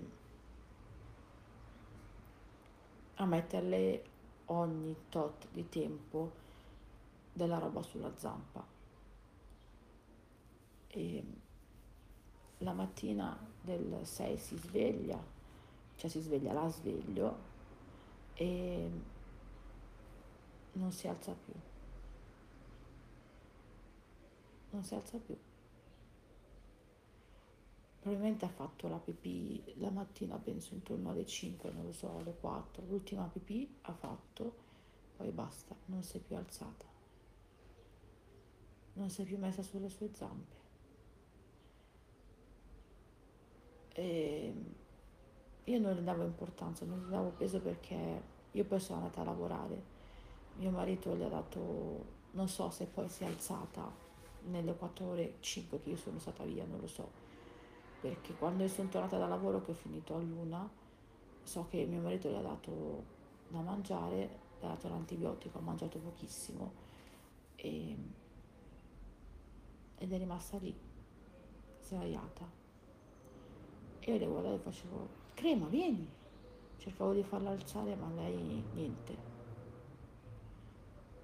S13: a metterle ogni tot di tempo della roba sulla zampa. E la mattina del 6 si sveglia, cioè si sveglia, la sveglio e non si alza più. Non si alza più. Probabilmente ha fatto la pipì la mattina, penso intorno alle 5, non lo so, alle 4. L'ultima pipì ha fatto, poi basta, non si è più alzata. Non si è più messa sulle sue zampe. E io non le davo importanza, non le davo peso perché io poi sono andata a lavorare. Mio marito le ha dato, non so se poi si è alzata nelle 4 ore 5 che io sono stata via, non lo so perché quando sono tornata da lavoro che ho finito a luna so che mio marito le ha dato da mangiare, le ha dato l'antibiotico, ha mangiato pochissimo e, ed è rimasta lì, sdraiata. Io le guardavo e facevo, crema, vieni! Cercavo di farla alzare ma lei niente.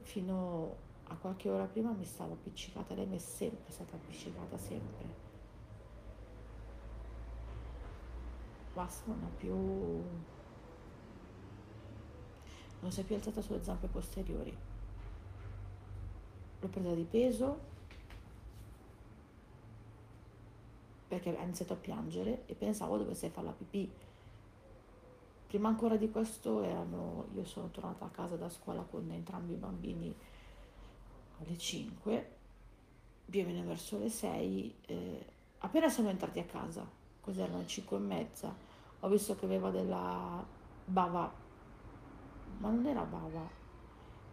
S13: Fino a qualche ora prima mi stava appiccicata, lei mi è sempre stata appiccicata, sempre basta, non ha più non si è più alzata sulle zampe posteriori l'ho presa di peso perché ha iniziato a piangere e pensavo dovesse fare la pipì. Prima ancora di questo erano, io sono tornata a casa da scuola con entrambi i bambini alle 5 più meno verso le 6 eh, appena siamo entrati a casa cos'erano le 5 e mezza ho visto che aveva della bava, ma non era bava,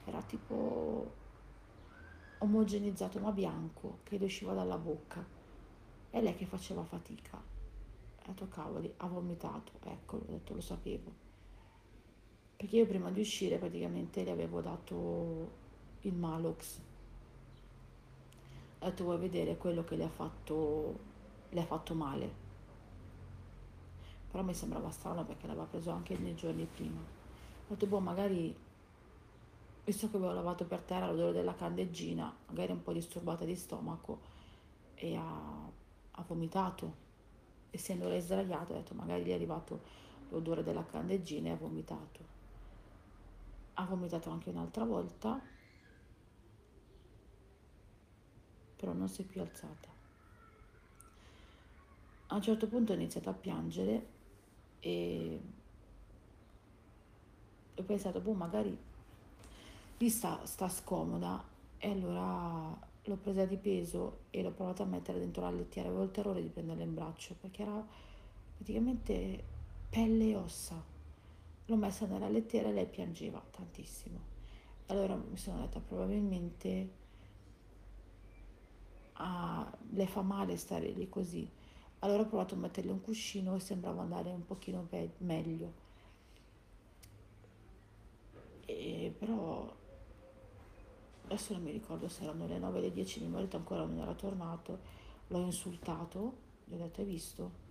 S13: era tipo omogenizzato ma bianco che le usciva dalla bocca e lei che faceva fatica. Ho detto cavoli, ha vomitato, ecco, ho detto lo sapevo. Perché io prima di uscire praticamente le avevo dato il Malox. Ho detto vuoi vedere quello che le ha fatto, le ha fatto male però mi sembrava strano perché l'aveva preso anche nei giorni prima. Ho detto, boh, magari, visto che avevo lavato per terra l'odore della candeggina, magari un po' disturbata di stomaco, e ha, ha vomitato. Essendo lei sdraiata, ho detto, magari gli è arrivato l'odore della candeggina e ha vomitato. Ha vomitato anche un'altra volta, però non si è più alzata. A un certo punto ha iniziato a piangere e ho pensato, boh, magari lì sta, sta scomoda e allora l'ho presa di peso e l'ho provato a mettere dentro la lettiera, avevo il terrore di prenderla in braccio perché era praticamente pelle e ossa. L'ho messa nella lettiera e lei piangeva tantissimo. Allora mi sono detta probabilmente ah, le fa male stare lì così allora ho provato a metterle un cuscino e sembrava andare un pochino pe- meglio. E però adesso non mi ricordo se erano le 9 o le 10, mio marito ancora non era tornato, l'ho insultato, gli ho detto hai visto?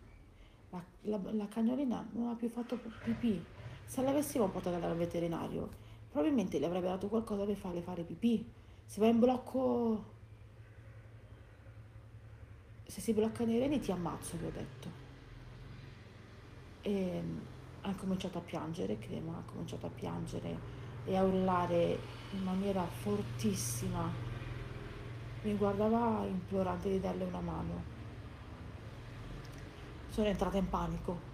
S13: La, la, la cagnolina non ha più fatto pipì, se l'avessimo portata dal veterinario probabilmente le avrebbe dato qualcosa per farle fare pipì, se va in blocco se si bloccano i reni ti ammazzo, gli ho detto. E ha cominciato a piangere, Crema, ha cominciato a piangere e a urlare in maniera fortissima. Mi guardava implorante di darle una mano. Sono entrata in panico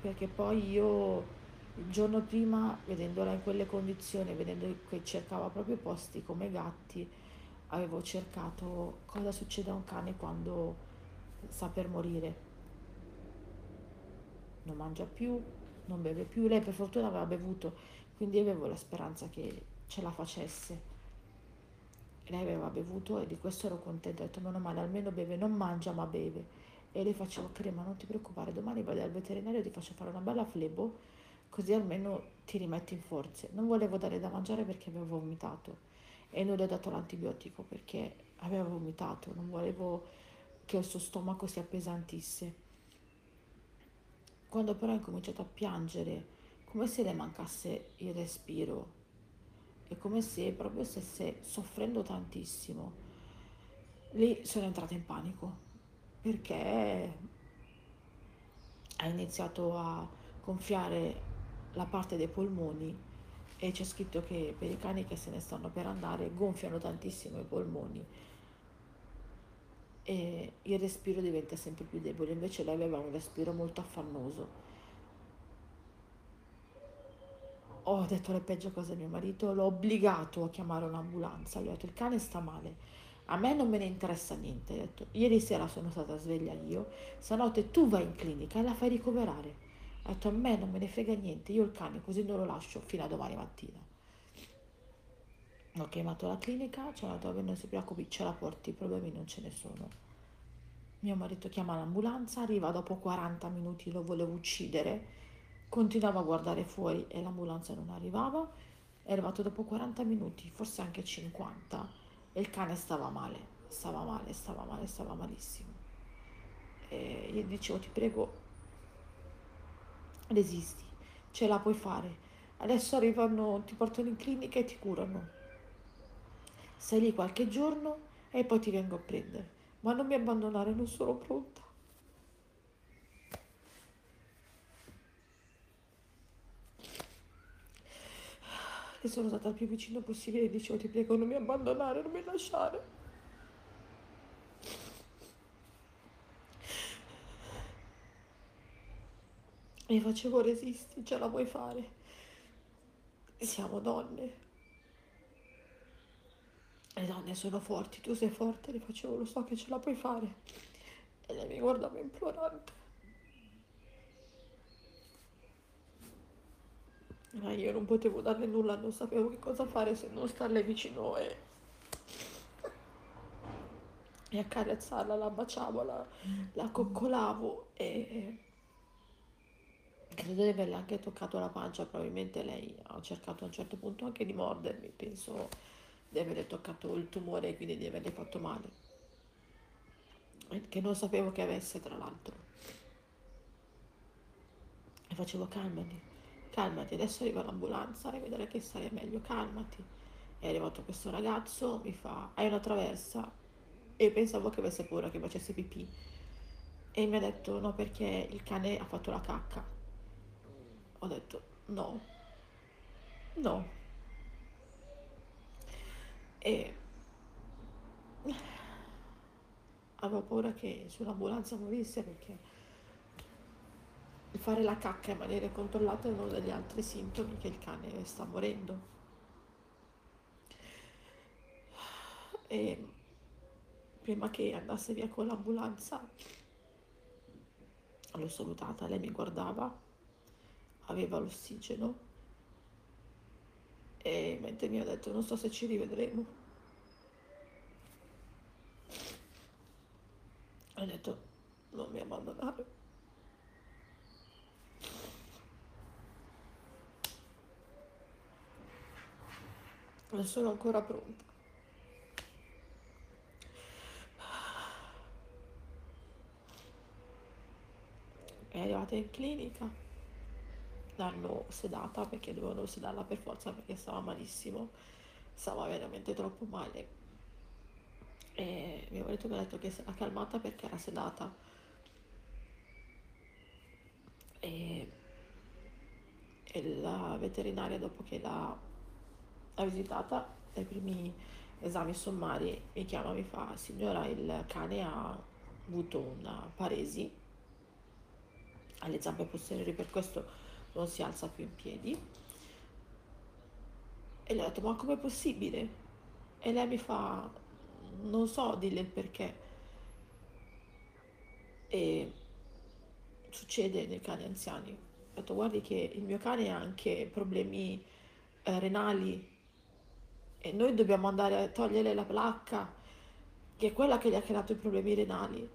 S13: perché poi io il giorno prima, vedendola in quelle condizioni, vedendo che cercava proprio posti come gatti, avevo cercato cosa succede a un cane quando sta per morire. Non mangia più, non beve più. Lei per fortuna aveva bevuto, quindi avevo la speranza che ce la facesse. Lei aveva bevuto e di questo ero contenta. Ho detto, meno male, almeno beve, non mangia ma beve. E le facevo, crema, non ti preoccupare, domani vai dal veterinario e ti faccio fare una bella flebo, così almeno ti rimetti in forze. Non volevo dare da mangiare perché avevo vomitato e non le ho dato l'antibiotico perché aveva vomitato, non volevo che il suo stomaco si appesantisse. Quando però ha incominciato a piangere, come se le mancasse il respiro, è come se proprio stesse soffrendo tantissimo, lì sono entrata in panico perché ha iniziato a gonfiare la parte dei polmoni e c'è scritto che per i cani che se ne stanno per andare gonfiano tantissimo i polmoni. E il respiro diventa sempre più debole, invece lei aveva un respiro molto affannoso. Ho detto le peggio cose a mio marito, l'ho obbligato a chiamare un'ambulanza, gli ho detto il cane sta male, a me non me ne interessa niente, ho detto ieri sera sono stata sveglia io, stanotte tu vai in clinica e la fai ricoverare. Ho detto a me non me ne frega niente, io il cane così non lo lascio fino a domani mattina. Ho chiamato la clinica, ci hanno detto non si preoccupi, ce la porti, i problemi non ce ne sono. Mio marito chiama l'ambulanza, arriva dopo 40 minuti, lo volevo uccidere, continuava a guardare fuori e l'ambulanza non arrivava. È arrivato dopo 40 minuti, forse anche 50, e il cane stava male, stava male, stava male, stava malissimo. E io dicevo ti prego, resisti, ce la puoi fare. Adesso arrivano, ti portano in clinica e ti curano. Stai lì qualche giorno e poi ti vengo a prendere. Ma non mi abbandonare, non sono pronta. E sono stata il più vicino possibile e dicevo ti prego non mi abbandonare, non mi lasciare. E facevo resisti, ce la puoi fare. Siamo donne. Le donne sono forti, tu sei forte, le facevo, lo so che ce la puoi fare. E lei mi guardava implorante. Ma io non potevo darle nulla, non sapevo che cosa fare se non starle vicino e, e accarezzarla, la baciavo, la, la coccolavo e credo di averle anche toccato la pancia, probabilmente lei ha cercato a un certo punto anche di mordermi, penso di averle toccato il tumore e quindi di averle fatto male, che non sapevo che avesse tra l'altro. E facevo calmati, calmati, adesso arriva l'ambulanza e vedrai che sarai meglio, calmati. È arrivato questo ragazzo, mi fa, hai una traversa? E pensavo che avesse paura che facesse pipì. E mi ha detto no perché il cane ha fatto la cacca. Ho detto no, no. E avevo paura che sull'ambulanza morisse perché fare la cacca in maniera controllata è uno degli altri sintomi che il cane sta morendo. E prima che andasse via con l'ambulanza l'ho salutata, lei mi guardava, aveva l'ossigeno e mentre mi ha detto non so se ci rivedremo ho detto non mi abbandonare non sono ancora pronta è arrivata in clinica l'hanno sedata perché dovevano sedarla per forza perché stava malissimo, stava veramente troppo male. E mio mi ha detto che si era calmata perché era sedata. E, e la veterinaria dopo che l'ha, visitata, ai primi esami sommari, mi chiama mi fa, signora il cane ha avuto una paresi alle zampe posteriori, per questo non si alza più in piedi. E le ho detto, ma com'è possibile? E lei mi fa, non so dille il perché. E succede nei cani anziani. Ho detto, guardi che il mio cane ha anche problemi eh, renali e noi dobbiamo andare a togliere la placca, che è quella che gli ha creato i problemi renali.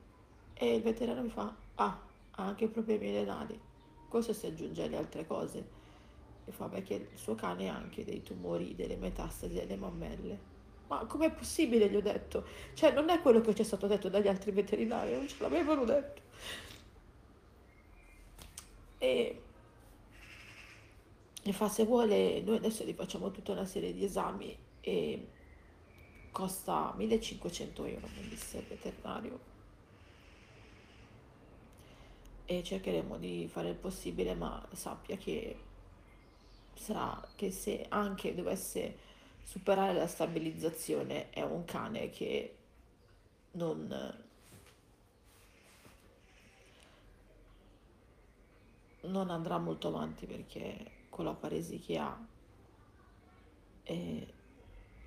S13: E il veterinario mi fa, ah, ha anche problemi renali. Questo si aggiunge alle altre cose. E fa perché il suo cane ha anche dei tumori, delle metastasi delle mammelle. Ma com'è possibile, gli ho detto? Cioè, non è quello che ci è stato detto dagli altri veterinari, non ce l'avevano detto. E gli fa, se vuole, noi adesso gli facciamo tutta una serie di esami e costa 1500 euro, mi disse il veterinario. E cercheremo di fare il possibile, ma sappia che dimostra che se anche dovesse superare la stabilizzazione è un cane che non, non andrà molto avanti perché con la paresi che ha è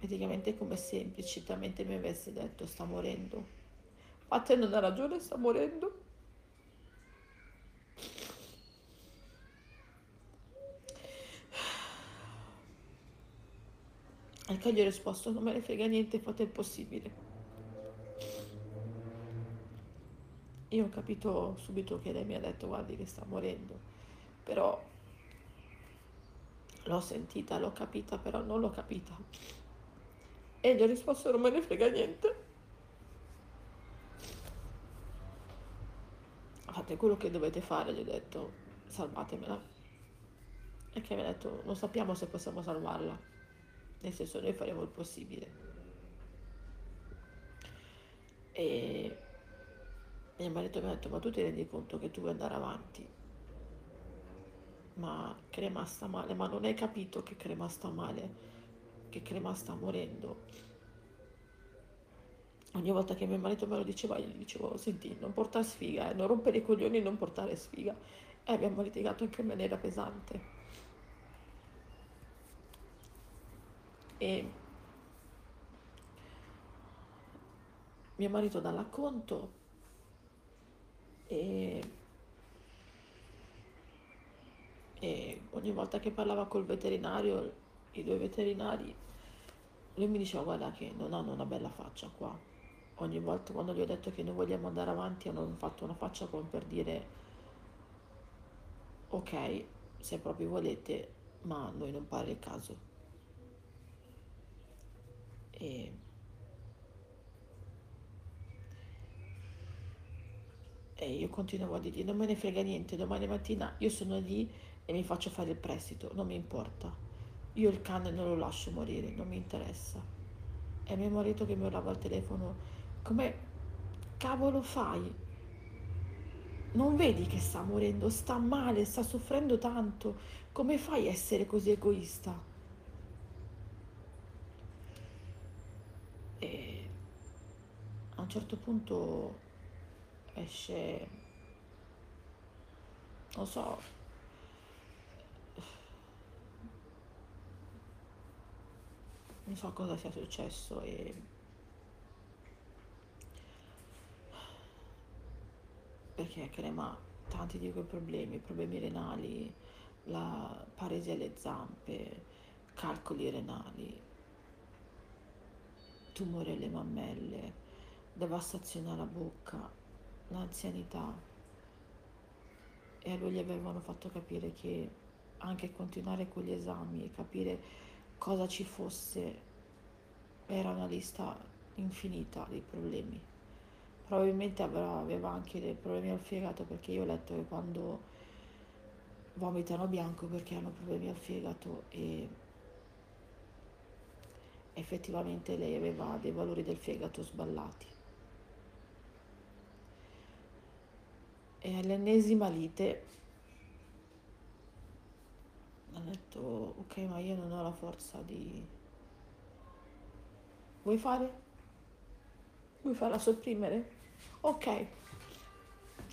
S13: praticamente come se implicitamente mi avesse detto sta morendo. Ma te non ha ragione, sta morendo. Al che gli ho risposto non me ne frega niente, fate il possibile. Io ho capito subito che lei mi ha detto guardi che sta morendo, però l'ho sentita, l'ho capita, però non l'ho capita. E gli ho risposto non me ne frega niente. Fate quello che dovete fare, gli ho detto, salvatemela. E che mi ha detto, non sappiamo se possiamo salvarla. Nel senso, noi faremo il possibile. E mio marito mi ha detto, ma tu ti rendi conto che tu vuoi andare avanti? Ma Crema sta male, ma non hai capito che Crema sta male, che Crema sta morendo. Ogni volta che mio marito me lo diceva, io gli dicevo, senti, non portare sfiga, eh, non rompere i coglioni e non portare sfiga. E abbiamo litigato anche in maniera pesante. E mio marito dà l'acconto e, e ogni volta che parlava col veterinario, i due veterinari, lui mi diceva guarda che non hanno una bella faccia qua. Ogni volta quando gli ho detto che noi vogliamo andare avanti hanno fatto una faccia come per dire ok, se proprio volete, ma a noi non pare il caso. E E io continuavo a dirgli, non me ne frega niente, domani mattina io sono lì e mi faccio fare il prestito, non mi importa. Io il cane non lo lascio morire, non mi interessa. È mio marito che mi urlava al telefono, come cavolo fai? Non vedi che sta morendo, sta male, sta soffrendo tanto. Come fai a essere così egoista? E a un certo punto esce, non so, non so cosa sia successo e perché crema tanti di quei problemi, problemi renali, la paresia alle zampe, calcoli renali, tumore alle mammelle, devastazione alla bocca, l'anzianità. E a lui gli avevano fatto capire che anche continuare con gli esami e capire cosa ci fosse era una lista infinita di problemi. Probabilmente aveva anche dei problemi al fegato perché io ho letto che quando vomitano bianco perché hanno problemi al fegato e effettivamente lei aveva dei valori del fegato sballati. e all'ennesima lite ha detto ok ma io non ho la forza di vuoi fare? vuoi farla sopprimere? ok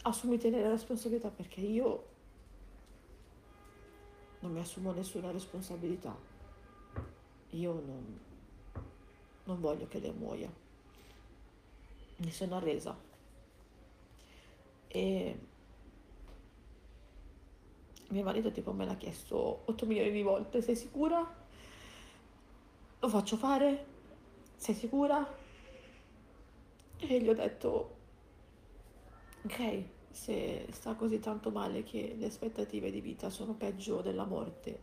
S13: assumiti la responsabilità perché io non mi assumo nessuna responsabilità io non, non voglio che lei muoia mi sono arresa e mio marito tipo me l'ha chiesto 8 milioni di volte, sei sicura? Lo faccio fare? Sei sicura? E gli ho detto, ok, se sta così tanto male che le aspettative di vita sono peggio della morte,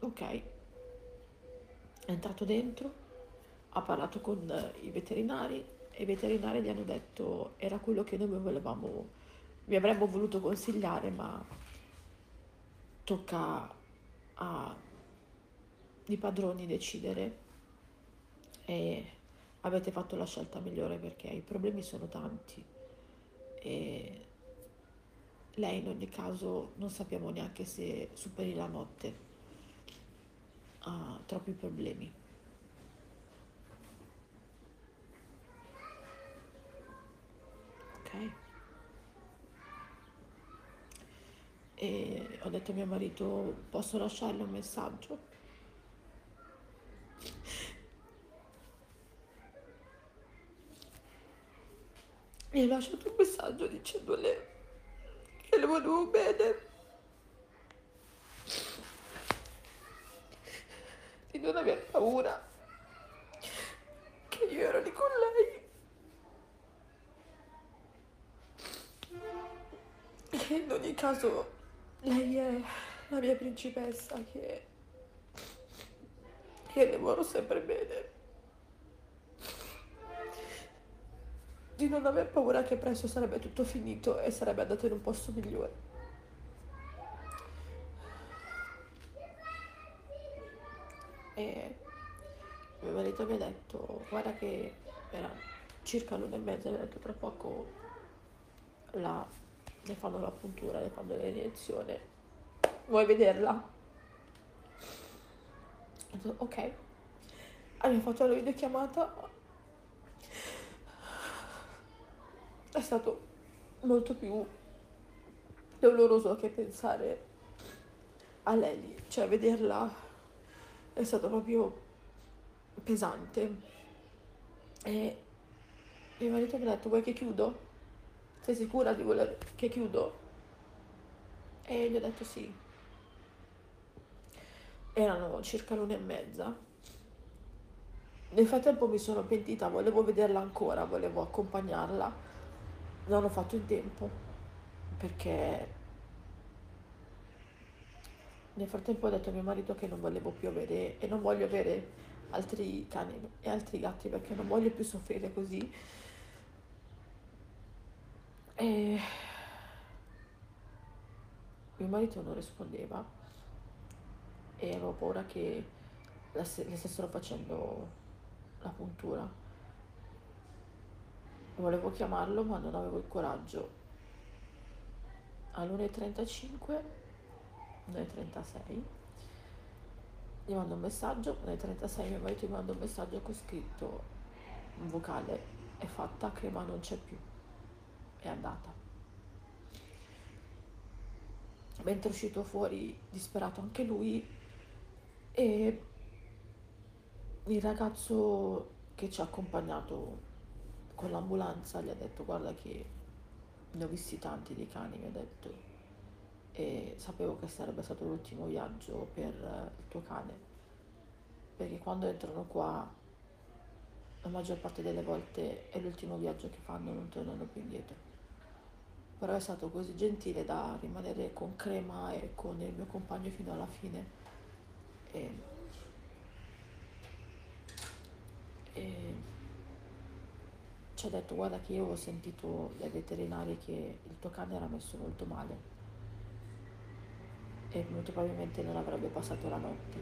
S13: ok, è entrato dentro, ha parlato con i veterinari, e i veterinari gli hanno detto era quello che noi volevamo, vi avremmo voluto consigliare, ma tocca ai padroni decidere e avete fatto la scelta migliore perché i problemi sono tanti e lei in ogni caso non sappiamo neanche se superi la notte, ha troppi problemi. Ok? E ho detto a mio marito, posso lasciarle un messaggio? E ho lasciato un messaggio dicendole che le volevo bene, di non aver paura, che io ero lì con lei. E in ogni caso lei è la mia principessa che, che le vorrò sempre bene. Di non aver paura che presto sarebbe tutto finito e sarebbe andato in un posto migliore. E mio marito mi ha detto, guarda che era circa l'una e mezza, mi ha detto tra poco la, le fanno la puntura, le fanno l'iniezione. Vuoi vederla? Ok. Abbiamo fatto la videochiamata. È stato molto più doloroso che pensare a lei. Cioè, vederla è stato proprio pesante. E mio marito mi ha detto, vuoi che chiudo? Sei sicura di voler che chiudo? E gli ho detto sì. Erano circa l'una e mezza. Nel frattempo mi sono pentita, volevo vederla ancora, volevo accompagnarla. Non ho fatto in tempo perché nel frattempo ho detto a mio marito che non volevo più avere e non voglio avere altri cani e altri gatti perché non voglio più soffrire così. E mio marito non rispondeva e avevo paura che le stessero facendo la puntura. Volevo chiamarlo ma non avevo il coraggio. All'1.35, 1.36, gli mando un messaggio, alle 36 mio marito mi manda un messaggio con scritto un vocale, è fatta, crema non c'è più, è andata. Mentre è uscito fuori disperato anche lui e il ragazzo che ci ha accompagnato con l'ambulanza gli ha detto guarda che ne ho visti tanti di cani, mi ha detto, e sapevo che sarebbe stato l'ultimo viaggio per il tuo cane, perché quando entrano qua la maggior parte delle volte è l'ultimo viaggio che fanno, non tornano più indietro. Però è stato così gentile da rimanere con Crema e con il mio compagno fino alla fine. E, e ci ha detto guarda che io ho sentito dai veterinari che il tuo cane era messo molto male e molto probabilmente non avrebbe passato la notte.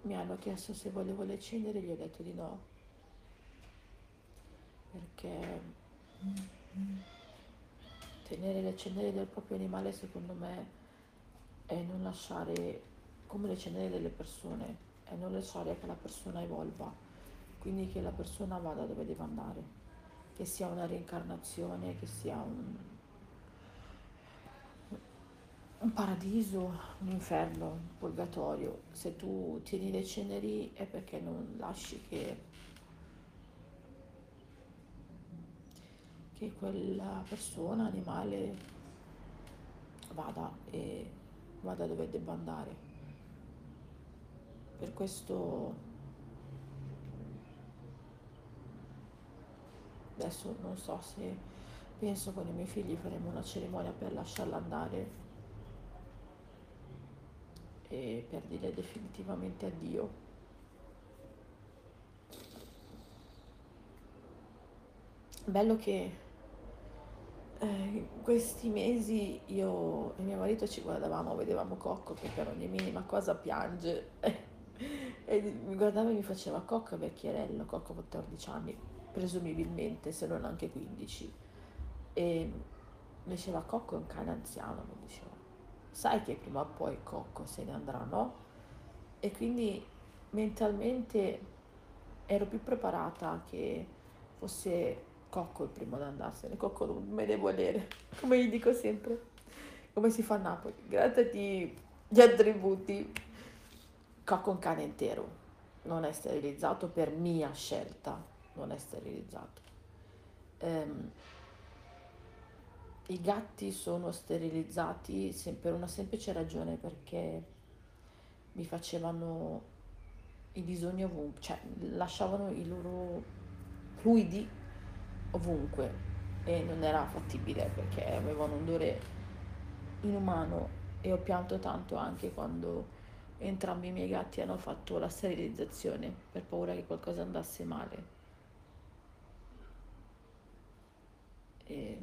S13: Mi hanno chiesto se volevo le ceneri, gli ho detto di no, perché tenere le ceneri del proprio animale secondo me è non lasciare come le ceneri delle persone e non lasciare che la persona evolva, quindi che la persona vada dove deve andare, che sia una reincarnazione, che sia un, un paradiso, un inferno, un purgatorio. Se tu tieni le ceneri è perché non lasci che, che quella persona, animale, vada e vada dove debba andare. Per questo adesso non so se penso con i miei figli faremo una cerimonia per lasciarla andare e per dire definitivamente addio. Bello che in questi mesi io e mio marito ci guardavamo, vedevamo Cocco che per ogni minima cosa piange e mi guardava e mi faceva Cocco vecchierello, Cocco ha 14 anni. presumibilmente, se non anche 15. E mi diceva Cocco è un cane anziano, mi diceva. Sai che prima o poi Cocco se ne andrà, no? E quindi mentalmente ero più preparata che fosse Cocco il primo ad andarsene. Cocco non me ne volere, come gli dico sempre. Come si fa a Napoli. Grattati gli attributi. Cocco un cane intero. Non è sterilizzato per mia scelta. Non è sterilizzato. Ehm, I gatti sono sterilizzati per una semplice ragione perché mi facevano i bisogni ovunque, cioè lasciavano i loro fluidi ovunque e non era fattibile perché avevano un odore inumano e ho pianto tanto anche quando entrambi i miei gatti hanno fatto la sterilizzazione per paura che qualcosa andasse male. E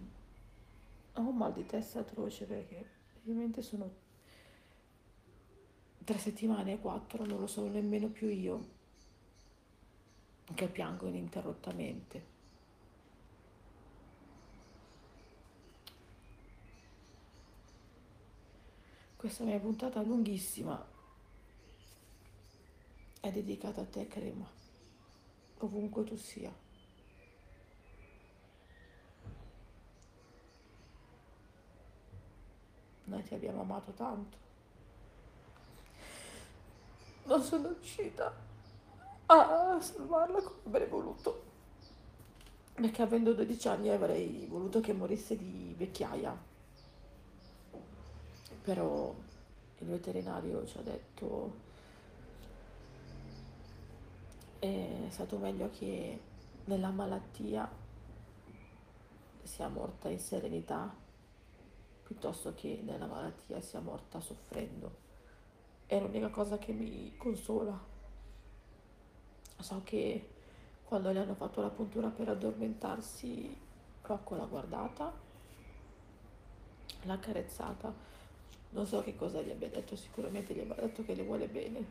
S13: ho un mal di testa atroce perché ovviamente sono tre settimane e quattro, non lo so nemmeno più io, che piango ininterrottamente. Questa mia puntata lunghissima è dedicata a te, Crema, ovunque tu sia. Noi ti abbiamo amato tanto. Non sono riuscita a salvarla come avrei voluto. Perché avendo 12 anni avrei voluto che morisse di vecchiaia. Però il veterinario ci ha detto è stato meglio che nella malattia sia morta in serenità piuttosto che nella malattia sia morta soffrendo. È l'unica cosa che mi consola. So che quando le hanno fatto la puntura per addormentarsi, Rocco l'ha guardata, l'ha accarezzata. Non so che cosa gli abbia detto, sicuramente gli avrà detto che le vuole bene,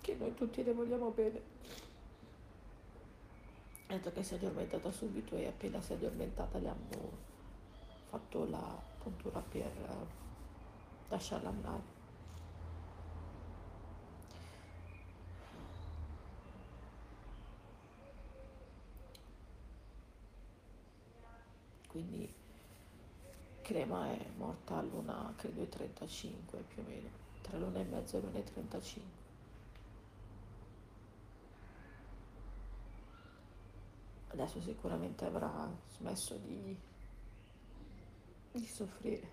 S13: che noi tutti le vogliamo bene. Ha detto che si è addormentata subito e appena si è addormentata le hanno fatto la puntura per lasciarla andare. Quindi Crema è morta all'una, credo, e 35 più o meno, tra l'una e mezza e l'una e 35. Adesso sicuramente avrà smesso di di soffrire.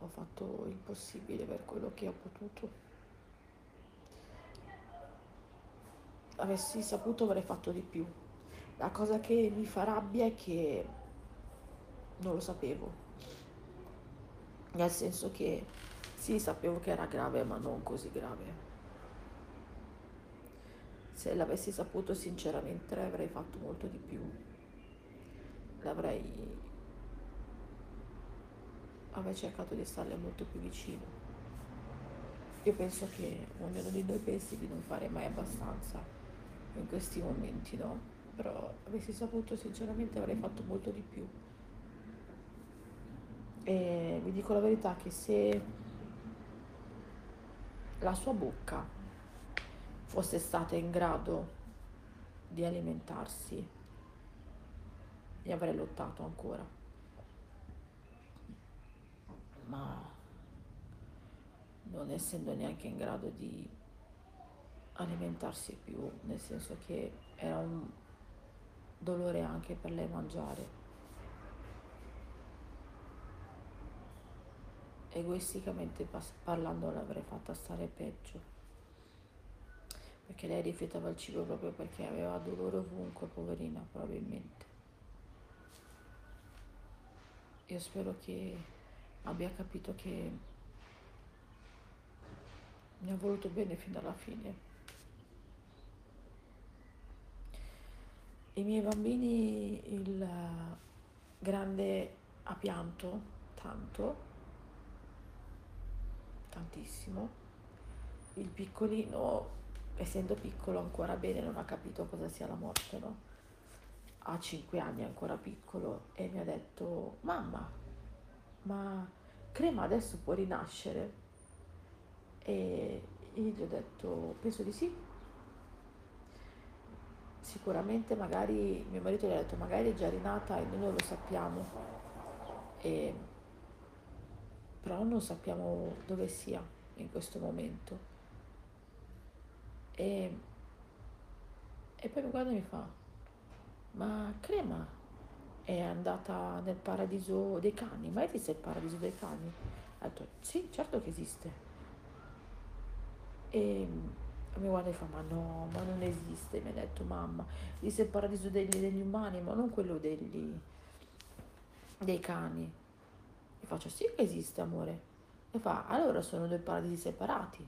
S13: Ho fatto il possibile per quello che ho potuto. Avessi saputo avrei fatto di più. La cosa che mi fa rabbia è che non lo sapevo. Nel senso che sì, sapevo che era grave, ma non così grave. Se l'avessi saputo sinceramente avrei fatto molto di più l'avrei avrei cercato di starle molto più vicino. Io penso che ognuno di noi pensi di non fare mai abbastanza in questi momenti, no? Però avessi saputo sinceramente avrei fatto molto di più. E vi dico la verità che se la sua bocca fosse stata in grado di alimentarsi e avrei lottato ancora. Ma non essendo neanche in grado di alimentarsi più, nel senso che era un dolore anche per lei mangiare. Egoisticamente parlando l'avrei fatta stare peggio perché lei rifiutava il cibo proprio perché aveva dolore ovunque, poverina, probabilmente. Io spero che abbia capito che mi ha voluto bene fino alla fine. I miei bambini, il grande ha pianto tanto, tantissimo, il piccolino essendo piccolo ancora bene non ha capito cosa sia la morte, no? Ha cinque anni, è ancora piccolo, e mi ha detto, mamma, ma Crema adesso può rinascere? E io gli ho detto, penso di sì. Sicuramente magari, mio marito gli ha detto, magari è già rinata e noi non lo sappiamo. E, però non sappiamo dove sia in questo momento. E, e poi mi guarda e mi fa, ma Crema è andata nel paradiso dei cani, ma esiste il paradiso dei cani? Ha detto, sì, certo che esiste. E mi guarda e fa, ma no, ma non esiste, mi ha detto mamma, esiste il paradiso degli, degli umani, ma non quello degli, dei cani. E faccio, sì che esiste amore. E fa, allora sono due paradisi separati.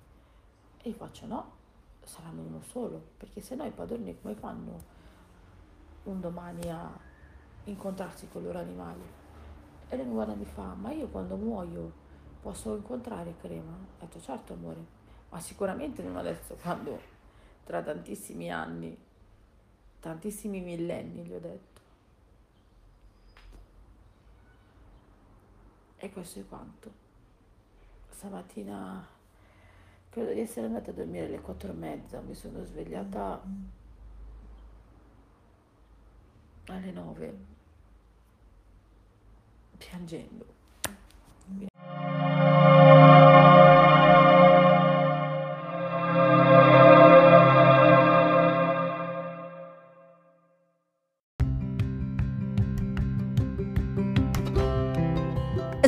S13: E io faccio, no, saranno uno solo, perché se no i padroni come fanno un domani a incontrarsi con i loro animali? E lei mi guarda e mi fa, ma io quando muoio posso incontrare Crema? Ho detto, certo amore, ma sicuramente non adesso, quando tra tantissimi anni, tantissimi millenni, gli ho detto. E questo è quanto. Stamattina Credo di essere andata a dormire alle quattro e mezza, mi sono svegliata alle nove, piangendo.